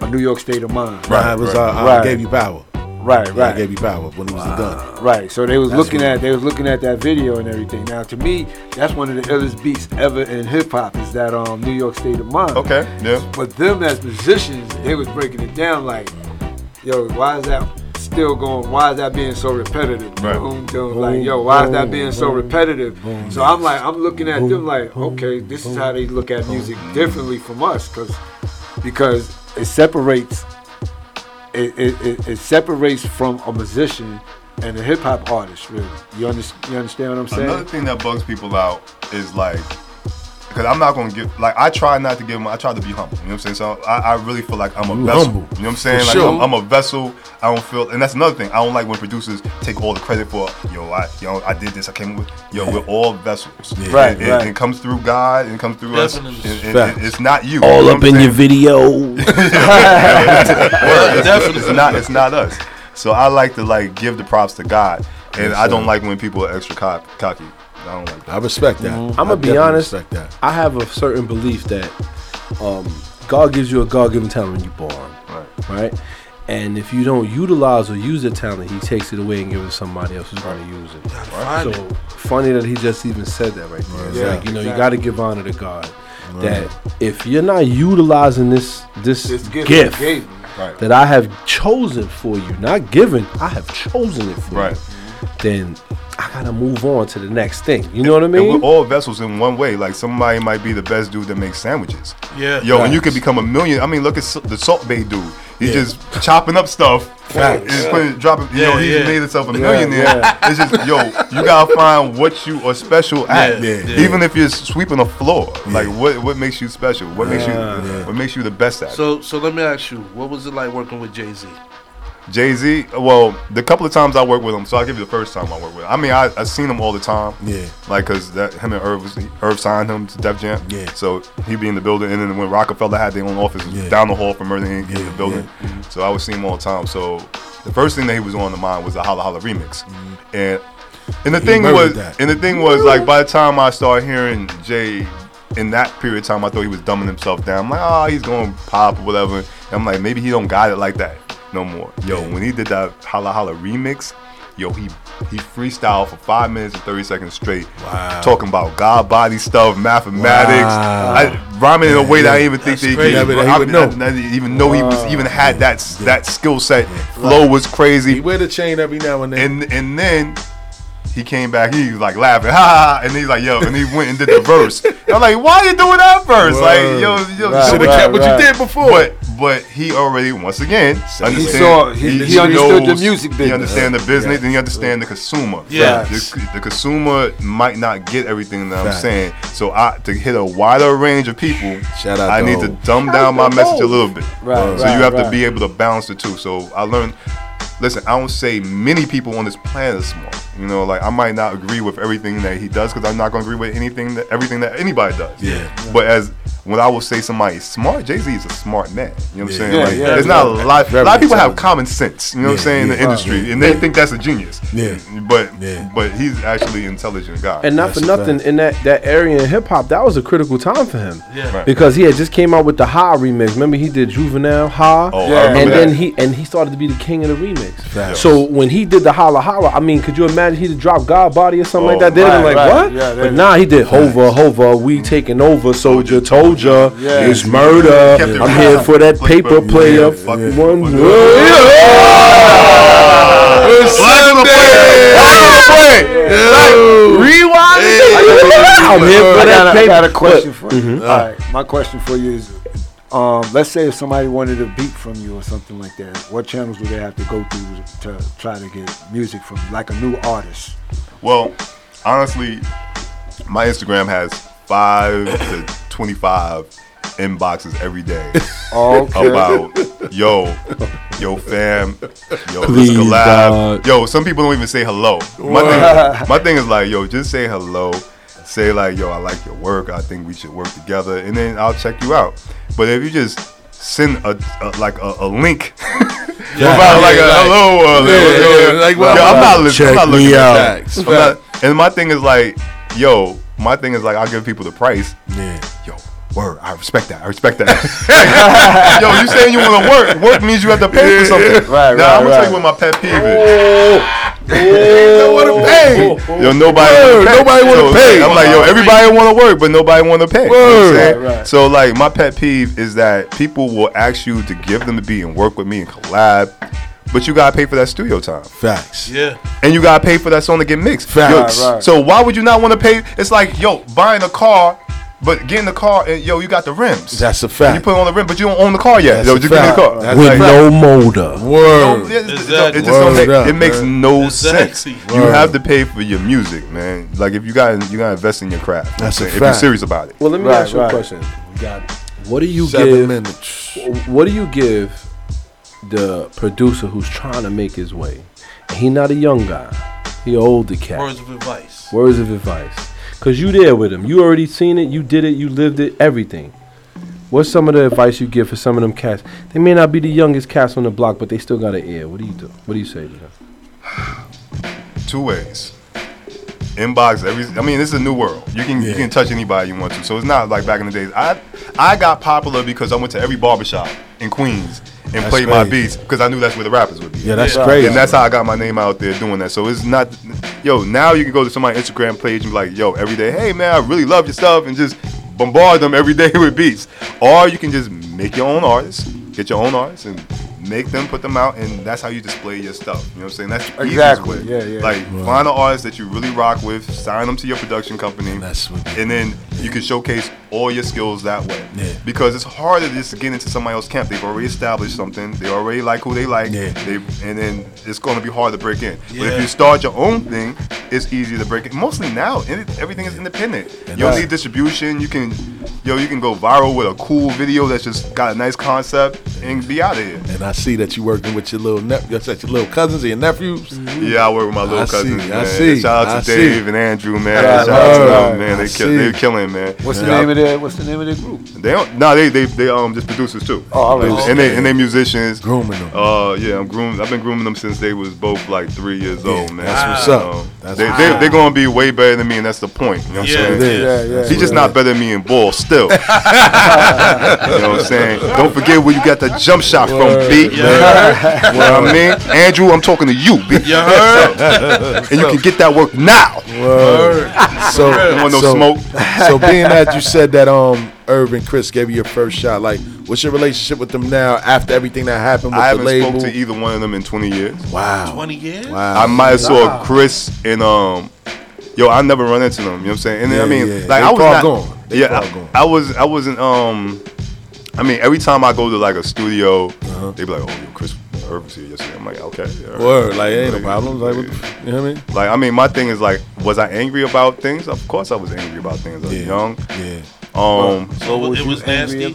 a New York State of Mind. Right. It was uh, I Right. gave you power. Right, Yeah, I right. gave you power when he was done. Right. So they was That's looking what- at they was looking at that video and everything. Now to me, that's one of the illest beats ever in hip hop is that um New York State of Mind. Okay. Yeah. But them as musicians, they was breaking it down like, yo, why is that still going? Why is that being so repetitive? Right. Boom, boom, like, yo, why is that being so repetitive? So I'm like, I'm looking at them like, okay, this is how they look at music differently from us, cause because it separates. It, it, it, it separates from a musician and a hip hop artist. Really, you understand? You understand what I'm saying? Another thing that bugs people out is like, because I'm not gonna give like I try not to give them. I try to be humble. You know what I'm saying? So I, I really feel like I'm a You vessel. humble. You know what I'm saying? For like sure. I'm, I'm a vessel. I don't feel, and that's another thing. I don't like when producers take all the credit for yo. I yo I did this. I came up with yo. We're all vessels. Right, It, it- right. it comes through God. and It comes through Definitely. us. and- and- Facts. it's not you. All You know up in I'm your video. Word. Definitely. It's not. It's not us. So I like to like give the props to God, and I don't like when people are extra cocky. I don't like that. I respect that. I'm gonna be honest. Respect that. I have a certain belief that um, God gives you a God-given talent when you're born, right? Right. And if you don't utilize or use the talent, He takes it away and gives it to somebody else who's going to use it. find So funny that He just even said that right there. It's Yeah, like you know, you got to give honor to God. Right. That if you're not utilizing this this, This gift gift, He gave you. Right. that I have chosen for you, not given, I have chosen it for Right. you, then I gotta move on to the next thing. You know what I And mean? we're all vessels in one way. Like somebody might be the best dude that makes sandwiches. Yeah. Yo, and you Facts. could become a million. I mean, look at the Salt Bae dude. He's Yeah. just chopping up stuff. Facts. And just putting, dropping. You Yeah, know, he yeah. made himself a millionaire. yeah. It's just, yo, you gotta find what you are special at. Yeah, yeah. Even if you're sweeping a floor, like what what makes you special? What makes you Yeah. what makes you the best at? it? So so let me ask you, what was it like working with Jay Z? Jay Z. Well, the couple of times I worked with him, so I'll give you the first time I worked with him. I mean, I I seen him all the time. Yeah. Like, cause that him and Irv, was, Irv signed him to Def Jam. Yeah. So he'd be in the building, and then when Rockefeller had their own office it was Yeah. down the hall from everything in Yeah, the building. Mm-hmm. so I would see him all the time. So the first thing that he was on the mind was the Holla Holla remix, and and the Mm-hmm. He thing murdered was, that. and the thing was like by the time I started hearing Jay. In that period of time, I thought he was dumbing himself down. I'm like, oh, he's going to pop or whatever. And I'm like, maybe he don't got it like that no more. Yo, when he did that Holla Holla remix, yo, he he freestyled for five minutes and thirty seconds straight, Wow. talking about God body stuff, mathematics, Wow. I, rhyming in a way that I even think That's that he crazy. could. That he I, would I- know. I didn't even know he was even had that that skill set. Flow was crazy. He wear the chain every now and then. and and then. He came back, he was like laughing, ha ha, ha, and he's like, yo, and he went and did the verse. And I'm like, why are you doing that verse? Like, yo, yo, Right, Should have right, kept what right. you did before. but but he already once again understand, saw- he- he understood the music He business. understand the business and he understand the consumer. Yeah. the, the consumer might not get everything that I'm Facts. saying. So I to hit a wider range of people, Shout out I to need to Hov. dumb down my message a little bit. Right, So right, you have to be able to balance the two. So I learned. Listen, I don't say many people on this planet are smart. You know, like I might not agree with everything that he does because I'm not gonna agree with anything that everything that anybody does. Yeah. But as when I will say somebody's smart, Jay Z is a smart man. You know what I'm saying? Yeah, like, yeah, there's yeah. not a lot. Very a lot of people have common sense. You know what I'm Yeah, saying in the yeah. industry, and they think that's a genius. Yeah. But Yeah. but he's actually an intelligent guy. And not That's for nothing, fact. in that, that area in hip hop, that was a critical time for him. Yeah. Right. Because he had just came out with the Ha remix. Remember he did Juvenile Ha, Oh, I Yeah. remember and that. then he and he started to be the king of the remix. Facts. So when he did the Holla Holla, I mean, could you imagine he'd drop God Body or something like Oh, that? They'd have been right, like, right. what? Yeah, but nah, he did Hova Hova. We taking over. Soldier told ya Yeah. it's murder. Kept I'm here for that paper player. Yeah, fuck it. One Fuck it. word. Rewind. I'm here for I that got, a- I paper. got a question for you. Mhm. All right, my question for you is, um, let's say if somebody wanted a beat from you or something like that, what channels would they have to go through to try to get music from, like a new artist? Well, honestly, my Instagram has five to twenty-five inboxes every day Okay. about yo, yo fam, yo Please, collab. dog. Yo, some people don't even say hello. My thing, my thing is like, yo, just say hello. Say like, yo, I like your work. I think we should work together, and then I'll check you out. But if you just send a, a like a, a link. about like a like- hello, uh, Yeah, yo, like, yo, I'm not listening. I'm not looking at that. And my thing is like, yo, my thing is like, I'll give people the price. Yeah. Yo, word, I respect that. I respect that. yo, you saying you want to work? Work means you have to pay for something. Right, now, right, I'm gonna right. tell you what my pet peeve is. Oh. Don't want to oh. pay. Oh. Yo, nobody Word, wanna pay. nobody wanna So, pay. I'm like, yo, everybody want to work, but nobody want to pay. You know what I'm saying? Right, right. So like, my pet peeve is that people will ask you to give them the beat and work with me and collab, but you gotta pay for that studio time. Facts. Yeah. and you gotta pay for that song to get mixed. Facts. Yo, Right, right. So why would you not want to pay? It's like yo, buying a car, but getting the car and yo, you got the rims. That's a fact. you fact. put on the rim, but you don't own the car yet. That's yo, a just give me the car. That's With like- no motor. No, Word. it, it- it Exactly. just Word make, up, it makes man. no Exactly. sense. You have to pay for your music, man. Like if you got you got to invest in your craft. That's a fact. if you're serious about it. Well, let me Right, ask you right. a question. We got. What do you Seven give? minutes. What do you give the producer who's trying to make his way? He not a young guy. He an older cat. Words of advice. Words of advice. Cause you there with him. You already seen it. You did it. You lived it. Everything. What's some of the advice you give for some of them cats? They may not be the youngest cats on the block, but they still got an ear. What do you do? What do you say to them? Two ways. inbox every. I mean, this is a new world. You can you can touch anybody you want to. So it's not like back in the days. I I got popular because I went to every barbershop in Queens and That's played my beats because I knew that's where the rappers would be. Yeah, that's crazy. And that's how I got my name out there doing that. So it's not, yo. Now you can go to somebody's Instagram page and be like, yo, every day, hey man, I really love your stuff, and just bombard them every day with beats. Or you can just make your own artists, get your own artists, and make them put them out, and that's how you display your stuff. You know what I'm saying? That's the Exactly. way. Yeah, yeah. Like Right. find an artist that you really rock with, sign them to your production company, and then you can showcase all your skills that way. Yeah. Because it's harder just to get into somebody else's camp. They've already established something. They already like who they like. They, and then it's going to be hard to break in. But if you start your own thing, it's easier to break in. Mostly now, everything is independent. you don't need distribution. You can, yo, you can go viral with a cool video that's just got a nice concept and be out of here. And I see that you're working with your little nep- your, your little cousins and your nephews. Mm-hmm. Yeah, I work with my little I see, cousins. I see, Shout out I to see. Dave and Andrew, man. Shout out to them, man. I they kill, they're killing, man. What's the name of their What's the name of their group? They don't. No, they they they um just producers too. Oh, all right. And they and they musicians. Grooming them. Uh, yeah, I'm grooming. I've been grooming them since they was both like three years old, man. that's what's So, up. That's they what's they up. they're gonna be way better than me, and that's the point. You know what Yeah, I'm it saying? Yeah, yeah, He's just yeah. not better than me in ball still. you know what I'm saying? Don't forget where you got the jump shot from, B. You heard? You know what I mean? Andrew, I'm talking to you, B. You heard? and you can get that work now. So, Don't want no so, smoke. so being that you said that um Irv and Chris gave you your first shot, like what's your relationship with them now after everything that happened with I the haven't label? spoke to either one of them in 20 years. Wow. 20 years? Wow. I might have saw Chris and um, yo, I never run into them. You know what I'm saying? And then, I mean, yeah. like They I was far not. gone. They yeah, far I, gone. I was. I wasn't. Um, I mean, every time I go to like a studio, Uh-huh. they be like, "Oh, yo, Chris Irv was here yesterday." I'm like, "Okay." all right." Word, like ain't no problem. Like, what the, f- you know what I mean? Like, I mean, my thing is like, was I angry about things? Of course, I was angry about things. I was young. Yeah. Um. So it was nasty.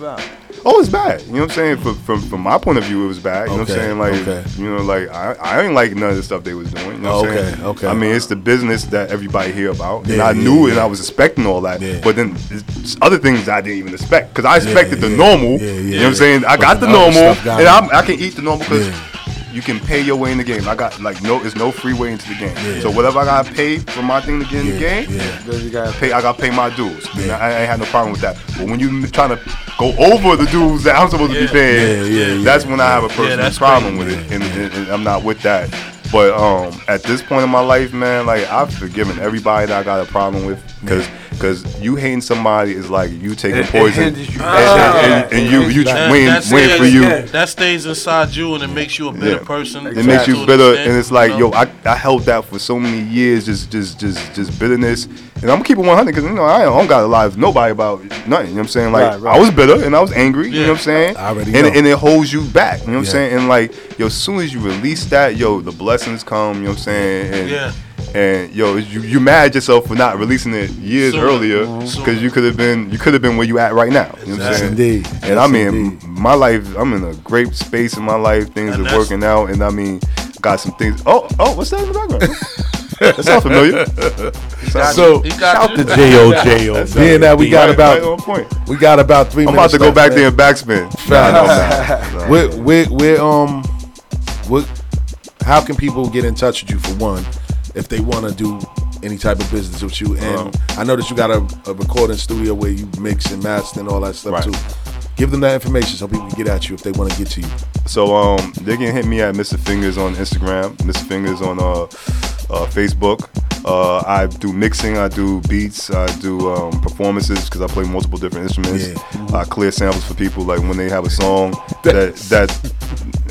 Oh, it's bad. You know what I'm saying? From from, from my point of view, it was bad. You know what I'm saying? Like, okay. you know, like I, I ain't like none of the stuff they was doing. You know what I'm Okay, saying? okay. I mean, it's the business that everybody hear about, and Yeah, I yeah, knew and. I was expecting all that. But then it's other things I didn't even expect because I expected the normal. you know what I'm saying? I got the the normal, got and. I'm, I can eat the normal because. You can pay your way in the game. I got like no, it's no free way into the game. So whatever I gotta pay for my thing to get in the game, yeah. you gotta pay. I gotta pay my dues. And I, I ain't had no problem with that. But when you trying to go over the dues that I'm supposed to be paying, Yeah, yeah, yeah. that's when I have a personal that's problem with it, and, and, and I'm not with that. But um, at this point in my life, man, like I've forgiven everybody that I got a problem with, because because you hating somebody is like you taking It- it poison, and, and, and, and you you That- waiting waiting for stays- you. That stays inside you and it makes you a better person. It makes you To an bitter, and it's like, you know? yo, I, I held that for so many years, just just just just bitterness. And I'm gonna keep it 100 because you know I don't got a lie with nobody about nothing. You know what I'm saying? Like Right, right. I was bitter and I was angry. You know what I'm saying? I already and, know. and it holds you back. You know what I'm Yeah. saying? And like, yo, as soon as you release that, yo, the blessings come. You know what I'm saying? And, Yeah. And yo, you you mad at yourself for not releasing it years Sooner. earlier because you could have been you could have been where you at right now. You know what I'm Yes, saying? indeed. And Yes, I mean, indeed. my life, I'm in a great space in my life. Things And are working out, and I mean, got some things. Oh, oh, what's that in the background? that sounds familiar. Sounds- So He got shout you. to J.O.J.O. Being that we got right about on we got about three I'm about to go back there and backspin. Nah, no, nah, nah. We're, we're, we're, um, what, how can people get in touch with you for one, if they want to do any type of business with you? And I know that you got a, a recording studio where you mix and master and all that stuff Right. too. Give them that information so people can get at you if they want to get to you. So um, they can hit me at Mr. Fingers on Instagram, Mr. Fingers on uh, uh, Facebook. Uh, I do mixing, I do beats, I do um, performances because I play multiple different instruments. I clear samples for people like when they have a song that that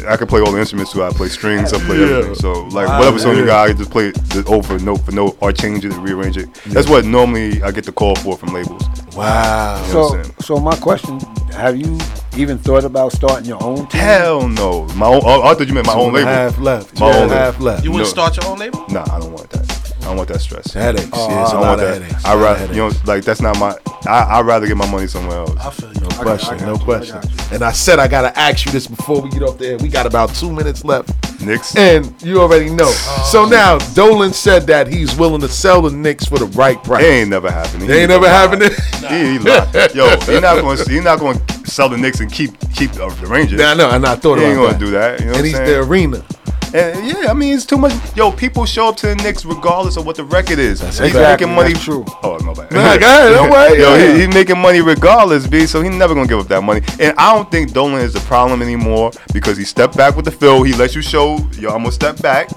I can play all the instruments too. I play strings, I play Yeah. everything. So like Wow. whatever song you got, I just play it the- over note for note or change it, and rearrange it. That's what normally I get the call for from labels. Wow. You know what So, I'm so my question: Have you even thought about starting your own team? Hell no. My own. Oh, I thought you meant my Two own label. half left. My Two own and a label. half left. You wouldn't No. start your own label? Nah, I don't want that. I don't want that stress. Headaches. Oh, yeah, it's I a don't want that. headaches. I a rather, you know, like that's not my. I I'd rather get my money somewhere else. I feel you. No I question, got no you, question. got you. And I said I gotta ask you this before we get off there. We got about two minutes left. Knicks. And you already know. so now Dolan said that he's willing to sell the Knicks for the right price. It ain't never happening. They ain't never happening. He, he lied. Yo, he not going. to He not going to sell the Knicks and keep keep uh, the Rangers. Yeah, I know, and I thought he about ain't going to do that. You know and what he's I'm the arena. And yeah, I mean, it's too much. Yo, people show up to the Knicks regardless of what the record is. He's exactly- making money. that's true. Oh, no bad. Nah, go ahead, don't worry, Yo, yeah. he, he's making money regardless, B. So he's never gonna give up that money. And I don't think Dolan is the problem anymore because he stepped back with the fill. He lets you show, yo, I'm gonna step back.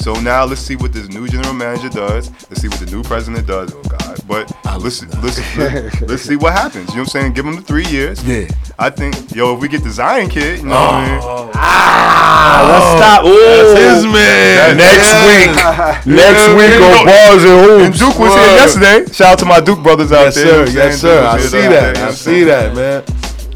So now let's see what this new general manager does. Let's see what the new president does. Oh God! But let's let's let's, let's see what happens. You know what I'm saying? Give him the three years. Yeah. I think yo, if we get the Zion kid, you know what I mean? Oh. Ah, let's stop. That's his man. Next week. Next week on Bars and Hoops. And Duke was here yesterday. Shout out to my Duke brothers out Yes, there. sir. You know Yes, sir. I see that. I see that, man.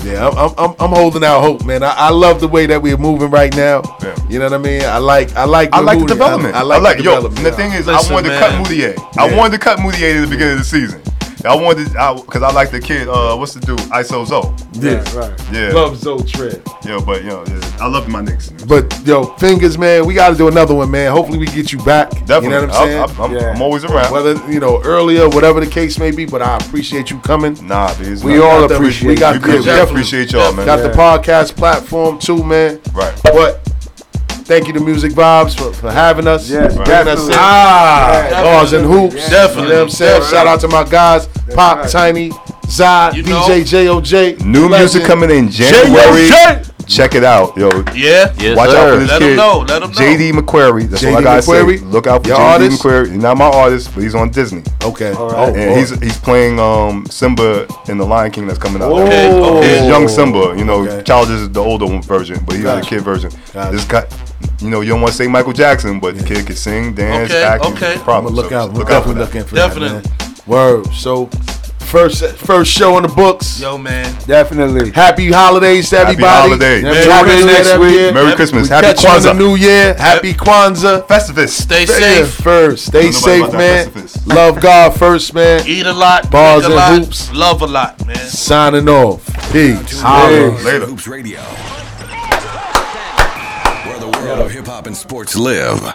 Yeah, I'm, I'm, I'm, I'm holding out hope, man. I, I love the way that we're moving right now. You know what I mean? I like, I like, I like the development. I, like, the yo. development. And the thing is, Listen, I wanted man. to cut Mudiay. I Yeah. wanted to cut Mudiay in the beginning of the season. I wanted because I, like the kid. Uh, what's the dude? ISO Zo. Yeah, right. Yeah. Love Zoe Tread. Yo, but yo, yeah, I love my Knicks. But yo, fingers, man, we got to do another one, man. Hopefully, we get you back. Definitely. You know what I'm saying? I'm- I'm- I'm- I'm always around. Whether you know earlier, whatever the case may be, but I appreciate you coming. Nah, dude, we all appreciate. we We got we yeah, appreciate- definitely appreciate y'all, man. Got Yeah. the podcast platform too, man. Right. But thank you to Music Vibes for, for having us. Yes, bringing us definitely. Ah, Yeah, bars and hoops. Definitely. You know what I'm saying? Definitely. Shout out to my guys, Pop, Tiny, Zod, You. DJ, JOJ. New music coming in January. J.O.J.. Check it out, yo. Yeah. Yes, Watch out sir. for this Let 'em kid. know, let 'em know. JD McCrary. That's all I gotta McCrary? say. Look out for Your JD artist? McCrary. He's not my artist, but he's on Disney. Okay. Oh, right. and he's he's playing um Simba in the Lion King that's coming out. Okay, okay. He's young Simba. You know, Okay. Childish is the older one version, but he's Gotcha. the kid version. Gotcha. This guy, you know, you don't want to say Michael Jackson, but the kid can sing, dance, Okay, act. okay. no I'm Problem. look out. We're Look out for definitely that. looking for Definitely. that, man. Word. So, first first show in the books. Yo, man. Definitely. Happy holidays to Happy everybody. holiday. You know, Merry we Christmas next week. year. Merry Christmas. We Happy catch you in the Kwanzaa. new year. Happy Kwanzaa. Festivus. Stay Yeah, safe. first. Stay Don't safe, man. Love God first, man. Eat a lot. Bars a and lot, hoops. Love a lot, man. Signing off. Peace. Holla. Peace. Later. Hoops Radio. Of hip hop and sports live.